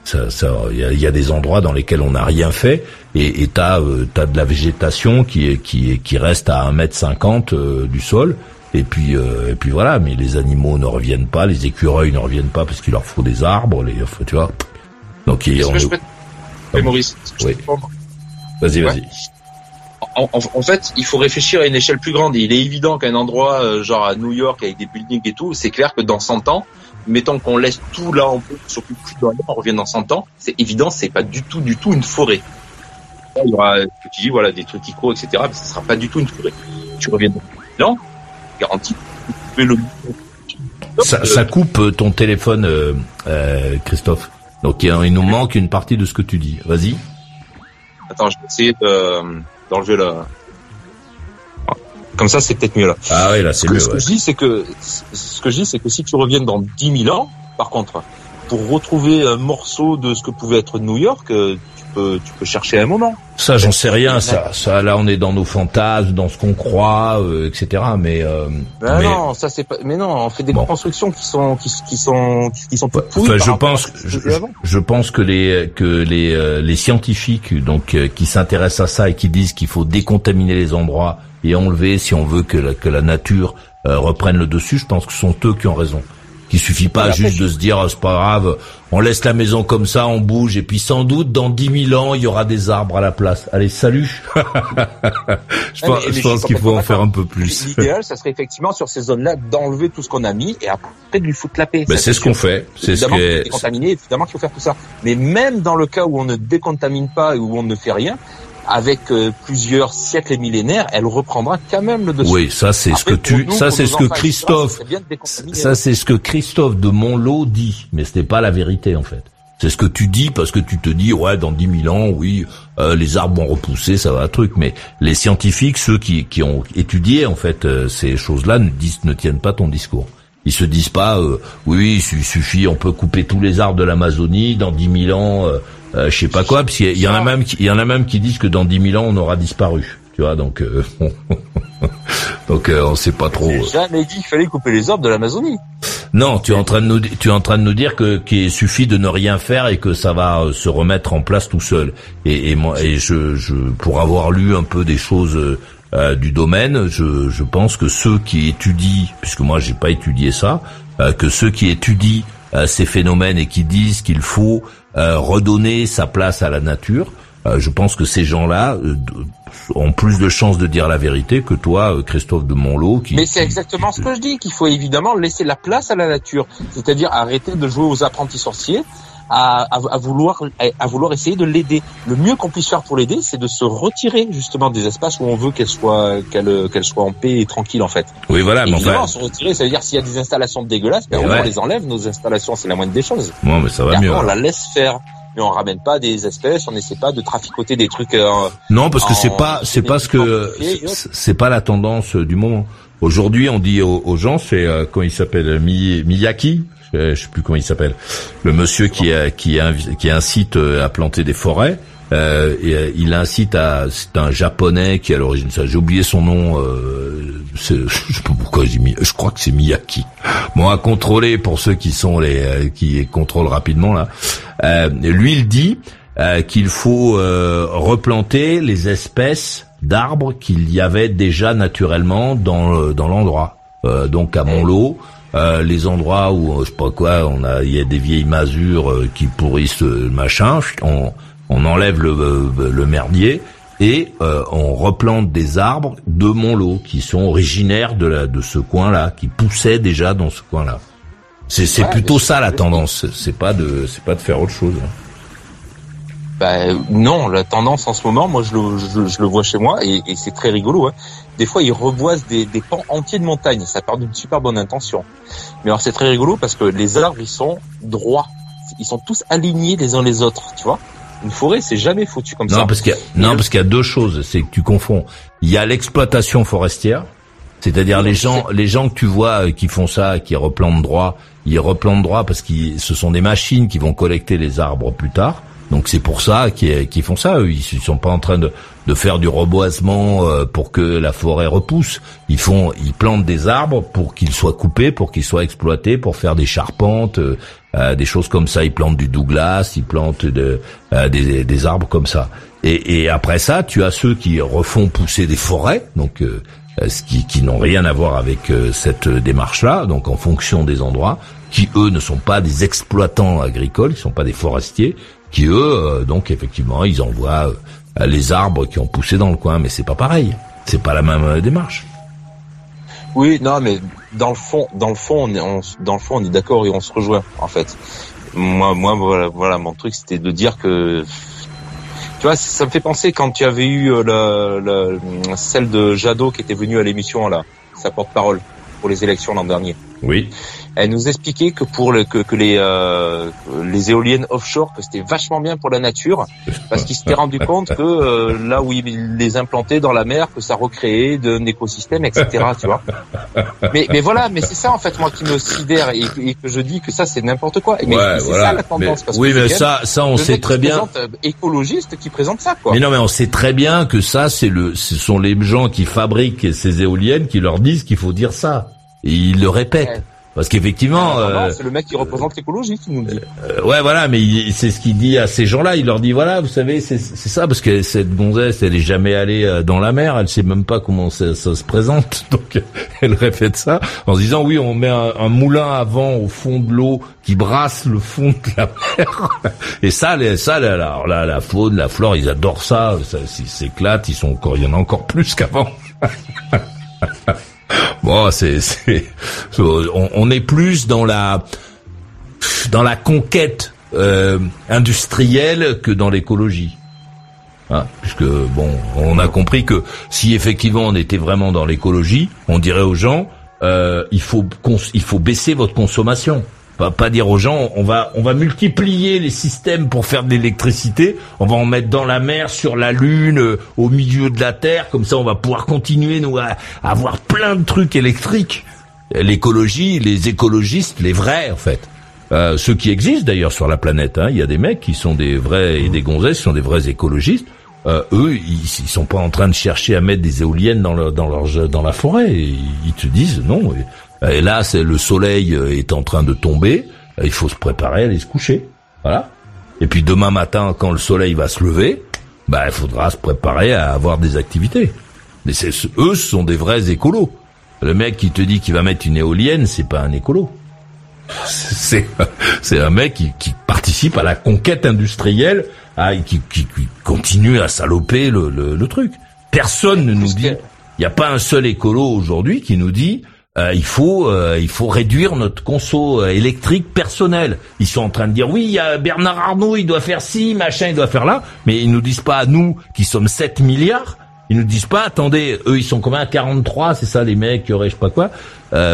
ça, il y a, des endroits dans lesquels on n'a rien fait et t'as euh, as de la végétation qui qui qui reste à un mètre cinquante euh, du sol et puis, euh, et puis voilà, mais les animaux ne reviennent pas, les écureuils ne reviennent pas parce qu'il leur faut des arbres, les, tu vois. Donc, il, on... Maurice, oui. Vas-y, vas-y. En, en, fait, il faut réfléchir à une échelle plus grande. Il est évident qu'un endroit euh, genre à New York avec des buildings et tout, c'est clair que dans 100 ans, mettons qu'on laisse tout là en peut, surtout plus dans on revient dans 100 ans, c'est évident, c'est pas du tout, du tout une forêt. Il y aura, tu dis, voilà, des trucs qui courent, etc., mais ce sera pas du tout une forêt. Tu reviens dans garantie. Ça, ça, coupe euh, ton téléphone, euh, euh, Christophe. Donc il, il, nous manque une partie de ce que tu dis. Vas-y. Attends, je vais essayer d'enlever la. Comme ça, c'est peut-être mieux là. Ah oui, là c'est mieux. Ce que je dis, c'est que ce que je dis, c'est que si tu reviens dans 10 000 ans, par contre, pour retrouver un morceau de ce que pouvait être New York, tu peux chercher un moment. Ça, j'en sais rien. Ça, ça, là, on est dans nos fantasmes, dans ce qu'on croit, euh, etc. Mais, euh, ben mais, non, ça c'est pas. Mais non, on fait des constructions qui sont qui, qui sont qui sont pas enfin, je pense, je, je, pense que les que les euh, les scientifiques donc euh, qui s'intéressent à ça et qui disent qu'il faut décontaminer les endroits et enlever si on veut que la, que la nature reprenne le dessus, je pense que ce sont eux qui ont raison qu'il suffit pas juste de se dire oh, c'est pas grave, on laisse la maison comme ça, on bouge et puis sans doute dans dix mille ans il y aura des arbres à la place. Allez salut. je, pense, je pense qu'il faut en faire un peu plus. L'idéal, ça serait effectivement sur ces zones-là d'enlever tout ce qu'on a mis et après de lui foutre la paix. Ben, c'est ce qu'on fait. C'est ce que décontaminé. Évidemment qu'il faut faire tout ça. Mais même dans le cas où on ne décontamine pas et où on ne fait rien, avec euh, plusieurs siècles et millénaires, elle reprendra quand même le dessus. Oui, ça c'est ce que tu, ça c'est ce que Christophe, ça c'est ce que Christophe de Montlot dit, mais ce n'est pas la vérité en fait. C'est ce que tu dis parce que tu te dis ouais dans dix mille ans oui euh, les arbres vont repousser ça va un truc mais les scientifiques ceux qui, qui ont étudié en fait euh, ces choses-là ne disent ne tiennent pas ton discours. Ils se disent pas oui il suffit on peut couper tous les arbres de l'Amazonie dans dix mille ans euh, je sais pas quoi, parce qu'il y, en a même, il y en a même qui disent que dans 10 000 ans on aura disparu. Tu vois, donc euh, donc euh, on sait pas trop. J'ai jamais dit qu'il fallait couper les arbres de l'Amazonie. Non, tu es en train de nous, tu es en train de nous dire que qu'il suffit de ne rien faire et que ça va se remettre en place tout seul. Et, et moi, et je, je, pour avoir lu un peu des choses du domaine, je, je pense que ceux qui étudient, puisque moi j'ai pas étudié ça, que ceux qui étudient ces phénomènes et qui disent qu'il faut redonner sa place à la nature, je pense que ces gens-là ont plus de chances de dire la vérité que toi, Christophe de Monlot. Qui, Mais c'est exactement ce que je dis, qu'il faut évidemment laisser la place à la nature, c'est-à-dire arrêter de jouer aux apprentis sorciers à, à, vouloir à vouloir essayer de l'aider. Le mieux qu'on puisse faire pour l'aider, c'est de se retirer justement des espaces où on veut qu'elle soit qu'elle qu'elle soit en paix et tranquille en fait. Oui voilà, mais enfin... se retirer, ça veut dire s'il y a des installations dégueulasses, ben, on les enlève nos installations, c'est la moindre des choses. Bon, mais ça va mieux. on la laisse faire mais on ramène pas des espèces, on n'essaie pas de traficoter des trucs. Euh, non, parce que c'est pas, c'est pas ce que, c'est pas la tendance du moment. Aujourd'hui, on dit aux, gens, c'est euh, quand il s'appelle Miyaki, je sais plus comment il s'appelle, le monsieur qui qui qui incite euh, à planter des forêts. Euh, euh, il incite à c'est un japonais qui est à l'origine ça j'ai oublié son nom euh, je sais pas pourquoi j'ai mis je crois que c'est Miyaki bon à contrôler pour ceux qui sont les euh, qui contrôlent rapidement là euh, lui il dit qu'il faut replanter les espèces d'arbres qu'il y avait déjà naturellement dans dans l'endroit donc à Montlot euh, les endroits où je sais pas quoi, on a il y a des vieilles masures euh, qui pourrissent le machin, on, on enlève le, euh, le merdier et on replante des arbres de Montlot qui sont originaires de la, de ce coin-là, qui poussaient déjà dans ce coin-là. C'est c'est plutôt ça la tendance, c'est pas de c'est pas de faire autre chose. Hein. Bah, non, la tendance en ce moment, moi je le, je, le vois chez moi et, et c'est très rigolo. Hein des fois ils reboisent des, des pans entiers de montagne. Ça part d'une super bonne intention. Mais alors c'est très rigolo parce que les arbres ils sont droits, ils sont tous alignés les uns les autres, tu vois. Une forêt, c'est jamais foutu comme non, ça. Parce qu'il non, parce qu'il y a deux choses. C'est que tu confonds. Il y a l'exploitation forestière, c'est-à-dire les gens, les gens que tu vois euh, qui font ça, qui replantent droit, ils replantent droit parce que ce sont des machines qui vont collecter les arbres plus tard. Donc c'est pour ça qu'ils font ça. Eux, ils sont pas en train de, de faire du reboisement euh, pour que la forêt repousse. Ils font, ils plantent des arbres pour qu'ils soient coupés, pour qu'ils soient exploités, pour faire des charpentes, euh, euh, des choses comme ça. Ils plantent du Douglas, ils plantent de, des, des, arbres comme ça. Et, et, après ça, tu as ceux qui refont pousser des forêts, donc ce qui, qui n'ont rien à voir avec cette démarche-là. Donc en fonction des endroits, qui eux ne sont pas des exploitants agricoles, ils sont pas des forestiers, qui eux, donc effectivement, ils envoient euh, les arbres qui ont poussé dans le coin, mais c'est pas pareil. C'est pas la même euh, démarche. Oui, non, mais dans le fond, dans le fond, on est, dans le fond, on est d'accord et on se rejoint en fait. Moi, moi, voilà, voilà mon truc, c'était de dire que, tu vois, ça me fait penser quand tu avais eu euh, celle de Jadot qui était venue à l'émission là, sa porte-parole pour les élections l'an dernier. Oui elle nous expliquait que pour le, que, que les euh, les éoliennes offshore que c'était vachement bien pour la nature parce qu'il s'était rendu compte que euh, là où il les implantait dans la mer que ça recréait d'un écosystème etc tu vois. Mais mais voilà mais c'est ça en fait moi qui me sidère et, que je dis que ça c'est n'importe quoi. Mais c'est ça la tendance parce oui mais ça ça on sait très bien. euh, écologiste qui présente ça quoi. Mais non mais on sait très bien que ça c'est le ce sont les gens qui fabriquent ces éoliennes qui leur disent qu'il faut dire ça. Et ils le répètent parce qu'effectivement, euh, c'est le mec qui représente l'écologie qui nous dit. Euh, ouais, voilà, mais c'est ce qu'il dit à ces gens-là. Il leur dit voilà, vous savez, c'est ça, parce que cette gonzesse, elle est jamais allée euh, dans la mer, elle sait même pas comment ça, se présente, donc elle répète ça en se disant oui, on met un, moulin à vent au fond de l'eau qui brasse le fond de la mer. Et ça, les, ça, alors là, la faune, la flore, ils adorent ça. Ça, s'éclatent, ils sont encore, il y en a encore plus qu'avant. Bon, c'est, on, est plus dans la, dans la conquête euh, industrielle que dans l'écologie. Hein, puisque bon, on a compris que si effectivement on était vraiment dans l'écologie, on dirait aux gens, euh, il faut il faut baisser votre consommation va pas dire aux gens on va on va multiplier les systèmes pour faire de l'électricité, on va en mettre dans la mer, sur la lune, euh, au milieu de la terre, comme ça on va pouvoir continuer nous à, avoir plein de trucs électriques. L'écologie, les écologistes, les vrais en fait. Euh, ceux qui existent d'ailleurs sur la planète, hein. il y a des mecs qui sont des vrais et des gonzesses qui sont des vrais écologistes. Euh, eux, ils, ils, sont pas en train de chercher à mettre des éoliennes dans, dans, leur, dans la forêt. Ils te disent non, et là, c'est le soleil euh, est en train de tomber. Euh, il faut se préparer à aller se coucher. Voilà. Et puis demain matin, quand le soleil va se lever, bah, il faudra se préparer à avoir des activités. Mais c'est, eux, ce sont des vrais écolos. Le mec qui te dit qu'il va mettre une éolienne, c'est pas un écolo. C'est c'est un mec qui, qui, participe à la conquête industrielle, à, qui, qui, qui continue à saloper le, le, le truc. Personne ne nous dit. Il n'y a pas un seul écolo aujourd'hui qui nous dit euh, il faut euh, il faut réduire notre conso euh, électrique personnel. Ils sont en train de dire oui, il y a Bernard Arnault, il doit faire ci, machin, il doit faire là, mais ils nous disent pas nous qui sommes 7 milliards, ils nous disent pas attendez, eux ils sont combien? à 43, c'est ça les mecs qui auraient je sais pas quoi.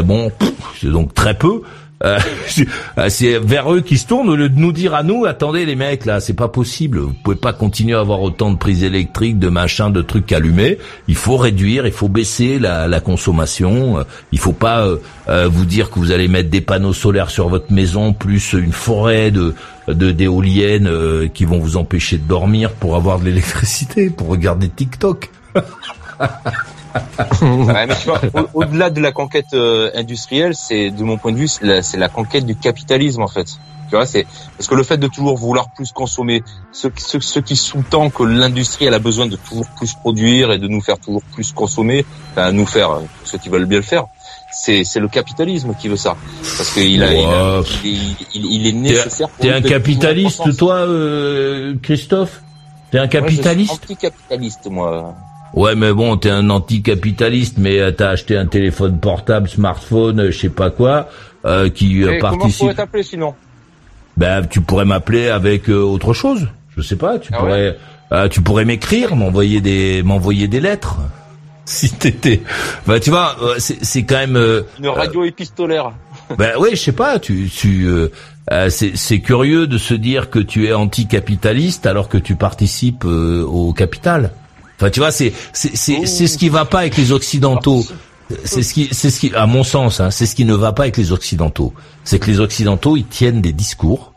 bon, c'est donc très peu. Euh, euh, c'est vers eux qui se tournent au lieu de nous dire à nous attendez les mecs là c'est pas possible. Vous pouvez pas continuer à avoir autant de prises électriques de machins de trucs allumés. Il faut réduire il faut baisser la, la consommation. Il faut pas euh, vous dire que vous allez mettre des panneaux solaires sur votre maison plus une forêt de de d'éoliennes qui vont vous empêcher de dormir pour avoir de l'électricité pour regarder TikTok au-delà de la conquête euh, industrielle, c'est de mon point de vue, c'est la, la, conquête du capitalisme en fait. Tu vois, c'est parce que le fait de toujours vouloir plus consommer, ce, ce, ce qui sous-tend que l'industrie elle a besoin de toujours plus produire et de nous faire toujours plus consommer, enfin, nous faire euh, ceux qui veulent bien le faire, c'est c'est le capitalisme qui veut ça parce qu'il a, il, il, est nécessaire. T'es un capitaliste, toi, euh, Christophe? T'es un capitaliste? ouais, Anticapitaliste, moi. Ouais, mais bon, t'es un anticapitaliste, mais euh, t'as acheté un téléphone portable, smartphone, euh, je sais pas quoi, euh, qui euh, participe. Comment pourrais t'appeler sinon? Ben, tu pourrais m'appeler avec autre chose. Je sais pas. Tu ah pourrais, tu pourrais m'écrire, m'envoyer des, m'envoyer des lettres. Si t'étais, ben tu vois, c'est quand même une radio épistolaire. Ben oui, je sais pas. Tu, tu, c'est curieux de se dire que tu es anticapitaliste alors que tu participes au capital. Enfin, tu vois, c'est c'est c'est c'est ce qui va pas avec les occidentaux. C'est ce qui c'est ce qui à mon sens, hein, c'est ce qui ne va pas avec les occidentaux. C'est que les occidentaux ils tiennent des discours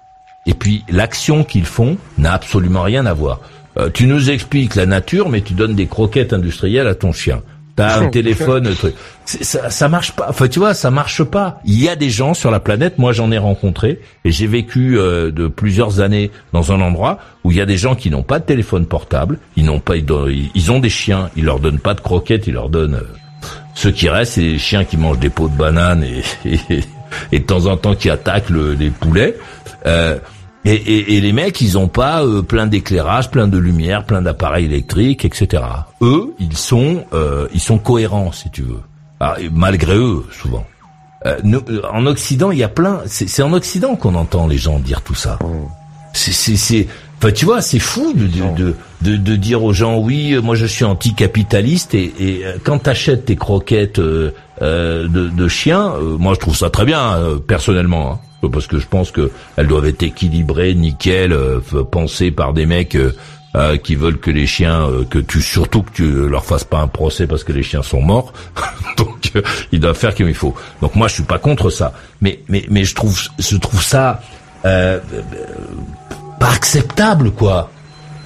et puis l'action qu'ils font n'a absolument rien à voir. Euh, tu nous expliques la nature, mais tu donnes des croquettes industrielles à ton chien. T'as un téléphone, truc. Ça, ça marche pas. Enfin, tu vois, ça marche pas. Il y a des gens sur la planète. Moi, j'en ai rencontré et j'ai vécu euh, de plusieurs années dans un endroit où il y a des gens qui n'ont pas de téléphone portable. Ils n'ont pas, ils ont des chiens. Ils leur donnent pas de croquettes. Ils leur donnent. Euh, ce qui reste, c'est les chiens qui mangent des pots de bananes et, et, de temps en temps qui attaquent le, les poulets. Euh, et, et, et, les mecs, ils ont pas euh, plein d'éclairage, plein de lumière, plein d'appareils électriques, etc. Eux, ils sont, euh, ils sont cohérents, si tu veux. Ah, malgré eux, souvent. Euh, en Occident, il y a plein. C'est en Occident qu'on entend les gens dire tout ça. C'est, enfin, tu vois, c'est fou de de, de, de, dire aux gens, oui, moi je suis anticapitaliste et, et quand t'achètes tes croquettes de, de chiens, moi je trouve ça très bien personnellement. Hein parce que je pense que elles doivent être équilibrées, nickel, euh, pensées par des mecs euh, euh, qui veulent que les chiens, que tu surtout que tu leur fasses pas un procès parce que les chiens sont morts. Donc ils doivent faire comme il faut. Donc moi je suis pas contre ça, mais mais mais je trouve je trouve ça pas acceptable quoi.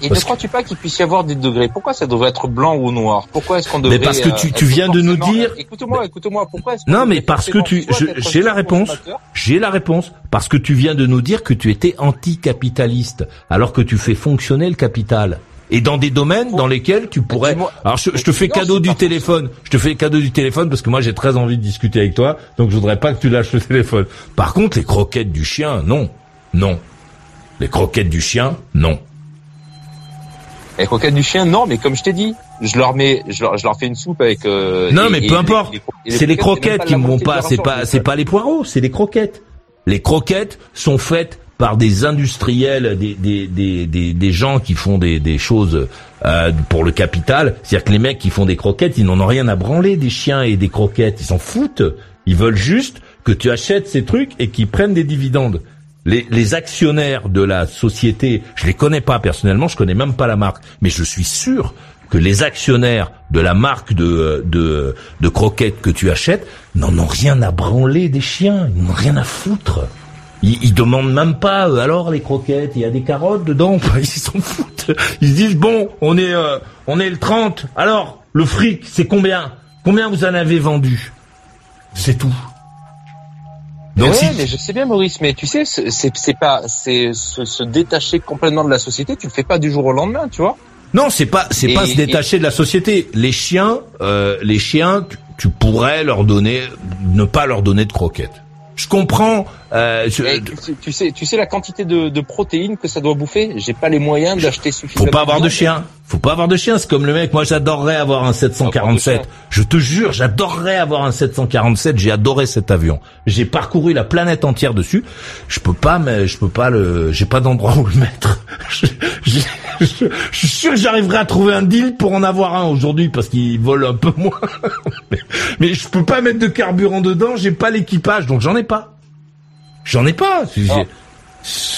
Et ne crois-tu pas qu'il puisse y avoir des degrés? Pourquoi ça devrait être blanc ou noir? Pourquoi est-ce qu'on devrait Mais parce que tu, tu viens de nous dire. Écoute-moi, écoute-moi. Pourquoi est-ce Non, mais parce que tu, j'ai la réponse. J'ai la réponse parce que tu viens de nous dire que tu étais anticapitaliste, alors que tu fais fonctionner le capital. Et dans des domaines dans lesquels tu pourrais. Alors je, je te fais cadeau du téléphone. Je te fais cadeau du téléphone parce que moi j'ai très envie de discuter avec toi, donc je voudrais pas que tu lâches le téléphone. Par contre, les croquettes du chien, non, non. Les croquettes du chien, non. Les croquettes du chien, non, mais comme je t'ai dit, je leur mets, je leur, je leur fais une soupe avec. Euh, non, mais peu importe. C'est les croquettes qui ne vont pas. C'est pas, c'est pas les poireaux, c'est les croquettes. Les croquettes sont faites par des industriels, des des des des, des gens qui font des des choses euh, pour le capital. C'est-à-dire que les mecs qui font des croquettes, ils n'en ont rien à branler des chiens et des croquettes. Ils s'en foutent. Ils veulent juste que tu achètes ces trucs et qu'ils prennent des dividendes les, actionnaires de la société, je les connais pas personnellement, je connais même pas la marque, mais je suis sûr que les actionnaires de la marque de, de, de croquettes que tu achètes n'en ont rien à branler des chiens, ils n'ont rien à foutre. Ils, ils demandent même pas, euh, alors les croquettes, il y a des carottes dedans, ils s'en foutent. Ils se disent, bon, on est, euh, on est le 30, alors, le fric, c'est combien? Combien vous en avez vendu? C'est tout. Donc, mais je sais bien Maurice, mais tu sais, c'est pas, c'est se, détacher complètement de la société. Tu le fais pas du jour au lendemain, tu vois. Non, c'est pas, c'est pas se détacher de la société. Les chiens, euh, les chiens, tu, pourrais leur donner, ne pas leur donner de croquettes. Je comprends. Euh, tu, sais, tu sais la quantité de, de protéines que ça doit bouffer? J'ai pas les moyens d'acheter suffisamment. Faut pas avoir de chien. Faut pas avoir de chien. C'est comme le mec. Moi, j'adorerais avoir un 747. Je te jure, j'adorerais avoir un 747. J'ai adoré cet avion. J'ai parcouru la planète entière dessus. Je peux pas, mais je peux pas le. J'ai pas d'endroit où le mettre. je, je, suis sûr que j'arriverai à trouver un deal pour en avoir un aujourd'hui parce qu'il vole un peu moins. mais, mais je peux pas mettre de carburant dedans. J'ai pas l'équipage, donc j'en ai pas. J'en ai pas. Ah.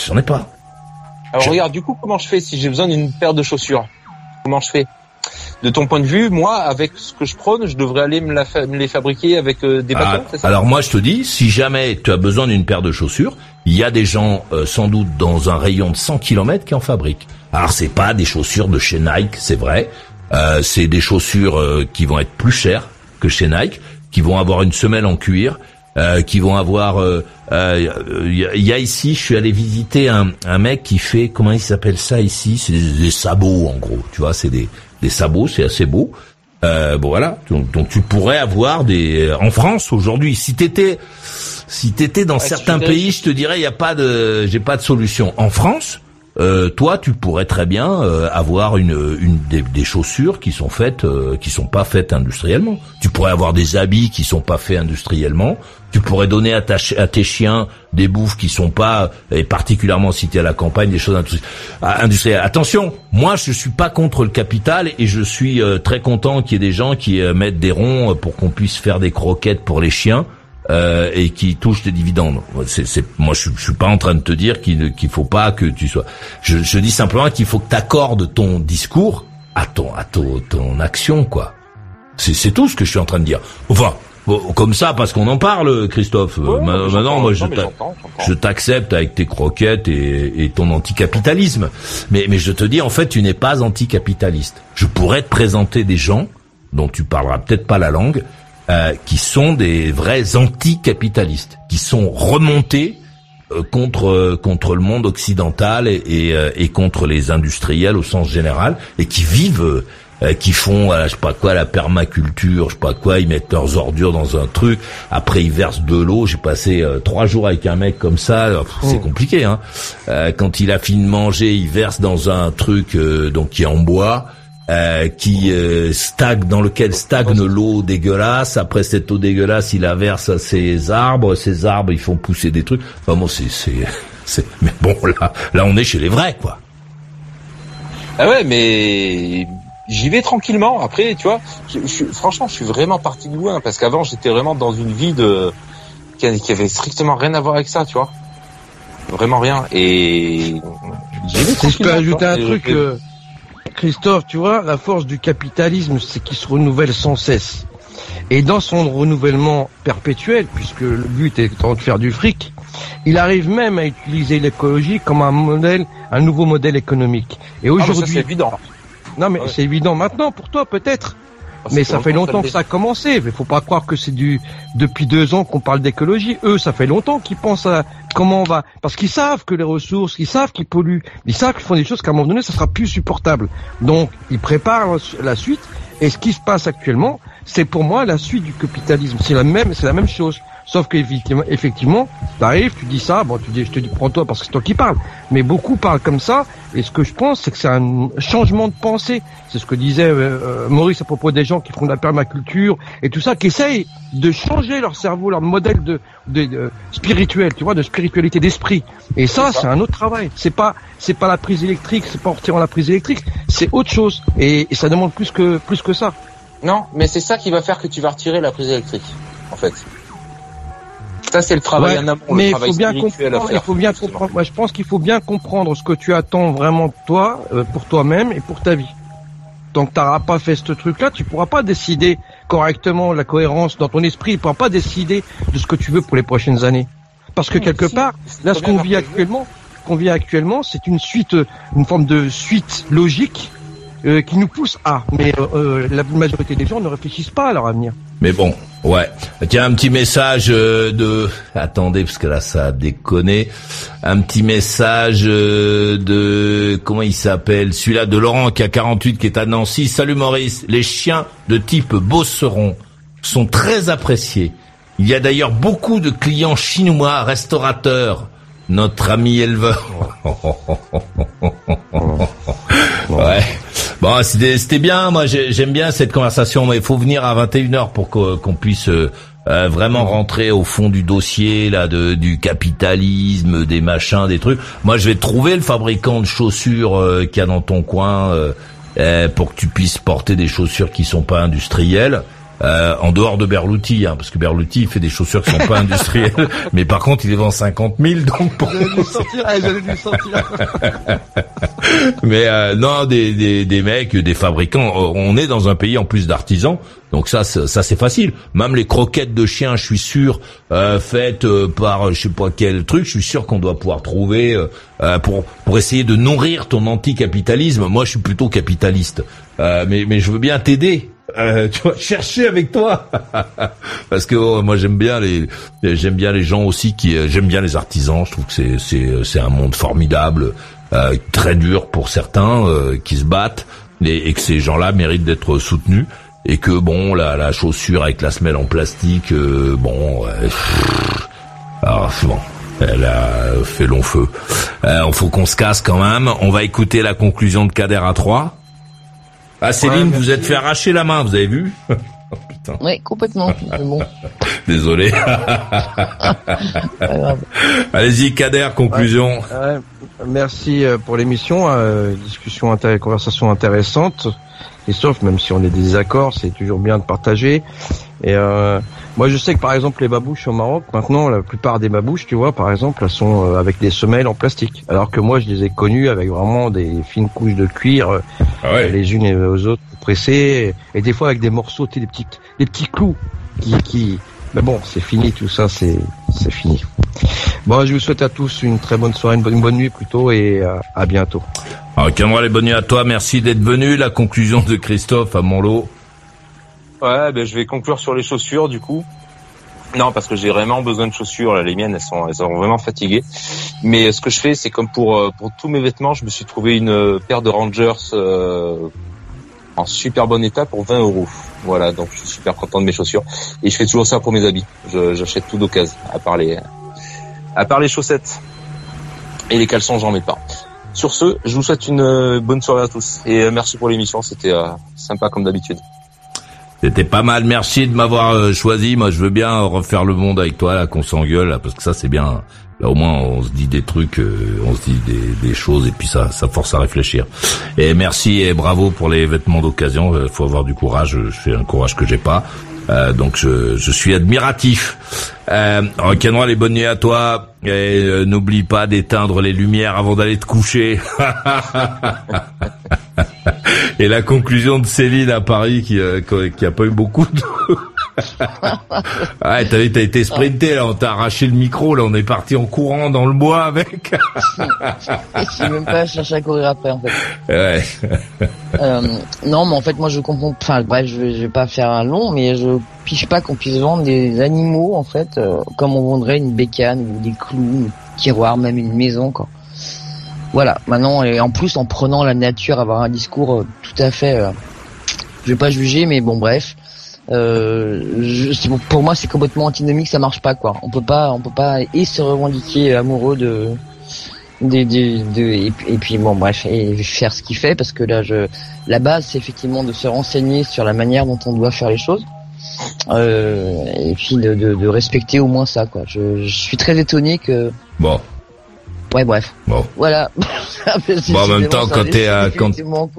J'en ai pas. Alors regarde, du coup, comment je fais si j'ai besoin d'une paire de chaussures Comment je fais de ton point de vue, moi, avec ce que je prône, je devrais aller me, les fabriquer avec euh, des bâtons, ah, Alors moi, je te dis, si jamais tu as besoin d'une paire de chaussures, il y a des gens, euh, sans doute, dans un rayon de 100 km qui en fabriquent. Alors c'est pas des chaussures de chez Nike, c'est vrai. Euh, c'est des chaussures qui vont être plus chères que chez Nike, qui vont avoir une semelle en cuir, euh, qui vont avoir. Il euh, euh, y, a ici, je suis allé visiter un, un mec qui fait comment il s'appelle ça ici? C'est des, sabots en gros, tu vois, c'est des, des sabots, c'est assez beau. bon voilà, donc, donc, tu pourrais avoir des en France aujourd'hui. Si t'étais si t'étais dans certains pays, je te dirais il y a pas de j'ai pas de solution. En France, euh, toi, tu pourrais très bien euh, avoir une, une des, chaussures qui sont faites, euh, qui sont pas faites industriellement. Tu pourrais avoir des habits qui sont pas faits industriellement. Tu pourrais donner à, à tes chiens des bouffes qui sont pas, et particulièrement tu à la campagne, des choses industrielles. Attention, moi je suis pas contre le capital et je suis très content qu'il y ait des gens qui mettent des ronds pour qu'on puisse faire des croquettes pour les chiens. Euh, et qui touche des dividendes. C'est, c'est, moi, je, je suis pas en train de te dire qu'il qu'il faut pas que tu sois. Je, je dis simplement qu'il faut que tu accordes ton discours à ton à ton, ton action, quoi. C'est, c'est tout ce que je suis en train de dire. Enfin, comme ça, parce qu'on en parle, Christophe. Maintenant, moi, je, je t'accepte avec tes croquettes et, et ton anticapitalisme. Mais, mais je te dis, en fait, tu n'es pas anticapitaliste. Je pourrais te présenter des gens dont tu parleras peut-être pas la langue, euh, qui sont des vrais anticapitalistes, qui sont remontés euh, contre euh, contre le monde occidental et, et, et, contre les industriels au sens général, et qui vivent, qui font, je sais pas quoi, la permaculture, je sais pas quoi, ils mettent leurs ordures dans un truc, après ils versent de l'eau. J'ai passé trois jours avec un mec comme ça, c'est oh. compliqué. Hein. quand il a fini de manger, il verse dans un truc donc qui est en bois. Euh, qui euh, stagne, dans lequel stagne l'eau dégueulasse. Après cette eau dégueulasse, il la verse à ses arbres. Ces arbres, ils font pousser des trucs. Enfin bon, c'est, c'est, c'est... Mais bon, là, là, on est chez les vrais, quoi. Ah ouais, mais j'y vais tranquillement. Après, tu vois, je, franchement, je suis vraiment parti de loin parce qu'avant, j'étais vraiment dans une vie de qui, avait strictement rien à voir avec ça, tu vois. Vraiment rien. Et si je peux ajouter un truc. Euh, Christophe, tu vois, la force du capitalisme, c'est qu'il se renouvelle sans cesse. Et dans son renouvellement perpétuel, puisque le but est de faire du fric, il arrive même à utiliser l'écologie comme un modèle, un nouveau modèle économique. Et ah, aujourd'hui, c'est évident. Non, mais c'est évident maintenant pour toi peut-être. Ah, mais ça fait longtemps que ça a commencé. Il faut pas croire que c'est du depuis deux ans qu'on parle d'écologie. Eux, ça fait longtemps qu'ils pensent à comment on va, parce qu'ils savent que les ressources, ils savent qu'ils polluent, ils savent qu'ils font des choses qu'à un moment donné, ça sera plus supportable. Donc, ils préparent la suite. Et ce qui se passe actuellement, c'est pour moi la suite du capitalisme. C'est la même, c'est la même chose. Sauf qu'effectivement, effectivement, t'arrives, tu dis ça, bon, tu dis, je te dis, prends-toi parce que c'est toi qui parles. Mais beaucoup parlent comme ça, et ce que je pense, c'est que c'est un changement de pensée. C'est ce que disait euh, euh, Maurice à propos des gens qui font de la permaculture et tout ça, qui essayent de changer leur cerveau, leur modèle de, de, spirituel, tu vois, de spiritualité d'esprit. Et ça, c'est un autre travail. C'est pas, c'est pas la prise électrique, c'est pas en retirant la prise électrique, c'est autre chose. Et, et ça demande plus que, plus que ça. Non, mais c'est ça qui va faire que tu vas retirer la prise électrique, en fait. Ça, c'est le travail en amont. Mais il faut bien comprendre. Il faut bien comprendre. Moi, je pense qu'il faut bien comprendre ce que tu attends vraiment de toi, euh, pour toi-même et pour ta vie. Donc, tu n'auras pas fait ce truc-là, tu pourras pas décider correctement la cohérence dans ton esprit. Tu pourras pas décider de ce que tu veux pour les prochaines années. Parce que quelque part, là, ce qu'on vit actuellement, qu'on vit actuellement, c'est une suite, une forme de suite logique euh, qui nous pousse à. Mais euh, la majorité des gens ne réfléchissent pas à leur avenir. Mais bon, ouais. Tiens, un petit message euh, de... Attendez, parce que là, ça a déconné. Un petit message euh, de... Comment il s'appelle Celui-là de Laurent qui a 48, qui est à Nancy. Salut Maurice. Les chiens de type Bosseron sont très appréciés. Il y a d'ailleurs beaucoup de clients chinois restaurateurs. Notre ami éleveur. ouais. Bon, c'était bien. Moi, j'aime bien cette conversation, mais il faut venir à 21h pour qu'on puisse euh, euh, vraiment rentrer au fond du dossier là de, du capitalisme, des machins, des trucs. Moi, je vais trouver le fabricant de chaussures euh, qu'il y a dans ton coin euh, pour que tu puisses porter des chaussures qui sont pas industrielles. Euh, en dehors de Berluti, hein, parce que Berluti il fait des chaussures qui sont pas industrielles, mais par contre il les vend 50 000, donc pour... mais euh, non, des, des, des mecs, des fabricants, on est dans un pays en plus d'artisans, donc ça, ça c'est facile. Même les croquettes de chiens, je suis sûr, euh, faites euh, par je sais pas quel truc, je suis sûr qu'on doit pouvoir trouver euh, pour pour essayer de nourrir ton anticapitalisme. Moi, je suis plutôt capitaliste, mais mais je veux bien t'aider euh, tu vois, chercher avec toi, parce que oh, moi j'aime bien les, j'aime bien les gens aussi qui, euh, j'aime bien les artisans. Je trouve que c'est c'est c'est un monde formidable, euh, très dur pour certains euh, qui se battent, et, et que ces gens-là méritent d'être soutenus. Et que bon, la, la chaussure avec la semelle en plastique, bon, alors bon, elle a fait long feu. Il faut qu'on se casse quand même. On va écouter la conclusion de Kader à 3. Ah Céline, vous êtes fait arracher la main, vous avez vu oh, putain. Oui, complètement. Bon. Désolé. Allez-y, Kader, conclusion. merci euh, pour l'émission, euh, discussion, conversation intéressante. Et sauf, même si on est des désaccords, c'est toujours bien de partager. Et euh, moi, je sais que par exemple les babouches au Maroc, maintenant, la plupart des babouches, tu vois, par exemple, elles sont euh, avec des semelles en plastique. Alors que moi, je les ai connues avec vraiment des fines couches de cuir, euh, ah les unes aux autres pressées, et, des fois avec des morceaux, des petits, des petits clous qui, qui... Mais bon, c'est fini tout ça, c'est c'est fini. Bon, je vous souhaite à tous une très bonne soirée, une bonne, nuit plutôt, et euh, à bientôt. Alors, les bonnes nuits à toi. Merci d'être venu. La conclusion de Christophe à Montlot. Ouais, ben, je vais conclure sur les chaussures du coup. Non, parce que j'ai vraiment besoin de chaussures. Là, les miennes, elles sont, elles sont vraiment fatiguées. Mais ce que je fais, c'est comme pour euh, pour tous mes vêtements, je me suis trouvé une euh, paire de Rangers euh, en super bon état pour 20 euros. Voilà, donc je suis super content de mes chaussures. Et je fais toujours ça pour mes habits. J'achète tout d'occasion, à part les à part les chaussettes et les caleçons, j'en mets pas. Sur ce, je vous souhaite une bonne soirée à tous et merci pour l'émission. C'était sympa comme d'habitude. C'était pas mal. Merci de m'avoir euh, choisi. Moi, je veux bien refaire le monde avec toi, qu'on s'engueule, parce que ça, c'est bien. Là, au moins, on se dit des trucs, euh, on se dit des, choses, et puis ça, ça force à réfléchir. Et merci et bravo pour les vêtements d'occasion. Il euh, faut avoir du courage. Je un courage que j'ai pas. donc je, suis admiratif. Euh, Rock'n'Roll les bonnes nuits à toi. Et n'oublie pas d'éteindre les lumières avant d'aller te coucher. Et la conclusion de Céline à Paris qui, euh, qui a pas eu beaucoup de... ouais, t'as t'as été sprinté là, on t'a arraché le micro là, on est parti en courant dans le bois avec. Je suis même pas cherché à courir après en fait. Ouais. euh, non, mais en fait moi je comprends. Enfin bref, je vais, je vais pas faire un long, mais je piche pas qu'on puisse vendre des animaux en fait euh, comme on vendrait une bécane ou des clous, un tiroir, même une maison quoi. Voilà. Maintenant, et en plus, en prenant la nature, avoir un discours euh, tout à fait, euh, je vais pas juger, mais bon, bref. Euh, je, pour moi, c'est complètement antinomique, ça marche pas, quoi. On peut pas, on peut pas et se revendiquer amoureux de, des, de, et, puis bon, bref, et faire ce qu'il fait, parce que là, je, la base, c'est effectivement de se renseigner sur la manière dont on doit faire les choses. Euh, et puis de, de, de, respecter au moins ça quoi. Je, je suis très étonné que bon Ouais, bref. Bon. Voilà. bon, en même temps, quand t'es à, quand,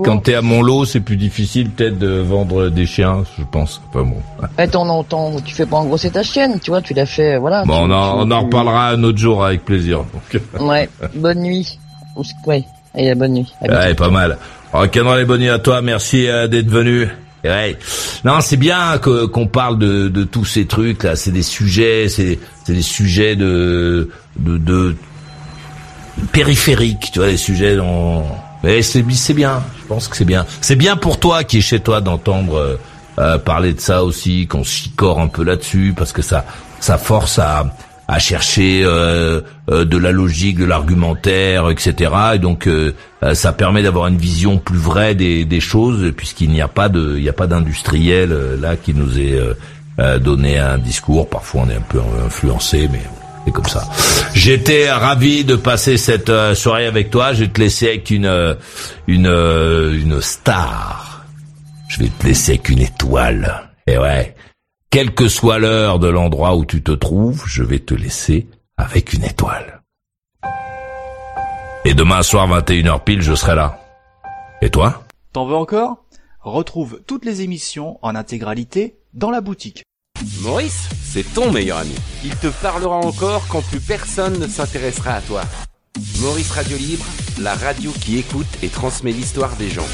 quand t'es à Montlot, c'est plus difficile peut-être de vendre des chiens, je pense. Enfin bon. Ouais, t'en tu fais pas engrosser ta chienne, tu vois, tu l'as fait, voilà. Bon, on, en, on en reparlera un autre jour avec plaisir. ouais, bonne nuit. Ouais, et bonne nuit. Ouais, pas mal. Rock'n'roll les bonne nuit à toi, merci euh, d'être venu. Ouais. Non, c'est bien que qu'on parle de, de tous ces trucs là. C'est des sujets, c'est c'est des sujets de de, de périphérique, tu vois, les sujets dont... Mais c'est bien, je pense que c'est bien. C'est bien pour toi qui est chez toi d'entendre euh, euh, parler de ça aussi, qu'on chicore un peu là-dessus, parce que ça ça force à à chercher euh, de la logique, de l'argumentaire, etc. Et donc ça permet d'avoir une vision plus vraie des, des choses, puisqu'il n'y a pas de il n'y a pas d'industriel là qui nous est euh, donner un discours. Parfois, on est un peu influencé, mais c'est comme ça. J'étais ravi de passer cette euh, soirée avec toi. Je vais te laisser avec une euh, une une star. Je vais te laisser avec une étoile. Et ouais, quelle que soit l'heure de l'endroit où tu te trouves, je vais te laisser avec une étoile. Et demain soir 21h pile, je serai là. Et toi? T'en veux encore? Retrouve toutes les émissions en intégralité dans la boutique. Maurice, c'est ton meilleur ami. Il te parlera encore quand plus personne ne s'intéressera à toi. Maurice Radio Libre, la radio qui écoute et transmet l'histoire des gens.